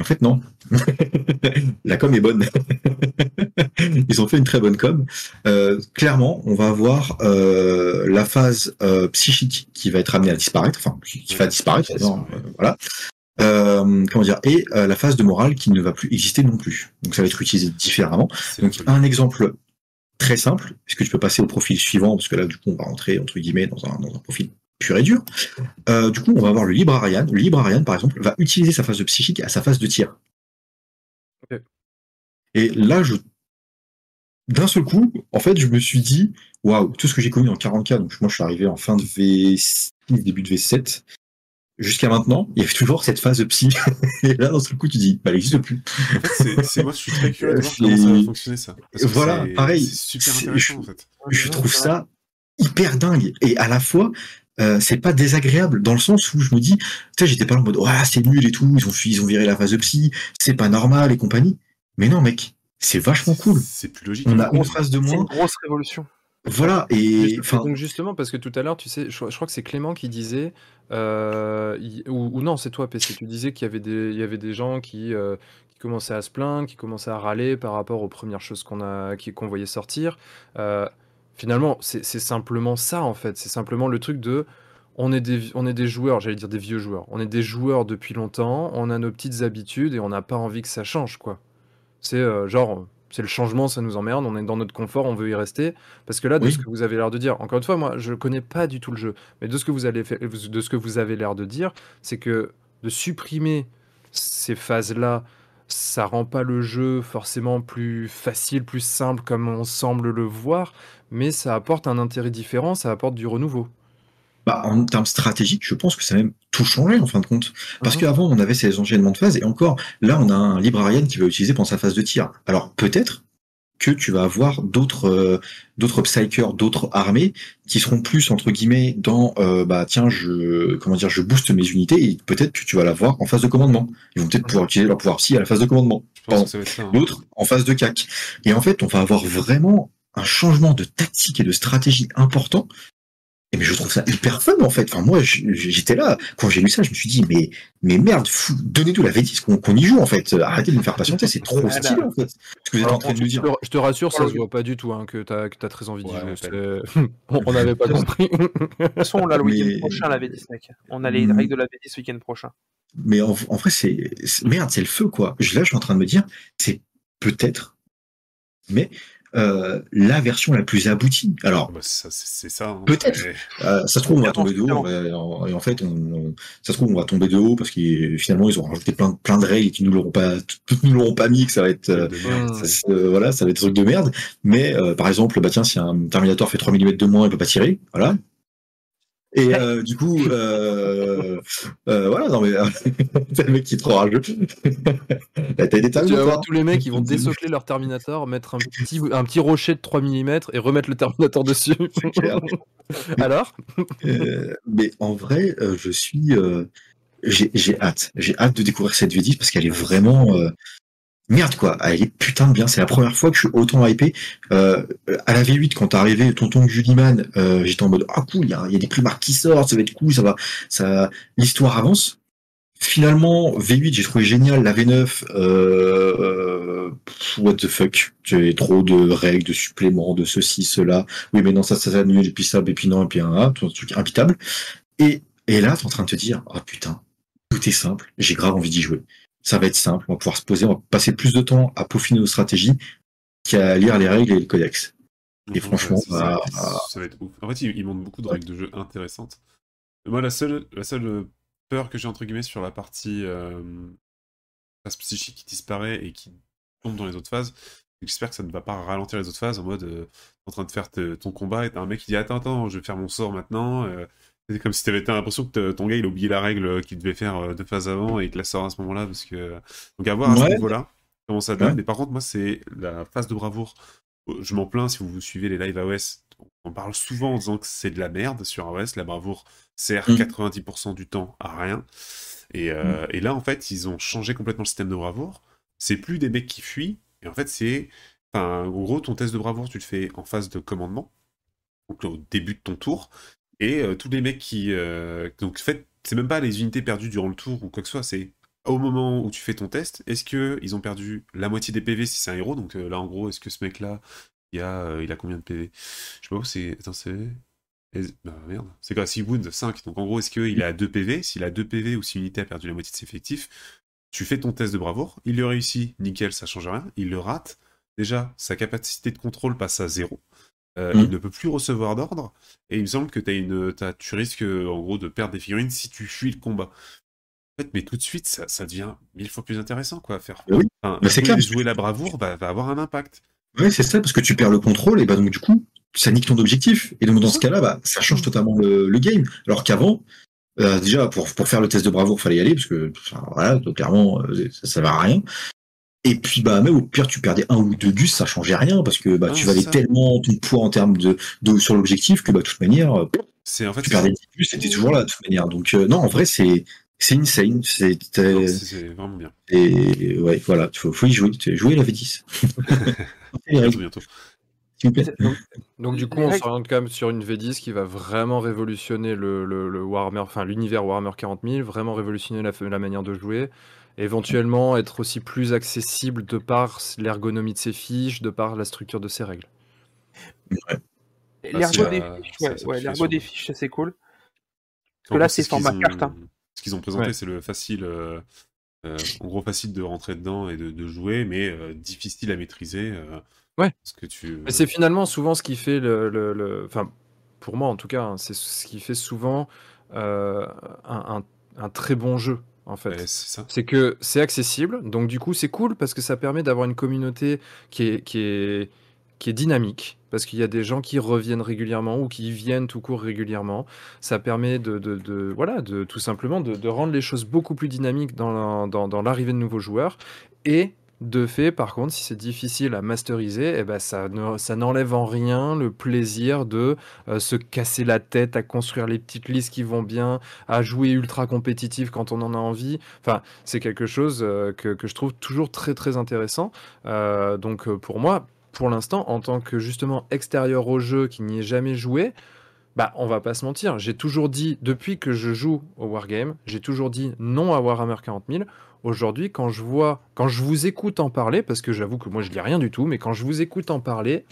En fait, non. la com est bonne. ils ont fait une très bonne com. Euh, clairement, on va avoir euh, la phase euh, psychique qui va être amenée à disparaître, enfin, qui, qui va disparaître, non, euh, voilà. Euh, comment dire Et euh, la phase de morale qui ne va plus exister non plus. Donc, ça va être utilisé différemment. Donc un exemple très simple, puisque tu peux passer au profil suivant, parce que là du coup on va rentrer entre guillemets dans un, dans un profil pur et dur. Euh, du coup on va avoir le librarian. Le librarian par exemple va utiliser sa phase de psychique à sa phase de tir. Ok. Et là je d'un seul coup, en fait, je me suis dit, waouh, tout ce que j'ai connu en 40K, donc moi je suis arrivé en fin de V6, début de V7, jusqu'à maintenant, il y avait toujours cette phase de psy. Et là, d'un seul coup, tu dis, bah, elle n'existe plus. En fait, c'est- moi, je suis très curieux de voir C'est- comment ça va fonctionner ça. Parce Voilà, pareil. C'est super C'est- intéressant en fait. je trouve ça hyper dingue et à la fois euh, c'est pas désagréable dans le sens où je me dis tu sais j'étais pas en mode ouais c'est nul et tout ils ont ils ont viré la phase de psy c'est pas normal et compagnie mais non mec c'est vachement cool C'est plus logique. on a une phase de C'est une moins grosse révolution. voilà et Juste- donc justement, parce que tout à l'heure, tu sais, je, je crois que c'est Clément qui disait, euh, ou, non, c'est toi, PC, tu disais qu'il y avait des, il y avait des gens qui, euh, qui commençaient à se plaindre, qui commençaient à râler par rapport aux premières choses qu'on a, qu'on voyait sortir. Euh, finalement, c'est simplement ça, en fait. C'est simplement le truc de, on est des, on est des joueurs, j'allais dire des vieux joueurs. On est des joueurs depuis longtemps, on a nos petites habitudes et on n'a pas envie que ça change, quoi. C'est genre, c'est le changement, ça nous emmerde, on est dans notre confort, on veut y rester. Parce que là, de Oui. ce que vous avez l'air de dire, encore une fois, moi, je connais pas du tout le jeu, mais de ce que vous, allez de ce que vous avez l'air de dire, c'est que de supprimer ces phases-là, ça rend pas le jeu forcément plus facile, plus simple comme on semble le voir, mais ça apporte un intérêt différent, ça apporte du renouveau. bah, en termes stratégiques je pense que ça a même tout changé en fin de compte parce Mhm. qu'avant on avait ces enchaînements de phases et encore là on a un librarian qui va utiliser pendant sa phase de tir alors peut-être que tu vas avoir d'autres euh, d'autres psychers, d'autres armées qui seront plus entre guillemets dans euh, bah tiens je comment dire je booste mes unités et peut-être que tu vas l'avoir en phase de commandement. Ils vont peut-être pouvoir utiliser leur pouvoir psy à la phase de commandement. Hein. D'autres en phase de CAC. Et en fait on va avoir vraiment un changement de tactique et de stratégie important. Et mais je trouve ça hyper fun en fait. Enfin moi j'étais là quand j'ai lu ça je me suis dit mais mais merde fou, donnez-nous la V10 qu'on y joue en fait. Arrêtez de me faire patienter c'est trop Voilà. stylé en fait. Ce que vous êtes en train de nous dire. te, je te rassure, ça se voit pas du tout hein, que tu as, très envie d'y Ouais, jouer. ouais. c'est- on n'avait pas compris. De toute façon, on l'a le week-end Mais- prochain, la V10, mec. On a les Mm. règles de la V10 ce week-end prochain. Mais en, en vrai, c'est merde, c'est le feu quoi. Là, je suis en train de me dire, c'est peut-être, mais euh, la version la plus aboutie. Alors, Bah, ça, c'est c'est ça. hein. Peut-être. Mais- euh, ça se trouve, on va tomber de haut, va- et en fait, on, on- ça se trouve, on va tomber de haut parce que finalement, ils ont rajouté plein, plein de règles qui nous l'auront pas, toutes nous l'auront pas mis, que ça va être, euh, de merde, ça. euh, voilà, ça va être des trucs de merde. Mais euh, par exemple, bah tiens, si un Terminator fait 3 mm de moins, il peut pas tirer, voilà. Et euh, du coup, euh, euh, voilà, non mais t'as le mec qui est trop rageux. T'as des Tu vas voir tous les mecs qui vont désocler leur Terminator, mettre un petit, un petit rocher de 3 mm et remettre le Terminator dessus. Alors? Euh, mais en vrai, euh, je suis, euh, j'ai j'ai hâte, j'ai hâte de découvrir cette V10 parce qu'elle est vraiment euh, merde quoi. Elle est putain bien. C'est la première fois que je suis autant hypé. Euh, à la V8 quand t'es arrivé, tonton Juliman, euh, j'étais en mode ah cool, il y a, des primarques qui sortent, ça va être cool, ça va, ça, l'histoire avance. Finalement, V8, j'ai trouvé génial. La V9, euh, what the fuck. J'ai trop de règles, de suppléments, de ceci, cela. Oui, mais non, ça, ça, ça et puis ça, et puis non, et puis un, un, truc imbitable. Et, et là, t'es en train de te dire, oh putain, tout est simple, j'ai grave envie d'y jouer. Ça va être simple, on va pouvoir se poser, on va passer plus de temps à peaufiner nos stratégies qu'à lire les règles et le codex. Et franchement, ça, ça va bah, être- ça va être ouf. En fait, ils, ils montrent beaucoup de règles de jeu intéressantes. Moi, la seule, la seule euh, peur que j'ai entre guillemets sur la partie euh, phase psychique qui disparaît et qui tombe dans les autres phases, j'espère que ça ne va pas ralentir les autres phases en mode euh, en train de faire te- ton combat et t'as un mec qui dit attends attends je vais faire mon sort maintenant. euh, c'est comme si t'avais l'impression que ton gars il a oublié la règle euh, qu'il devait faire euh, deux phases avant et il te la sort à ce moment-là parce que donc à voir à ce niveau-là comment ça donne. Ouais. Mais par contre moi c'est la phase de bravoure je m'en plains si vous, suivez les lives AOS. On parle souvent en disant que c'est de la merde sur AOS. La bravoure sert Mhm. 90% du temps à rien. Et, euh, et là, en fait, ils ont changé complètement le système de bravoure. C'est plus des mecs qui fuient. Et en fait, c'est. Enfin, en gros, ton test de bravoure, tu le fais en phase de commandement. Donc au début de ton tour. Et euh, tous les mecs qui. euh, Donc, en fait, c'est même pas les unités perdues durant le tour ou quoi que ce soit. C'est au moment où tu fais ton test, est-ce que ils ont perdu la moitié des PV si c'est un héros? Donc euh, là, en gros, est-ce que ce mec-là, il a, il a combien de PV Je sais pas où c'est. Attends, c'est. est- Bah merde. C'est quoi 6 wounds, 5. Donc en gros, est-ce qu'il a 2 PV S'il a 2 PV ou si une unité a perdu la moitié de ses effectifs, tu fais ton test de bravoure. Il le réussit, nickel, ça change rien. Il le rate. Déjà, sa capacité de contrôle passe à 0. Euh, Mhm. Il ne peut plus recevoir d'ordre. Et il me semble que t'as une, tu risques en gros de perdre des figurines si tu fuis le combat. En fait, mais tout de suite, ça, ça devient mille fois plus intéressant, quoi, à faire. Oui, Enfin, bah, c'est clair. Jouer la bravoure va, va avoir un impact. Ouais, c'est ça, parce que tu perds le contrôle, et bah donc du coup, ça nique ton objectif. Et donc dans ce cas-là, bah, ça change totalement le, le game. Alors qu'avant, euh, déjà, pour, pour faire le test de bravoure, fallait y aller, parce que enfin, voilà, donc, clairement, euh, ça, ça va à rien. Et puis bah même au pire tu perdais un ou deux gus, ça changeait rien parce que bah Ah, tu valais ça. tellement ton poids en termes de, de sur l'objectif que bah de toute manière euh, C'est en fait. tu perdais 10 gus, c'était toujours là de toute manière. Donc euh, non en vrai c'est c'est insane, c'est vraiment bien. et ouais voilà, faut, faut y jouer, jouer la V10. Les Bientôt. Donc, Donc du coup, on s'oriente quand même sur une V10 qui va vraiment révolutionner le, le- le Warhammer, enfin l'univers Warhammer 40 000, vraiment révolutionner la, la manière de jouer, éventuellement être aussi plus accessible de par l'ergonomie de ses fiches, de par la structure de ses règles. L'ergo des ça ouais, des fiches, c'est cool. En que là, c'est ce format ont- carte, hein. Ce qu'ils ont présenté, Ouais. c'est le facile, euh, euh, en gros facile de rentrer dedans et de, de jouer, mais euh, difficile à maîtriser. euh, Ouais. Parce que tu. Mais c'est finalement souvent ce qui fait le, le- le- enfin pour moi en tout cas, hein, c'est ce qui fait souvent euh, un, un- un très bon jeu en fait. Ouais, c'est que c'est accessible, donc du coup c'est cool parce que ça permet d'avoir une communauté qui est, qui est, qui est dynamique, parce qu'il y a des gens qui reviennent régulièrement ou qui viennent tout court régulièrement. Ça permet de, de, de- voilà, de tout simplement de, de rendre les choses beaucoup plus dynamiques dans, la- dans, dans l'arrivée de nouveaux joueurs. Et de fait, par contre, si c'est difficile à masteriser, eh ben ça, ça n'enlève en rien le plaisir de euh, se casser la tête à construire les petites listes qui vont bien, à jouer ultra compétitif quand on en a envie. Enfin, c'est quelque chose euh, que, je trouve toujours très très intéressant. Euh, donc pour moi, pour l'instant, en tant que justement extérieur au jeu qui n'y est jamais joué, bah on va pas se mentir. J'ai toujours dit, depuis que je joue au Wargame, j'ai toujours dit non à Warhammer 40 000. Aujourd'hui, quand je vois, quand je vous écoute en parler, parce que j'avoue que moi je lis rien du tout, mais quand je vous écoute en parler,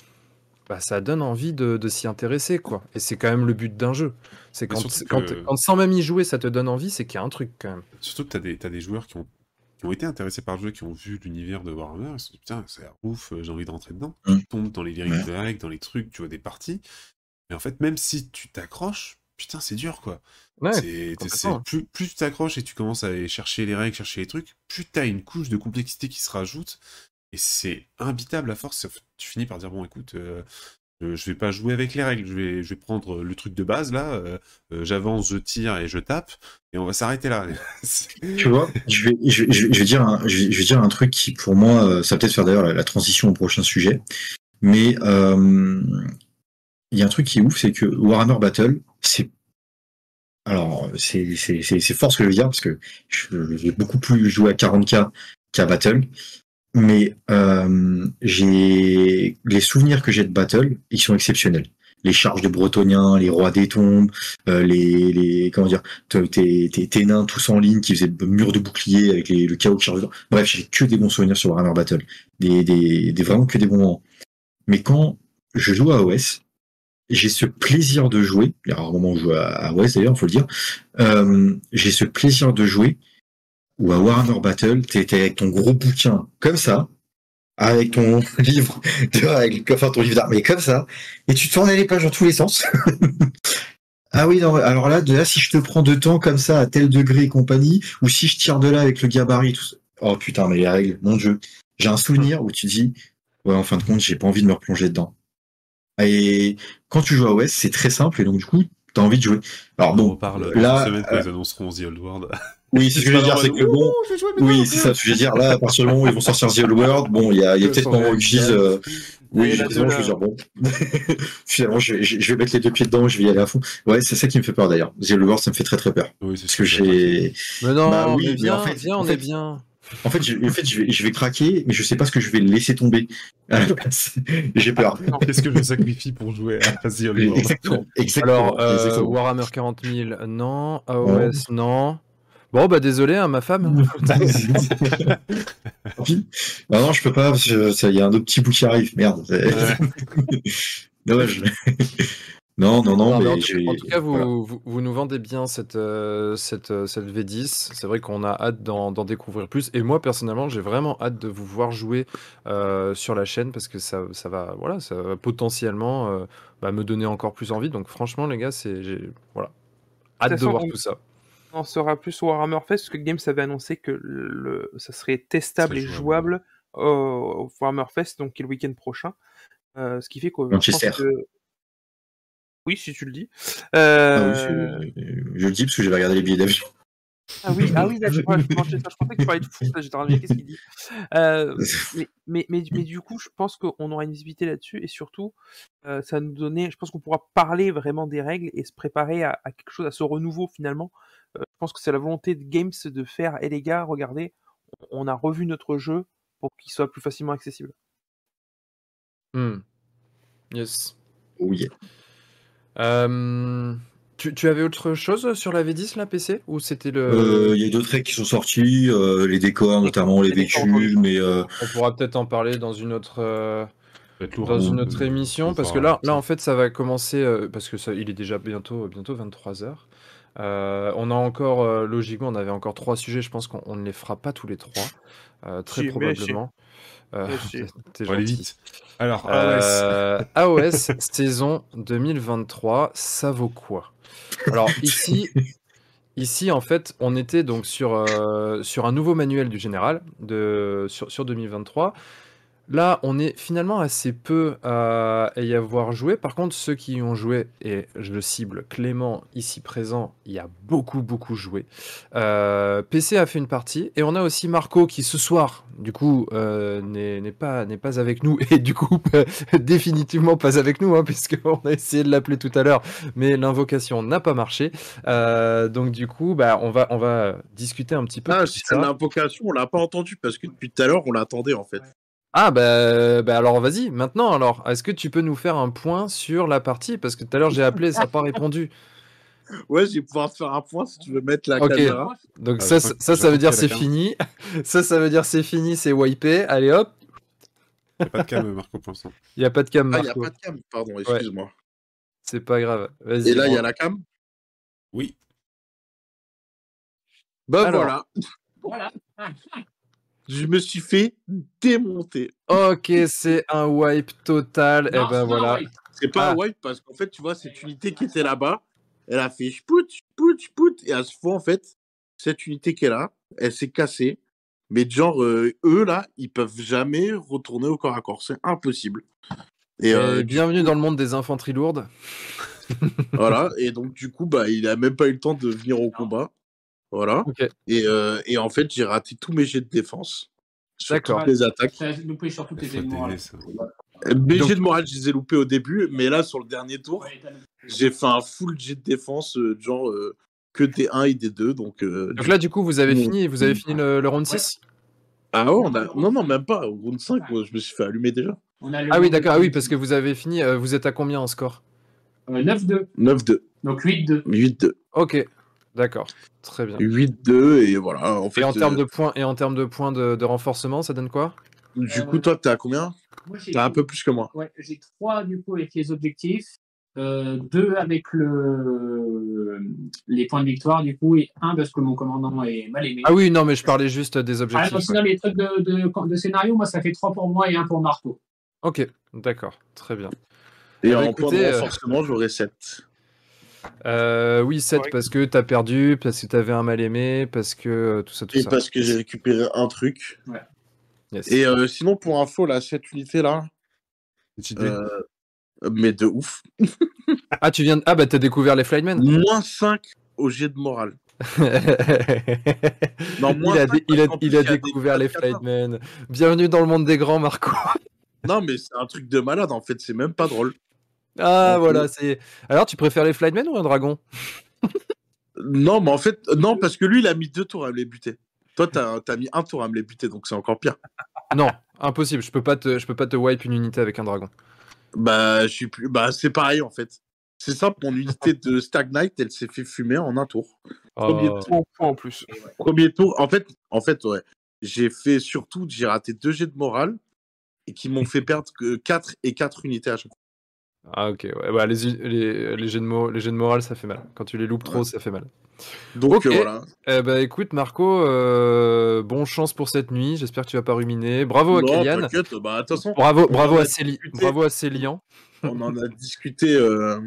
bah, ça donne envie de, de s'y intéresser, quoi. Et c'est quand même le but d'un jeu. C'est quand, quand, que- quand sans même y jouer, ça te donne envie, c'est qu'il y a un truc quand même. Surtout que t'as des, t'as des joueurs qui ont, qui ont été intéressés par le jeu, qui ont vu l'univers de Warhammer, ils se sont dit putain, c'est ouf, euh, j'ai envie de rentrer dedans. Mm. Tu tombes dans les vérités de règles, dans les trucs, tu vois des parties. Mais en fait, même si tu t'accroches, putain, c'est dur quoi. Ouais, C'est- c'est- plus, plus tu t'accroches et tu commences à aller chercher les règles, chercher les trucs, plus t'as une couche de complexité qui se rajoute. Et c'est imbitable à force. Tu finis par dire bon, écoute, euh, Euh, je vais pas jouer avec les règles. Je vais, je vais prendre le truc de base là. euh, euh, J'avance, je tire et je tape, et on va s'arrêter là. Tu vois, je vais, je, vais- je vais- je vais dire un, je vais, je vais dire un truc qui, pour moi, euh, ça va peut-être faire d'ailleurs la, la transition au prochain sujet. Mais euh, il y a un truc qui est ouf, c'est que Warhammer Battle, c'est alors c'est fort ce que je veux dire parce que j'ai beaucoup plus joué à 40k qu'à Battle. Mais euh, j'ai les souvenirs que j'ai de Battle, ils sont exceptionnels. Les charges de Bretoniens, les rois des tombes, euh, les, les comment dire, tes, nains tous en ligne qui faisaient le mur de bouclier avec le chaos qui charge. Bref, j'ai que des bons souvenirs sur Warhammer Battle. Des, des, des vraiment que des bons moments. Mais quand je joue à OS, j'ai ce plaisir de jouer. Il y a rarement où je joue à, à OS d'ailleurs, faut le dire. Euh, j'ai ce plaisir de jouer où à Warhammer Battle, t'es avec ton gros bouquin comme ça, avec ton livre de règles, enfin ton livre mais comme ça, et tu tournais les pages dans tous les sens. ah oui, non, alors là, de là, si je te prends de temps comme ça, à tel degré et compagnie, ou si je tire de là avec le gabarit, tout ça. Oh putain, mais les règles, mon dieu. J'ai un souvenir où tu dis, ouais, en fin de compte, j'ai pas envie de me replonger dedans. Et quand tu joues à OS, c'est très simple, et donc du coup, t'as envie de jouer. Alors on bon, là, une semaine quand euh, ils annonceront The Old World. oui, c'est ce que je veux dire, c'est que bon, oui, c'est ça, ce que je veux dire. Là, à partir du moment où ils vont sortir The Old World, bon, il y a, il y a Ils peut-être moment où ils disent, euh, oui, finalement, je veux dire, bon, finalement, je vais, je je vais mettre les deux pieds dedans, je vais y aller à fond. Ouais, c'est ça qui me fait peur d'ailleurs. The Old World, ça me fait très très peur. Oui, c'est Parce ce que j'ai, Mais non, Bah oui, mais mais viens, en fait- viens, en on fait- est bien. En fait, je, en fait, je vais, je vais craquer, mais je sais pas ce que je vais laisser tomber. J'ai peur. Qu'est-ce que je sacrifie pour jouer à World Exactement, exactement. Alors, euh, exactement. Warhammer 40 000, non. AOS, non. Bon, bah désolé, hein, ma femme. Tant pis. Bah non, je peux pas, parce que ça, il y a un autre petit bout qui arrive. Merde. Dommage. Non, non, non, Non, mais mais, en, tout, j'ai- en tout cas, vous, voilà. vous, vous nous vendez bien cette, euh, cette, euh, cette V10. C'est vrai qu'on a hâte d'en d'en découvrir plus. Et moi, personnellement, j'ai vraiment hâte de vous voir jouer euh, sur la chaîne parce que ça, ça, va, voilà, ça va potentiellement euh, bah, me donner encore plus envie. Donc, franchement, les gars, c'est j'ai- voilà. hâte de façon, voir on- tout ça. On en saura plus au Warhammer Fest parce que Games avait annoncé que le, ça serait testable Ça et serait jouable au, au Warhammer Fest, donc qui est le week-end prochain. Euh, ce qui fait que. je pense Manchester. que- Oui, si tu le dis. Ah Euh, oui, je, le dis parce que j'avais regardé les billets d'avion. Ah oui, ah oui, là, je, pensais je pensais que tu parlais de foot, dire, qu'est-ce qu'il dit Euh, mais, mais, mais, mais du coup, je pense qu'on aura une visibilité là-dessus et surtout, euh, ça va nous donner, je pense qu'on pourra parler vraiment des règles et se préparer à, à quelque chose, à ce renouveau finalement. Euh, je pense que c'est la volonté de Games de faire, et les gars, regardez, on a revu notre jeu pour qu'il soit plus facilement accessible. Hmm. Yes. Oui. Euh, tu, tu avais autre chose sur la V10, là, PC Ou c'était le. Euh, Il y a d'autres règles qui sont sorties, euh, les décors, notamment les véhicules, mais euh, On pourra peut-être en parler dans une autre. euh, dans une autre émission parce que là, là en fait ça va commencer euh, parce que ça, il est déjà bientôt bientôt 23 heures. Euh, on a encore euh, logiquement on avait encore trois sujets je pense qu'on on ne les fera pas tous les trois euh, très Si, mais si. probablement. Euh, On va aller vite. Alors, AOS. Euh, AOS saison 2023 ça vaut quoi? Alors ici Ici, en fait, on était donc sur, euh, sur un nouveau manuel du général de, sur, sur 2023. Là, on est finalement assez peu à y avoir joué. Par contre, ceux qui y ont joué, et je le cible, Clément, ici présent, il y a beaucoup, beaucoup joué. Euh, PC a fait une partie, et on a aussi Marco qui, ce soir, du coup, euh, n'est pas, avec nous, et du coup, définitivement pas avec nous, hein, puisqu'on a essayé de l'appeler tout à l'heure, mais l'invocation n'a pas marché. Euh, donc, du coup, bah, on, va, on va discuter un petit peu Ah, c'est l'invocation, on l'a pas entendu parce que depuis tout à l'heure, on l'attendait en fait. Ah bah, bah alors vas-y, maintenant alors, est-ce que tu peux nous faire un point sur la partie? Parce que tout à l'heure j'ai appelé, ça n'a pas répondu. Ouais, je vais pouvoir te faire un point si tu veux mettre la Ok. caméra. Donc Ah, ça, ça, ça, veut dire c'est fini. ça, ça veut dire c'est fini, c'est wipé. Allez hop, Y a pas de cam, Marco, pour l'instant. il n'y a pas de cam Ah, il n'y a Marco. pas de cam, pardon, excuse-moi. C'est pas grave. Vas-y. Et là, il y a la cam? Oui. Bah Alors. voilà. Je me suis fait démonter. Ok, c'est un wipe total. Et ben voilà. C'est pas Ah. un wipe parce qu'en fait, tu vois, cette unité qui était là-bas, elle a fait spout, spout, spout. Et à ce fois, en fait, cette unité qui est là, elle s'est cassée. Mais genre, euh, eux, là, ils peuvent jamais retourner au corps à corps. C'est impossible. Et, Et euh, bienvenue dans le monde des infanteries lourdes. voilà. Et donc, du coup, bah, il a même pas eu le temps de venir au combat. Voilà. Ok. Et, euh, et en fait, j'ai raté tous mes jets de défense. Sur D'accord. toutes les attaques. Loupé sur toutes les éléments. Mes Donc- jets de morale, je les ai loupés au début, mais là, sur le dernier tour, Ouais, j'ai fait un full jet de défense, euh, genre euh, que des 1 et des 2. Donc, euh, Donc là, du coup, vous avez Mm. fini, vous avez fini le, le round 6 Ah ouais, on a... non, non, même pas. Au round 5, moi, je me suis fait allumer déjà. On a Ah oui, d'accord. Ah oui, parce que vous avez fini. euh, vous êtes à combien en score? Euh, 9-2. 9-2. Donc 8-2. 8-2. Ok. D'accord. Très bien. 8-2, et voilà. En fait, Et en termes euh, de points, et en termes de points de, de renforcement, ça donne quoi? Du coup, toi, t'es à combien? T'es un peu plus que moi. Ouais, j'ai 3 du coup avec les objectifs, 2 avec le... les points de victoire du coup, et 1 parce que mon commandant est mal aimé. Ah oui, non, mais je parlais juste des Ah, objectifs. non, sinon, les trucs de, de, de scénario, moi, ça fait 3 pour moi et 1 pour Marco. Ok, d'accord, très bien. Et Eh ben, en point de écoutez, euh, renforcement, j'aurais 7. Euh, oui, 7 Ouais. parce que t'as perdu, parce que t'avais un mal aimé, parce que euh, tout ça, tout Et ça. parce que j'ai récupéré un truc. Yes. Et euh, sinon, pour info, là, cette unité-là, euh, mais de ouf. Ah, tu viens de... Ah, bah t'as découvert les Flightmen Moins 5 au jet de morale. Non, il, moins il a- parce qu'en il plus, a il a découvert les. Flightmen. Bienvenue dans le monde des grands, Marco. Non, mais c'est un truc de malade, en fait, c'est même pas drôle. Ah, Donc, voilà, c'est... Alors, tu préfères les Flightmen ou un dragon Non, mais en fait, non, parce que lui, il a mis deux tours à me les buter. Toi, t'as as mis un tour à me les buter, donc c'est encore pire. Non, impossible, je peux pas te, je peux pas te wipe une unité avec un dragon. Bah, je suis plus. Bah, c'est pareil, en fait. C'est simple, mon unité de Stag Knight, elle s'est fait fumer en un tour. Premier Oh. Point en plus. Premier tour, en fait, en fait, ouais. J'ai fait surtout, j'ai raté deux jets de morale et qui m'ont fait perdre que 4 et 4 unités à chaque fois. Ah ok, ouais, bah, les, les, les, jets de mo- les jets de morale, ça fait mal. Quand tu les loupes trop, ça fait mal. Donc Ok. euh, voilà. Eh bah écoute Marco, euh, bon chance pour cette nuit, j'espère que tu vas pas ruminer. Bravo à Non, Kélian. t'inquiète, bah, Bravo, bravo à Céli- discuté. bravo à Célian. on en a discuté euh,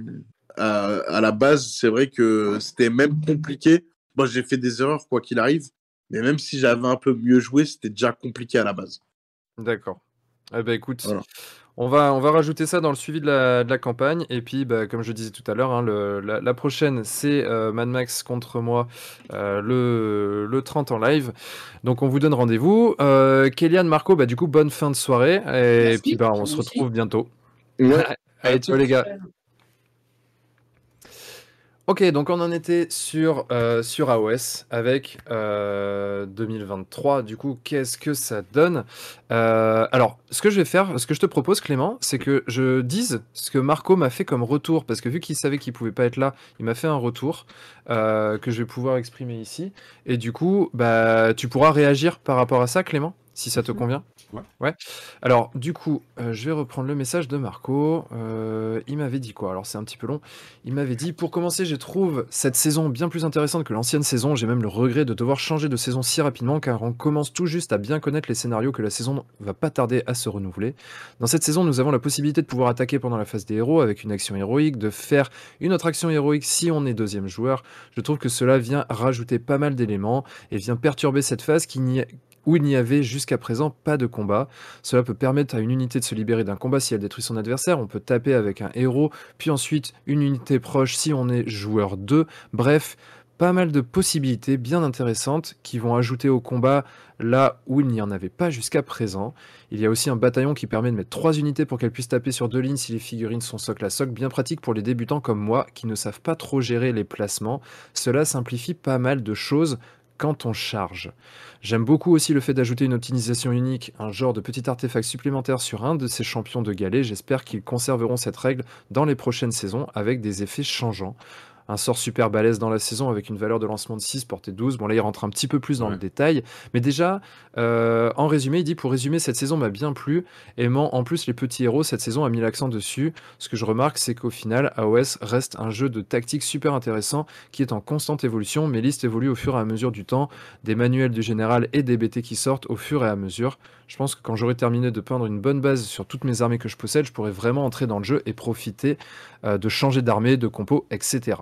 à, à la base. C'est vrai que c'était même compliqué. Moi, j'ai fait des erreurs, quoi qu'il arrive. Mais même si j'avais un peu mieux joué, c'était déjà compliqué à la base. D'accord. Eh bah écoute, Voilà. on, va, on va rajouter ça dans le suivi de la, de la campagne. Et puis, bah, comme je disais tout à l'heure, hein, le- la, la prochaine, c'est euh, Mad Max contre moi euh, le, le 30 en live. Donc, on vous donne rendez-vous. Euh, Kélian, Marco, bah, du coup, bonne fin de soirée. Et Merci, puis, bah, on vous se aussi. retrouve bientôt. Ouais. Allez, ciao les gars. Ok, donc on en était sur, euh, sur AOS avec euh, 2023. Du coup, qu'est-ce que ça donne? Euh, Alors, ce que je vais faire, ce que je te propose, Clément, c'est que je dise ce que Marco m'a fait comme retour, parce que vu qu'il savait qu'il pouvait pas être là, il m'a fait un retour euh, que je vais pouvoir exprimer ici. Et du coup, bah, tu pourras réagir par rapport à ça, Clément, si ça te convient. Ouais. Alors, du coup, euh, je vais reprendre le message de Marco. Euh, il m'avait dit quoi? Alors, c'est un petit peu long. Il m'avait dit Pour commencer, je trouve cette saison bien plus intéressante que l'ancienne saison. J'ai même le regret de devoir changer de saison si rapidement car on commence tout juste à bien connaître les scénarios que la saison va pas tarder à se renouveler. Dans cette saison, nous avons la possibilité de pouvoir attaquer pendant la phase des héros avec une action héroïque, de faire une autre action héroïque si on est deuxième joueur. Je trouve que cela vient rajouter pas mal d'éléments et vient perturber cette phase qui n'y où il n'y avait jusqu'à présent pas de combat. Cela peut permettre à une unité de se libérer d'un combat si elle détruit son adversaire. On peut taper avec un héros, puis ensuite une unité proche si on est joueur 2. Bref, pas mal de possibilités bien intéressantes qui vont ajouter au combat là où il n'y en avait pas jusqu'à présent. Il y a aussi un bataillon qui permet de mettre trois unités pour qu'elles puissent taper sur deux lignes si les figurines sont socle à socle, bien pratique pour les débutants comme moi qui ne savent pas trop gérer les placements. Cela simplifie pas mal de choses quand on charge. J'aime beaucoup aussi le fait d'ajouter une optimisation unique, un genre de petit artefact supplémentaire sur un de ces champions de galets. J'espère qu'ils conserveront cette règle dans les prochaines saisons avec des effets changeants. Un sort super balèze dans la saison avec une valeur de lancement de 6, portée 12. Bon là il rentre un petit peu plus dans Ouais. le détail. Mais déjà, euh, en résumé, il dit pour résumer, cette saison m'a bien plu. Aimant en plus les petits héros, cette saison a mis l'accent dessus. Ce que je remarque, c'est qu'au final, AOS reste un jeu de tactique super intéressant qui est en constante évolution. Mes listes évoluent au fur et à mesure du temps, des manuels du général et des BT qui sortent au fur et à mesure. Je pense que quand j'aurai terminé de peindre une bonne base sur toutes mes armées que je possède, je pourrai vraiment entrer dans le jeu et profiter euh, de changer d'armée, de compo, etc.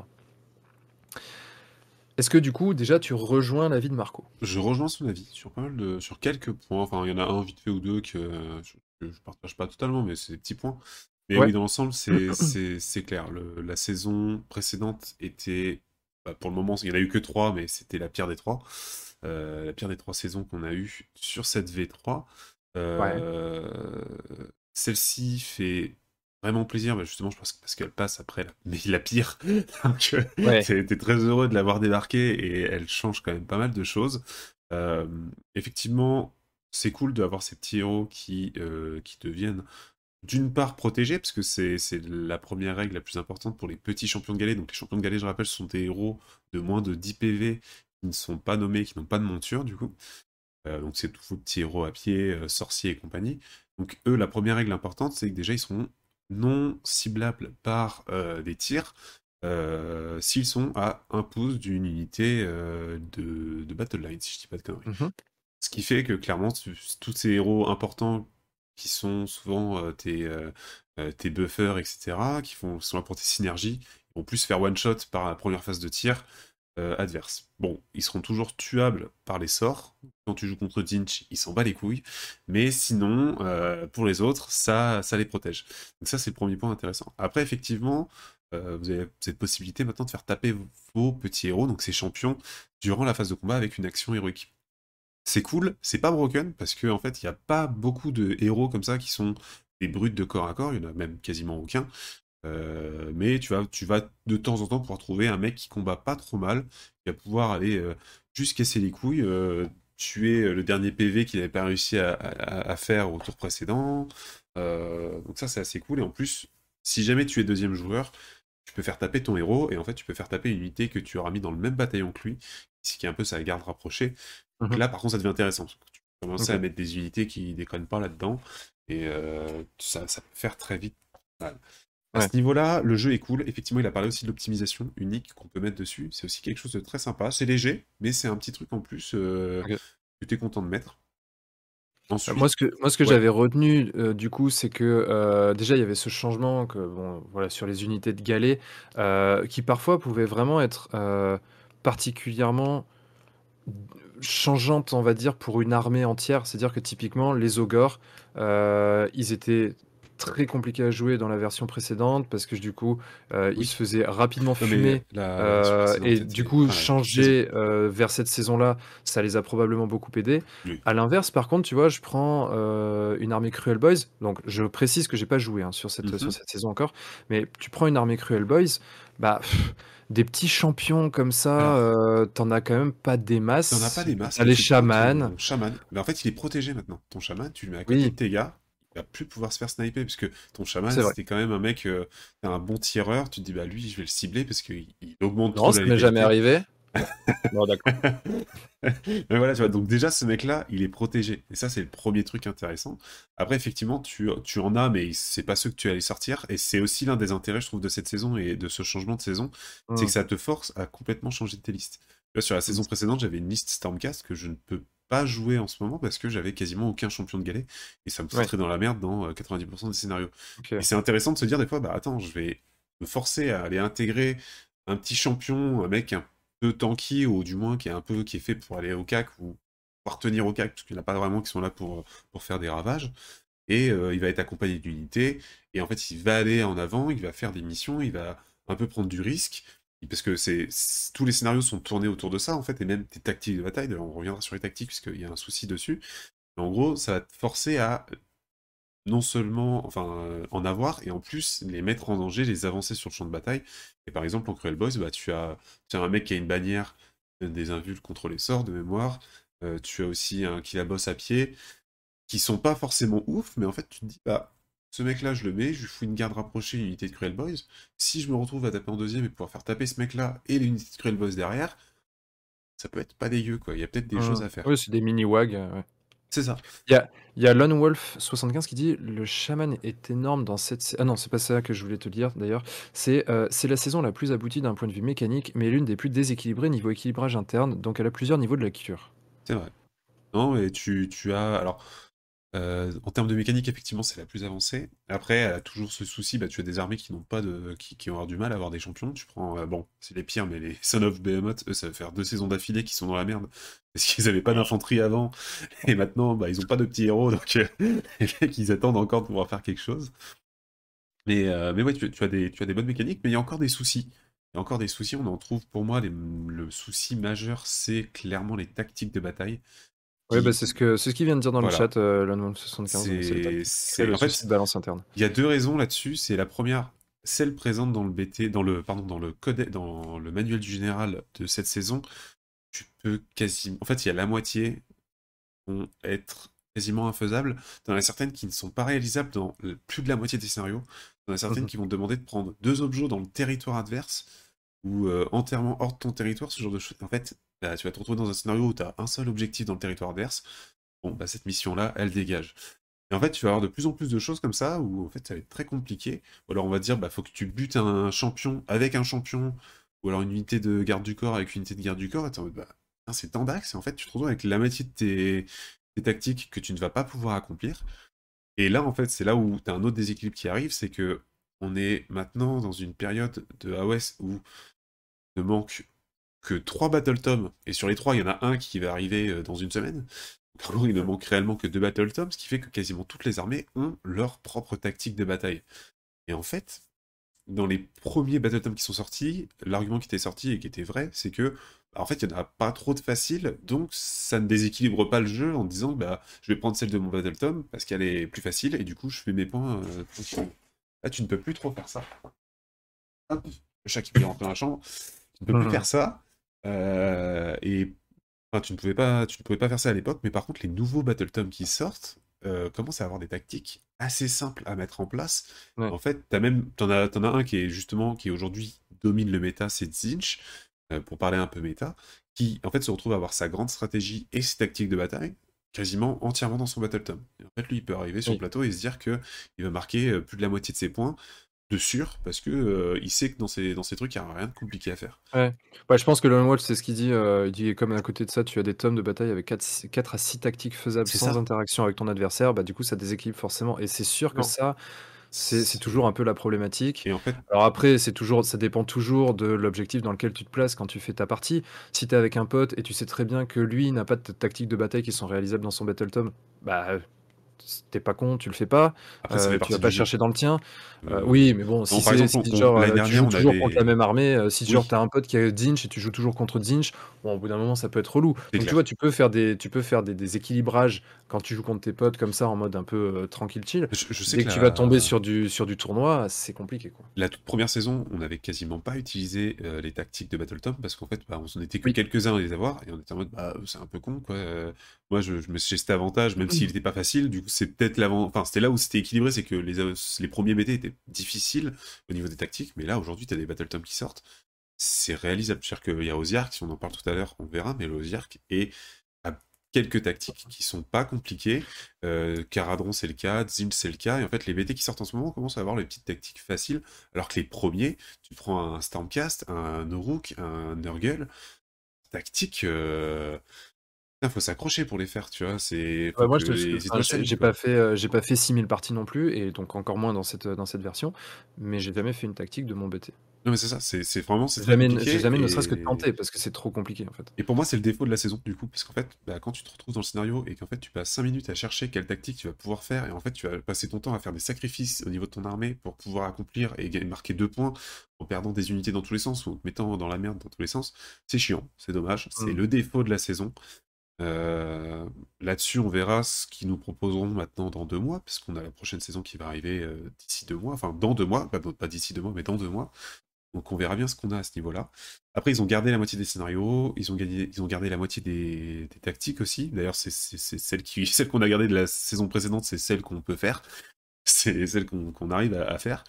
Est-ce que du coup, déjà, tu rejoins l'avis de Marco? Je rejoins son avis sur pas mal de, sur quelques points. Enfin, il y en a un vite fait ou deux que euh, je, je partage pas totalement, mais c'est des petits points. Mais Ouais. oui, dans l'ensemble, c'est- clair. Le- la saison précédente était, bah, pour le moment, il n'y en a eu que trois, mais c'était la pire des trois. Euh, la pire des trois saisons qu'on a eues sur cette V3. Euh, Celle-ci fait vraiment plaisir, bah, justement, je pense que parce qu'elle passe après la, mais la pire. Donc, euh, Ouais. T'es très heureux de l'avoir débarqué et elle change quand même pas mal de choses. Euh, effectivement, c'est cool d'avoir ces petits héros qui, euh, qui deviennent d'une part protégés, parce que c'est la première règle la plus importante pour les petits champions de galets. Donc les champions de galets, je rappelle, sont des héros de moins de 10 PV qui ne sont pas nommés, qui n'ont pas de monture du coup. Euh, donc c'est tous vos petits héros à pied, sorciers et compagnie. Donc eux, la première règle importante, c'est que déjà ils sont non ciblables par euh, des tirs euh, s'ils sont à un pouce d'une unité euh, de, de Battle Line, si je dis pas de conneries. Mhm. Ce qui fait que clairement, tous ces héros importants qui sont souvent tes, tes buffers, etc., qui font, sont là pour tes synergies, vont plus faire one-shot par la première phase de tir euh, adverse. Bon, ils seront toujours tuables par les sorts. Quand tu joues contre Dinch, il s'en bat les couilles. Mais sinon, euh, pour les autres, ça, ça les protège. Donc ça, c'est le premier point intéressant. Après, effectivement, euh, vous avez cette possibilité maintenant de faire taper vos petits héros, donc ces champions, durant la phase de combat avec une action héroïque. C'est cool, c'est pas broken, parce qu'en en fait, il n'y a pas beaucoup de héros comme ça qui sont des brutes de corps à corps, il y en a même quasiment aucun. Euh, mais tu vas, tu vas de temps en temps pouvoir trouver un mec qui combat pas trop mal, qui va pouvoir aller euh, juste casser les couilles, euh, tuer euh, le dernier PV qu'il n'avait pas réussi à, à- à faire au tour précédent. Donc ça, c'est assez cool. Et en plus, si jamais tu es deuxième joueur, tu peux faire taper ton héros, et en fait, tu peux faire taper une unité que tu auras mis dans le même bataillon que lui, ce qui est un peu sa garde rapprochée. Donc Mhm. là, par contre, ça devient intéressant. parce que tu peux commencer à mettre des unités qui déconnent pas là-dedans, et ça, ça peut faire très vite mal. À Ouais. ce niveau-là, le jeu est cool. Effectivement, il a parlé aussi de l'optimisation unique qu'on peut mettre dessus. C'est aussi quelque chose de très sympa. C'est léger, mais c'est un petit truc en plus euh, que tu es content de mettre. Ensuite, Moi, ce que, moi, ce que Ouais. j'avais retenu, euh, du coup, c'est que euh, déjà, il y avait ce changement que, bon, voilà, sur les unités de galets, euh, qui parfois pouvaient vraiment être euh, particulièrement changeantes, on va dire, pour une armée entière. C'est-à-dire que typiquement, les ogres, euh, ils étaient très compliqués à jouer dans la version précédente parce que du coup, euh, Oui. ils se faisaient rapidement fumer. la- Euh, et du coup, changer euh, vers cette saison-là, ça les a probablement beaucoup aidés. Oui. À l'inverse, par contre, tu vois, je prends euh, une armée Cruel Boys. Donc, je précise que j'ai pas joué hein, sur, cette, Mhm. sur cette saison encore. Mais tu prends une armée Cruel Boys, bah, pff, des petits champions comme ça, euh, t'en as quand même pas des masses. T'en as pas des masses. T'as les chamans. chaman. Mais en fait, il est protégé maintenant. Ton chaman, tu le mets à côté Oui. de tes gars. Va plus pouvoir se faire sniper parce que ton chaman, c'était quand même un mec, euh, un bon tireur. Tu te dis, bah lui, je vais le cibler parce qu'il il augmente Non, ça m'est jamais arrivé. non, d'accord. Mais voilà, tu vois, donc déjà, ce mec-là, il est protégé. Et ça, c'est le premier truc intéressant. Après, effectivement, tu, tu en as, mais c'est pas ceux que tu allais sortir. Et c'est aussi l'un des intérêts, je trouve, de cette saison et de ce changement de saison. C'est Mm. que ça te force à complètement changer de tes listes. Sur la saison précédente, j'avais une liste Stormcast que je ne peux pas jouer en ce moment parce que j'avais quasiment aucun champion de galet. Et ça me Ouais. foutrait dans la merde dans euh, 90% des scénarios. Et c'est intéressant de se dire des fois, bah attends, je vais me forcer à aller intégrer un petit champion, un mec un peu tanky, ou du moins qui est un peu qui est fait pour aller au CAC ou pouvoir tenir au CAC, parce qu'il n'y en a pas vraiment qui sont là pour, pour faire des ravages. Et euh, il va être accompagné d'unités, et en fait il va aller en avant, il va faire des missions, il va un peu prendre du risque, parce que c'est tous les scénarios sont tournés autour de ça en fait, et même tes tactiques de bataille, on reviendra sur les tactiques puisqu'il y a un souci dessus. Mais en gros, ça va te forcer à non seulement enfin, euh, en avoir, et en plus les mettre en danger, les avancer sur le champ de bataille. Et par exemple, en Cruel Boys, bah, tu, as, un mec qui a une bannière euh, des invuls contre les sorts de mémoire. Euh, tu as aussi un qui la bosse à pied, qui sont pas forcément ouf, mais en fait, tu te dis, bah, ce mec-là, je le mets, je lui fous une garde rapprochée, une unité de Cruel Boys. Si je me retrouve à taper en deuxième et pouvoir faire taper ce mec-là et l'unité de Cruel Boys derrière, ça peut être pas dégueu, quoi. Il y a peut-être des Mm. choses à faire. Oui, c'est des mini-wags. euh, ouais. C'est ça. Il y a Lone Wolf 75 qui dit le chaman est énorme dans cette ah non c'est pas ça que je voulais te dire d'ailleurs c'est euh, c'est la saison la plus aboutie d'un point de vue mécanique mais l'une des plus déséquilibrées niveau équilibrage interne donc elle a plusieurs niveaux de la cure C'est vrai. Non, et tu, tu as. Alors, euh, en termes de mécanique, effectivement, c'est la plus avancée. Après, elle a toujours ce souci, bah, tu as des armées qui n'ont pas de. Qui, ont du mal à avoir des champions. Tu prends. euh, bon, c'est les pires, mais les Son of Behemoth, eux, ça va faire deux saisons d'affilée qui sont dans la merde. Parce qu'ils n'avaient pas d'infanterie avant. Et maintenant, bah, ils n'ont pas de petits héros, donc euh, ils attendent encore de pouvoir faire quelque chose. Mais, mais ouais, tu, as des, tu as des bonnes mécaniques, mais il y a encore des soucis. Il y a encore des soucis, on en trouve pour moi, le souci majeur, c'est clairement les tactiques de bataille. Oui, bah, c'est ce que c'est ce qu'il vient de dire dans Voilà. le chat, euh, Lone 75. C'est- le en fait, de balance interne? Il y a deux raisons là-dessus. C'est la première, celle présente dans le BT, dans le pardon, dans le code, dans le manuel du général de cette saison. Tu peux quasiment, en fait, il y a la moitié qui vont être quasiment infaisables. T'en as certaines qui ne sont pas réalisables dans plus de la moitié des scénarios. T'en as certaines Mhm. qui vont te demander de prendre deux objets dans le territoire adverse ou euh, entièrement hors de ton territoire, ce genre de choses. En fait, bah, tu vas te retrouver dans un scénario où tu as un seul objectif dans le territoire adverse. Bon, bah, cette mission-là, elle dégage. Et en fait, tu vas avoir de plus en plus de choses comme ça où en fait ça va être très compliqué. Ou alors on va dire, bah faut que tu butes un champion avec un champion, ou alors une unité de garde du corps avec une unité de garde du corps. Et en mode, bah, c'est tant d'axes, et en fait tu te retrouves avec la moitié de tes, tes tactiques que tu ne vas pas pouvoir accomplir. Et là, en fait, c'est là où tu as un autre déséquilibre qui arrive, c'est que on est maintenant dans une période de AOS où il ne manque que trois Battle Tomes, et sur les trois, il y en a un qui va arriver euh, dans une semaine. Il ne manque réellement que deux Battle Tomes, ce qui fait que quasiment toutes les armées ont leur propre tactique de bataille. Et en fait, dans les premiers Battle Tomes qui sont sortis, l'argument qui était sorti et qui était vrai, c'est que bah, en fait, il n'y en a pas trop de faciles, donc ça ne déséquilibre pas le jeu en disant bah, je vais prendre celle de mon Battle Tome parce qu'elle est plus facile et du coup je fais mes points euh. Là, tu ne peux plus trop faire ça. Hop, le chat qui peut rentrer dans la chambre. Tu ne peux plus Mhm. faire ça. Euh, et enfin, tu ne pouvais pas, tu ne pouvais pas faire ça à l'époque, mais par contre, les nouveaux Battle Tomes qui sortent euh, commencent à avoir des tactiques assez simples à mettre en place. Ouais. En fait, t'as même, t'en as, un qui est justement, qui aujourd'hui domine le méta, c'est Zinch, euh, pour parler un peu méta, qui en fait se retrouve à avoir sa grande stratégie et ses tactiques de bataille quasiment entièrement dans son Battle Tome. Et en fait, lui, il peut arriver sur Oui. le plateau et se dire que il va marquer euh, plus de la moitié de ses points de sûr, parce que euh, il sait que dans ces, dans ces trucs, il n'y a rien de compliqué à faire. Ouais, je pense que Lone Wolf, c'est ce qu'il dit. euh, il dit comme à côté de ça, tu as des tomes de bataille avec 4, à 6 tactiques faisables sans ça. interaction avec ton adversaire. Bah, du coup, ça déséquilibre forcément. Et c'est sûr que ça, c'est c'est toujours un peu la problématique. Et en fait, Alors après, c'est toujours, ça dépend toujours de l'objectif dans lequel tu te places quand tu fais ta partie. Si tu es avec un pote et tu sais très bien que lui n'a pas de tactiques de bataille qui sont réalisables dans son Battle Tome, bah t'es pas con, tu le fais pas. après, ça Euh, fait tu vas pas jeu. chercher dans le tien. Euh, Euh, oui, mais bon, si c'est genre tu dernière, joues toujours avait- contre la même armée, si Oui. genre t'as un pote qui a Zinch et tu joues toujours contre Zinch, bon, au bout d'un moment ça peut être relou. Donc clair. tu vois, tu peux faire des, tu peux faire des, des équilibrages quand tu joues contre tes potes comme ça en mode un peu tranquille chill. je, je sais Dès que que tu la- vas tomber sur du, sur du tournoi, c'est compliqué quoi. La toute première saison, on n'avait quasiment pas utilisé euh, les tactiques de Battle Tom parce qu'en fait, bah, on n'était que Oui. quelques-uns à les avoir et on était en mode, bah, c'est un peu con quoi. Euh, moi, je, je me suis cet avantage, même s'il n'était pas facile. Du coup, c'est peut-être l'avant. Enfin, c'était là où c'était équilibré, c'est que les, les premiers BT étaient difficiles au niveau des tactiques, mais là, aujourd'hui, tu as des Battle Tom qui sortent. C'est réalisable. C'est-à-dire qu'il y a Osiark, si on en parle tout à l'heure, on verra, mais l'Osiark est à quelques tactiques qui sont pas compliquées. Euh, Caradron, c'est le cas, Zinch, c'est le cas. Et en fait, les BT qui sortent en ce moment commencent à avoir les petites tactiques faciles, alors que les premiers, tu prends un Stormcast, un Noruk, un Nurgle, tactique. Euh... Il faut s'accrocher pour les faire, tu vois. C'est. faut moi, je te- les enfin, étoiles j'ai s'alignent, j'ai quoi. pas fait, euh, j'ai pas fait 6000 parties non plus, et donc encore moins dans cette, dans cette version, mais j'ai jamais fait une tactique de mon BT. Non, mais c'est ça, c'est c'est vraiment. c'est J'ai très jamais, compliqué, j'ai jamais ne serait-ce que tenté, parce que c'est trop compliqué en fait. Et pour moi, c'est le défaut de la saison, du coup, parce qu'en fait, bah, quand tu te retrouves dans le scénario et qu'en fait, tu passes 5 minutes à chercher quelle tactique tu vas pouvoir faire, et en fait, tu vas passer ton temps à faire des sacrifices au niveau de ton armée pour pouvoir accomplir et gagner- marquer deux points en perdant des unités dans tous les sens ou en te mettant dans la merde dans tous les sens, c'est chiant, c'est dommage, c'est Mm. le défaut de la saison. Euh, Là-dessus, on verra ce qu'ils nous proposeront maintenant dans deux mois, parce qu'on a la prochaine saison qui va arriver euh, d'ici deux mois, enfin dans deux mois, pas, d'ici deux mois, mais dans deux mois. Donc on verra bien ce qu'on a à ce niveau-là. Après, ils ont gardé la moitié des scénarios, ils ont, gardé la moitié des, tactiques aussi. D'ailleurs, c'est celle qui, celle qu'on a gardée de la saison précédente, c'est celle qu'on peut faire. C'est celle qu'on qu'on arrive à, à faire.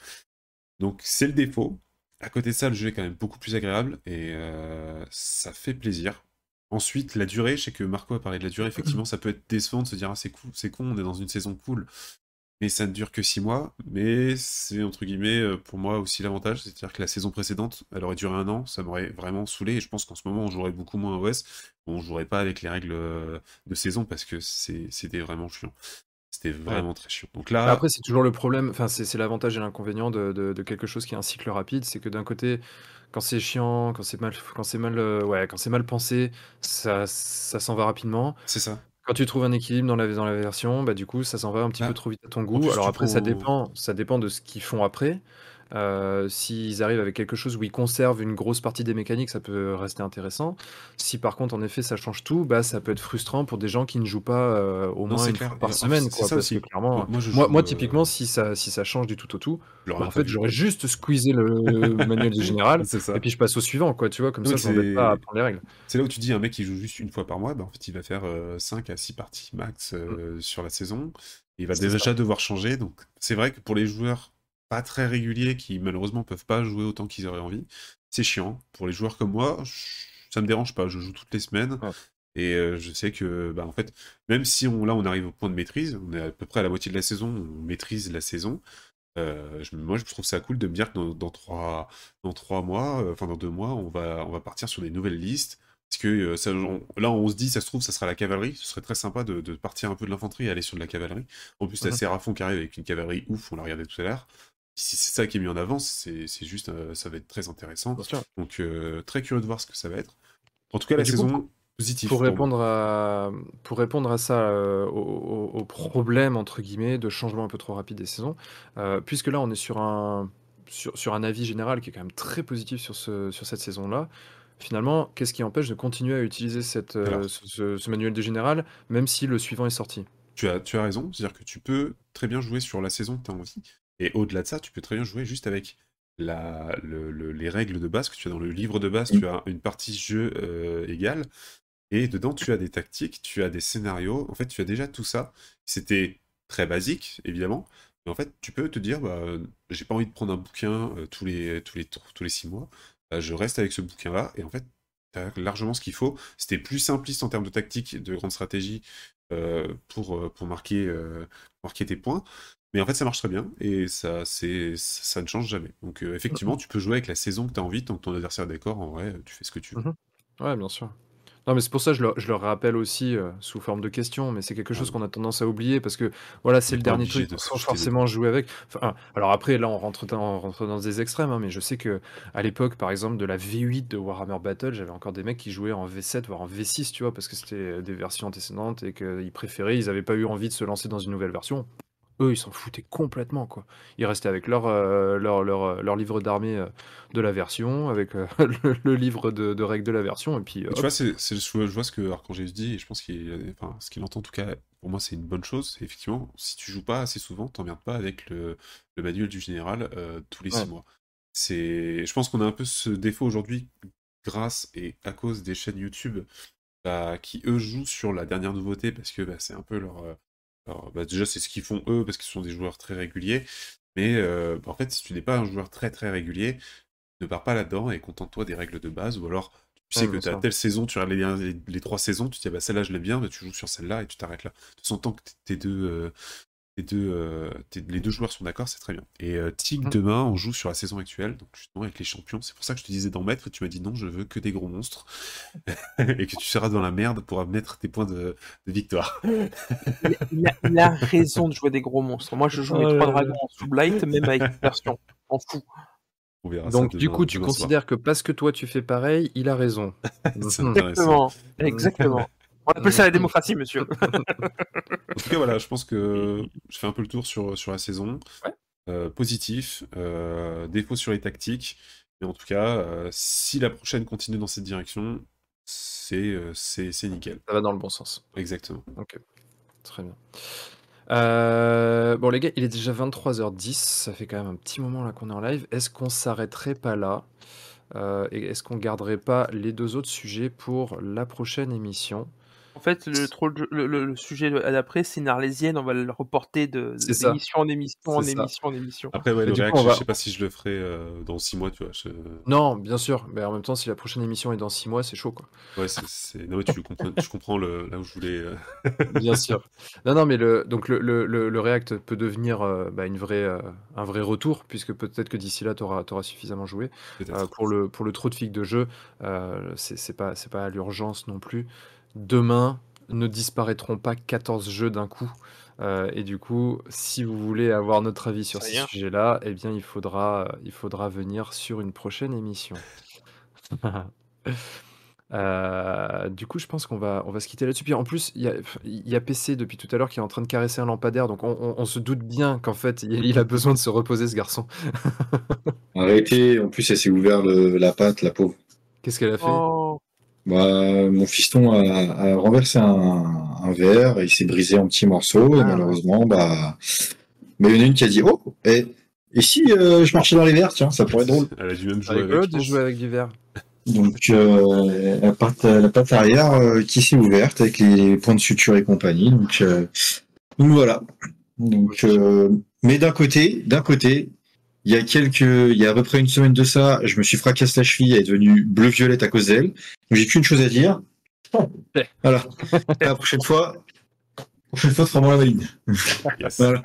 Donc c'est le défaut. À côté de ça, le jeu est quand même beaucoup plus agréable et euh, ça fait plaisir. Ensuite, la durée, je sais que Marco a parlé de la durée, effectivement, ça peut être décevant de se dire ah c'est cool, c'est con, on est dans une saison cool, mais ça ne dure que 6 mois, mais c'est entre guillemets euh, pour moi aussi l'avantage, c'est-à-dire que la saison précédente, elle aurait duré un an, ça m'aurait vraiment saoulé, et je pense qu'en ce moment on jouerait beaucoup moins à OS, bon, on jouerait pas avec les règles euh, de saison parce que c'était vraiment chiant. C'était vraiment très chiant. Donc là, Bah, Après, c'est toujours le problème, enfin, c'est c'est l'avantage et l'inconvénient de, de- de quelque chose qui est un cycle rapide, c'est que d'un côté, quand c'est chiant, quand c'est mal, quand c'est mal, euh, ouais, quand c'est mal pensé, ça, ça s'en va rapidement. c'est ça. Quand tu trouves un équilibre dans la, dans la version, bah, du coup, ça s'en va un petit peu trop vite à ton goût. plus, Alors après, ça dépend, ça dépend de ce qu'ils font après. Euh, S'ils arrivent avec quelque chose où ils conservent une grosse partie des mécaniques, ça peut rester intéressant. Si par contre, en effet, ça change tout, bah, ça peut être frustrant pour des gens qui ne jouent pas euh, au Non, moins une clair. fois par semaine. c'est Quoi, ça parce aussi. que clairement, Moi- moi, je moi, joue, moi, euh, typiquement, si ça, si ça change du tout au tout, bah, en fait, j'aurais juste squeezé le manuel du général et puis je passe au suivant, quoi, tu vois, comme Oui, ça, je pas à apprendre les règles. C'est là où tu dis un mec qui joue juste une fois par mois, bah, en fait il va faire 5 à 6 parties max euh, sur la saison. Il va Mm. Déjà ça. devoir changer. Donc c'est vrai que pour les joueurs pas très réguliers qui malheureusement peuvent pas jouer autant qu'ils auraient envie, c'est chiant. Pour les joueurs comme moi, ça me dérange pas. Je joue toutes les semaines. Ouais. Et euh, je sais que, bah, en fait, même si on, là on arrive au point de maîtrise, on est à peu près à la moitié de la saison, on maîtrise la saison. euh, je- moi, je trouve ça cool de me dire que dans, dans trois, dans trois mois, euh, enfin dans deux mois, on va, on va partir sur des nouvelles listes. Parce que euh, ça, on- là, on se dit, ça se trouve, ça sera la cavalerie. Ce serait très sympa de, de partir un peu de l'infanterie et aller sur de la cavalerie. En plus, Mhm. Séraphin qui arrive avec une cavalerie ouf, on l'a regardé tout à l'heure. Si c'est ça qui est mis en avant, c'est juste, euh, ça va être très intéressant. Donc, euh, très curieux de voir ce que ça va être. En tout cas, la coup, saison positive. Pour répondre à, pour répondre à ça, euh, au, problème, entre guillemets, de changement un peu trop rapide des saisons, puisque là, on est sur un, sur, sur un avis général qui est quand même très positif sur, ce, sur cette saison-là, finalement, qu'est-ce qui empêche de continuer à utiliser cette, Alors. ce- ce manuel de général, même si le suivant est sorti? Tu as, tu as raison, c'est-à-dire que tu peux très bien jouer sur la saison que tu as envie. Et au-delà de ça, tu peux très bien jouer juste avec les règles de base que tu as dans le livre de base. Tu as une partie jeu euh, égale. Et dedans, tu as des tactiques, tu as des scénarios. En fait, tu as déjà tout ça. C'était très basique, évidemment. Mais en fait, tu peux te dire, bah, j'ai pas envie de prendre un bouquin euh, tous, les, six mois. Bah, je reste avec ce bouquin-là. Et en fait, tu as largement ce qu'il faut. C'était plus simpliste en termes de tactique, de grande stratégie euh, pour, euh, euh, marquer tes points. Mais en fait, ça marche très bien et ça, c'est, ça, ça ne change jamais. Donc, euh, effectivement, tu peux jouer avec la saison que tu as envie. Tant que ton adversaire est d'accord, en vrai, tu fais ce que tu veux. Mhm. Ouais, bien sûr. Non, mais c'est pour ça que je le, je le rappelle aussi euh, sous forme de question, mais c'est quelque chose Ah. qu'on a tendance à oublier parce que voilà, c'est le dernier truc de jeter forcément jouer avec. Enfin, alors après, là, on rentre dans, on rentre dans des extrêmes, hein, mais je sais que à l'époque, par exemple, de la V8 de Warhammer Battle, j'avais encore des mecs qui jouaient en V7, voire en V6, tu vois, parce que c'était des versions antécédentes et qu'ils préféraient, ils n'avaient pas eu envie de se lancer dans une nouvelle version. Eux, ils s'en foutaient complètement, quoi. Ils restaient avec leur, euh, leur, leur, leur livre d'armée euh, de la version, avec euh, le, le livre de, de règles de la version, et puis Tu vois, c'est, c'est- je vois ce que Arcangel dit, et je pense qu'il, enfin, ce qu'il entend en tout cas, pour moi, c'est une bonne chose. C'est effectivement, si tu joues pas assez souvent, t'emmerdes pas avec le, le manuel du général euh, tous les Ouais. six mois. C'est, je pense qu'on a un peu ce défaut aujourd'hui, grâce et à cause des chaînes YouTube bah, qui eux jouent sur la dernière nouveauté parce que bah, c'est un peu leur, leur- bah, déjà c'est ce qu'ils font eux parce ce sont des joueurs très réguliers. Mais euh, en fait, si tu n'es pas un joueur très très régulier, ne pars pas là-dedans et contente-toi des règles de base ou alors tu sais Ouais, que tu as telle saison, tu regardes les, dernières- les, les trois saisons, tu te dis ah bah celle-là je l'aime bien, bah, tu joues sur celle-là et tu t'arrêtes là. De toute façon, tant que tes deux, euh, tes deux, euh, les deux joueurs sont d'accord, c'est très bien. Et euh, Tig, Mhm. demain, on joue sur la saison actuelle, donc justement avec les champions. C'est pour ça que je te disais d'en mettre, et tu m'as dit non, je veux que des gros monstres et que tu seras dans la merde pour mettre tes points de, de victoire. Il a, il a raison de jouer des gros monstres. Moi, je joue Oh les là trois dragons en sous-blight, même avec une version. On verra ça Donc, du demain- coup, tu soir. considères que parce que toi, tu fais pareil, il a raison. Exactement. Exactement. On appelle ça la démocratie, monsieur. En tout cas, voilà, je pense que je fais un peu le tour sur, sur la saison. Ouais. Euh, positif, euh, défaut sur les tactiques. Mais en tout cas, euh, si la prochaine continue dans cette direction, c'est euh, c'est c'est nickel. Ça va dans le bon sens. Exactement. Ok, très bien. Euh, bon, les gars, il est déjà 23h10. Ça fait quand même un petit moment là qu'on est en live. Est-ce qu'on s'arrêterait pas là? Euh, Et est-ce qu'on garderait pas les deux autres sujets pour la prochaine émission? En fait, le, troll- le, le- le sujet d'après, c'est une arlésienne. On va le reporter de- d'émission en émission, en ça. émission, en émission. Après, ouais, le coup, je va- sais pas si je le ferai euh, dans six mois, tu vois. je- Non, bien sûr. Mais en même temps, si la prochaine émission est dans 6 mois, c'est chaud, quoi. Ouais, c'est, Non, mais tu comprends, tu comprends le... là où je voulais. euh, Bien sûr. Non, non, mais le, donc le, le, le, le React peut devenir euh, bah, une vraie, euh, un vrai retour, puisque peut-être que d'ici là, tu auras, suffisamment joué. Euh, pour, le, pour le trop de figues de jeu, euh, c'est c'est pas, c'est pas à l'urgence non plus. Demain, ne disparaîtront pas 14 jeux d'un coup. Euh, et du coup, si vous voulez avoir notre avis sur ces sujets-là, eh bien, il faudra, il faudra venir sur une prochaine émission. Euh, du coup, je pense qu'on va, on va se quitter là-dessus. Puis en plus, il y a, il y a PC depuis tout à l'heure qui est en train de caresser un lampadaire, donc on, on- on se doute bien qu'en fait, il, il a besoin de se reposer, ce garçon. Arrêtez, en plus elle s'est ouvert le- la patte, la pauvre. Qu'est-ce qu'elle a fait? Oh, Bah, mon fiston a, a renversé un, un verre et il s'est brisé en petits morceaux et Ah. malheureusement, bah, mais il y en a une qui a dit, oh, et, et si euh, je marchais dans les verres, tiens, ça pourrait être drôle. Elle a dû même jouer rigolo avec. de jouer avec du verre. Donc euh, la, patte, la patte arrière euh, qui s'est ouverte avec les points de suture et compagnie. Donc, euh, donc voilà. Donc, euh, mais d'un côté, d'un côté, il y a quelques, il y a à peu près une semaine de ça, je me suis fracassé la cheville, elle est devenue bleu-violette à cause d'elle. J'ai qu'une chose à dire. Voilà. la prochaine fois, la prochaine fois, sera moins la maline. Yes. Voilà.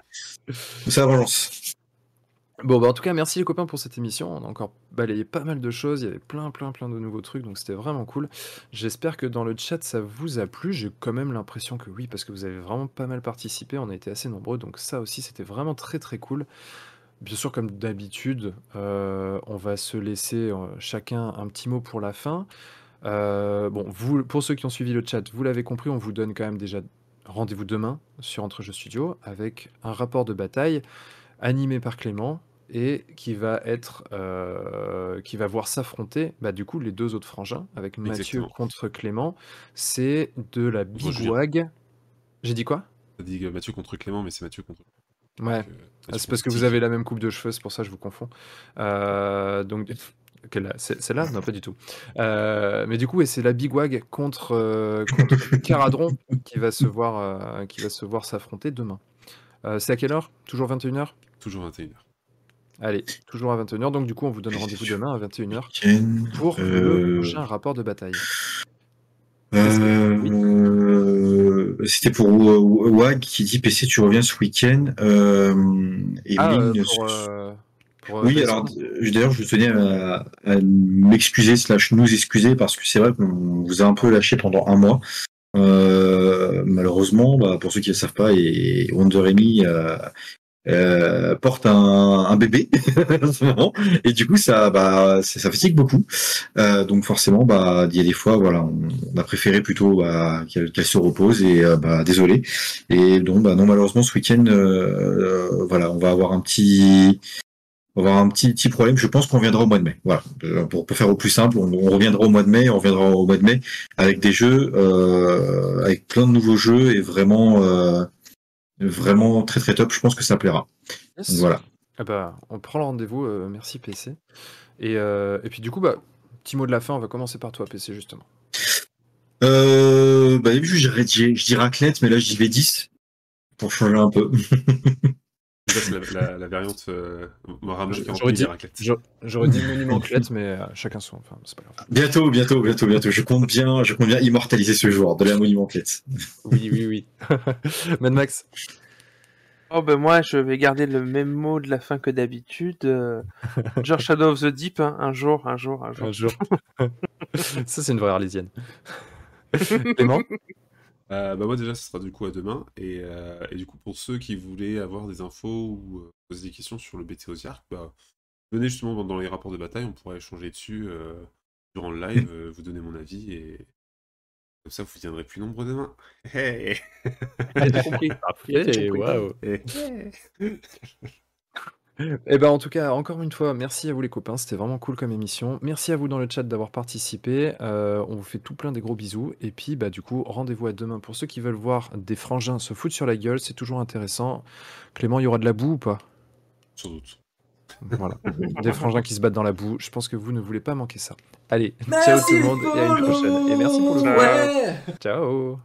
C'est la vengeance. Bon, bah en tout cas, merci les copains pour cette émission. On a encore balayé pas mal de choses. Il y avait plein, plein, plein de nouveaux trucs, donc c'était vraiment cool. J'espère que dans le chat ça vous a plu. J'ai quand même l'impression que oui, parce que vous avez vraiment pas mal participé. On a été assez nombreux, donc ça aussi c'était vraiment très très cool. Bien sûr, comme d'habitude, euh, on va se laisser euh, chacun un petit mot pour la fin. Euh, bon, vous, pour ceux qui ont suivi le chat, vous l'avez compris, on vous donne quand même déjà rendez-vous demain sur Entre Jeux Studio avec un rapport de bataille animé par Clément et qui va être euh, qui va voir s'affronter bah, du coup les deux autres frangins avec Mathieu Exactement. contre Clément. C'est de la bigwag. J'ai dit quoi? T'as dit Mathieu contre Clément, mais c'est Mathieu contre. Ouais. euh, Ah, c'est parce que vous avez la même coupe de cheveux, c'est pour ça que je vous confonds. Euh, donc, quelle- c'est c'est là Non, pas du tout. Euh, mais du coup, et c'est la Bigwag contre, euh, contre Caradron qui va se voir, euh, qui va se voir s'affronter demain. Euh, c'est à quelle heure? Toujours 21h Toujours 21h. Allez, toujours à 21h. Donc, du coup, on vous donne rendez-vous demain à 21h Ken, pour le prochain rapport de bataille. Euh, C'était pour Wag qui dit PC, tu reviens ce week-end. Euh, et Ah, pour, euh, pour, euh, oui, alors euh, d'ailleurs, je tenais à, à m'excuser slash nous excuser parce que c'est vrai qu'on vous a un peu lâché pendant un mois. Euh, malheureusement, bah, pour ceux qui ne le savent pas, et Wonder Amy euh, euh, porte un, un bébé en ce moment, et du coup ça, bah, ça, fatigue beaucoup. Euh, donc forcément, bah, il y a des fois, voilà, on, on a préféré plutôt bah, qu'elle se repose et bah, désolé. Et donc, bah, non, malheureusement, ce week-end, voilà, on va avoir un petit, on va avoir un petit, petit problème. Je pense qu'on reviendra au mois de mai. Voilà, Euh, pour, pour faire au plus simple, on, on reviendra au mois de mai. On reviendra au mois de mai avec des jeux, euh, avec plein de nouveaux jeux et vraiment, euh, vraiment très très top. Je pense que ça plaira. Yes. Donc, voilà. Ah bah, on prend le rendez-vous. euh, merci PC. Et, euh, et puis du coup, bah, petit mot de la fin. On va commencer par toi, PC justement. Euh, bah, au début, je dirais, je dis raclette, mais là, je dis V10 pour changer un peu. La, la, la variante euh, J'aurais dit- dit monument clette, mais euh, chacun son. Enfin, c'est pas grave. Bientôt, bientôt, bientôt, bientôt. Je compte bien, je compte bien immortaliser ce jour de la monument clette. Oui, oui, oui. Mad Max. Oh ben moi je vais garder le même mot de la fin que d'habitude. Euh, genre Shadow of the Deep, hein, un jour, un jour, un jour. Un jour. Ça, c'est une vraie arlésienne. Clément? Euh, bah moi déjà, ce sera du coup à demain. Et, euh, et du coup, pour ceux qui voulaient avoir des infos ou euh, poser des questions sur le BT Ozark, bah, venez justement dans les rapports de bataille, on pourra échanger dessus euh, durant le live, euh, vous donner mon avis et comme ça vous viendrez plus nombreux demain. Hey compris. Hey. Eh ben, en tout cas, encore une fois, merci à vous les copains, c'était vraiment cool comme émission. Merci à vous dans le chat d'avoir participé. Euh, on vous fait tout plein des gros bisous. Et puis, bah, du coup, rendez-vous à demain pour ceux qui veulent voir des frangins se foutre sur la gueule, c'est toujours intéressant. Clément, il y aura de la boue ou pas? Sans doute. Voilà. Des frangins qui se battent dans la boue. Je pense que vous ne voulez pas manquer ça. Allez, ciao tout le monde et à une prochaine. Et merci pour le Ciao. Ciao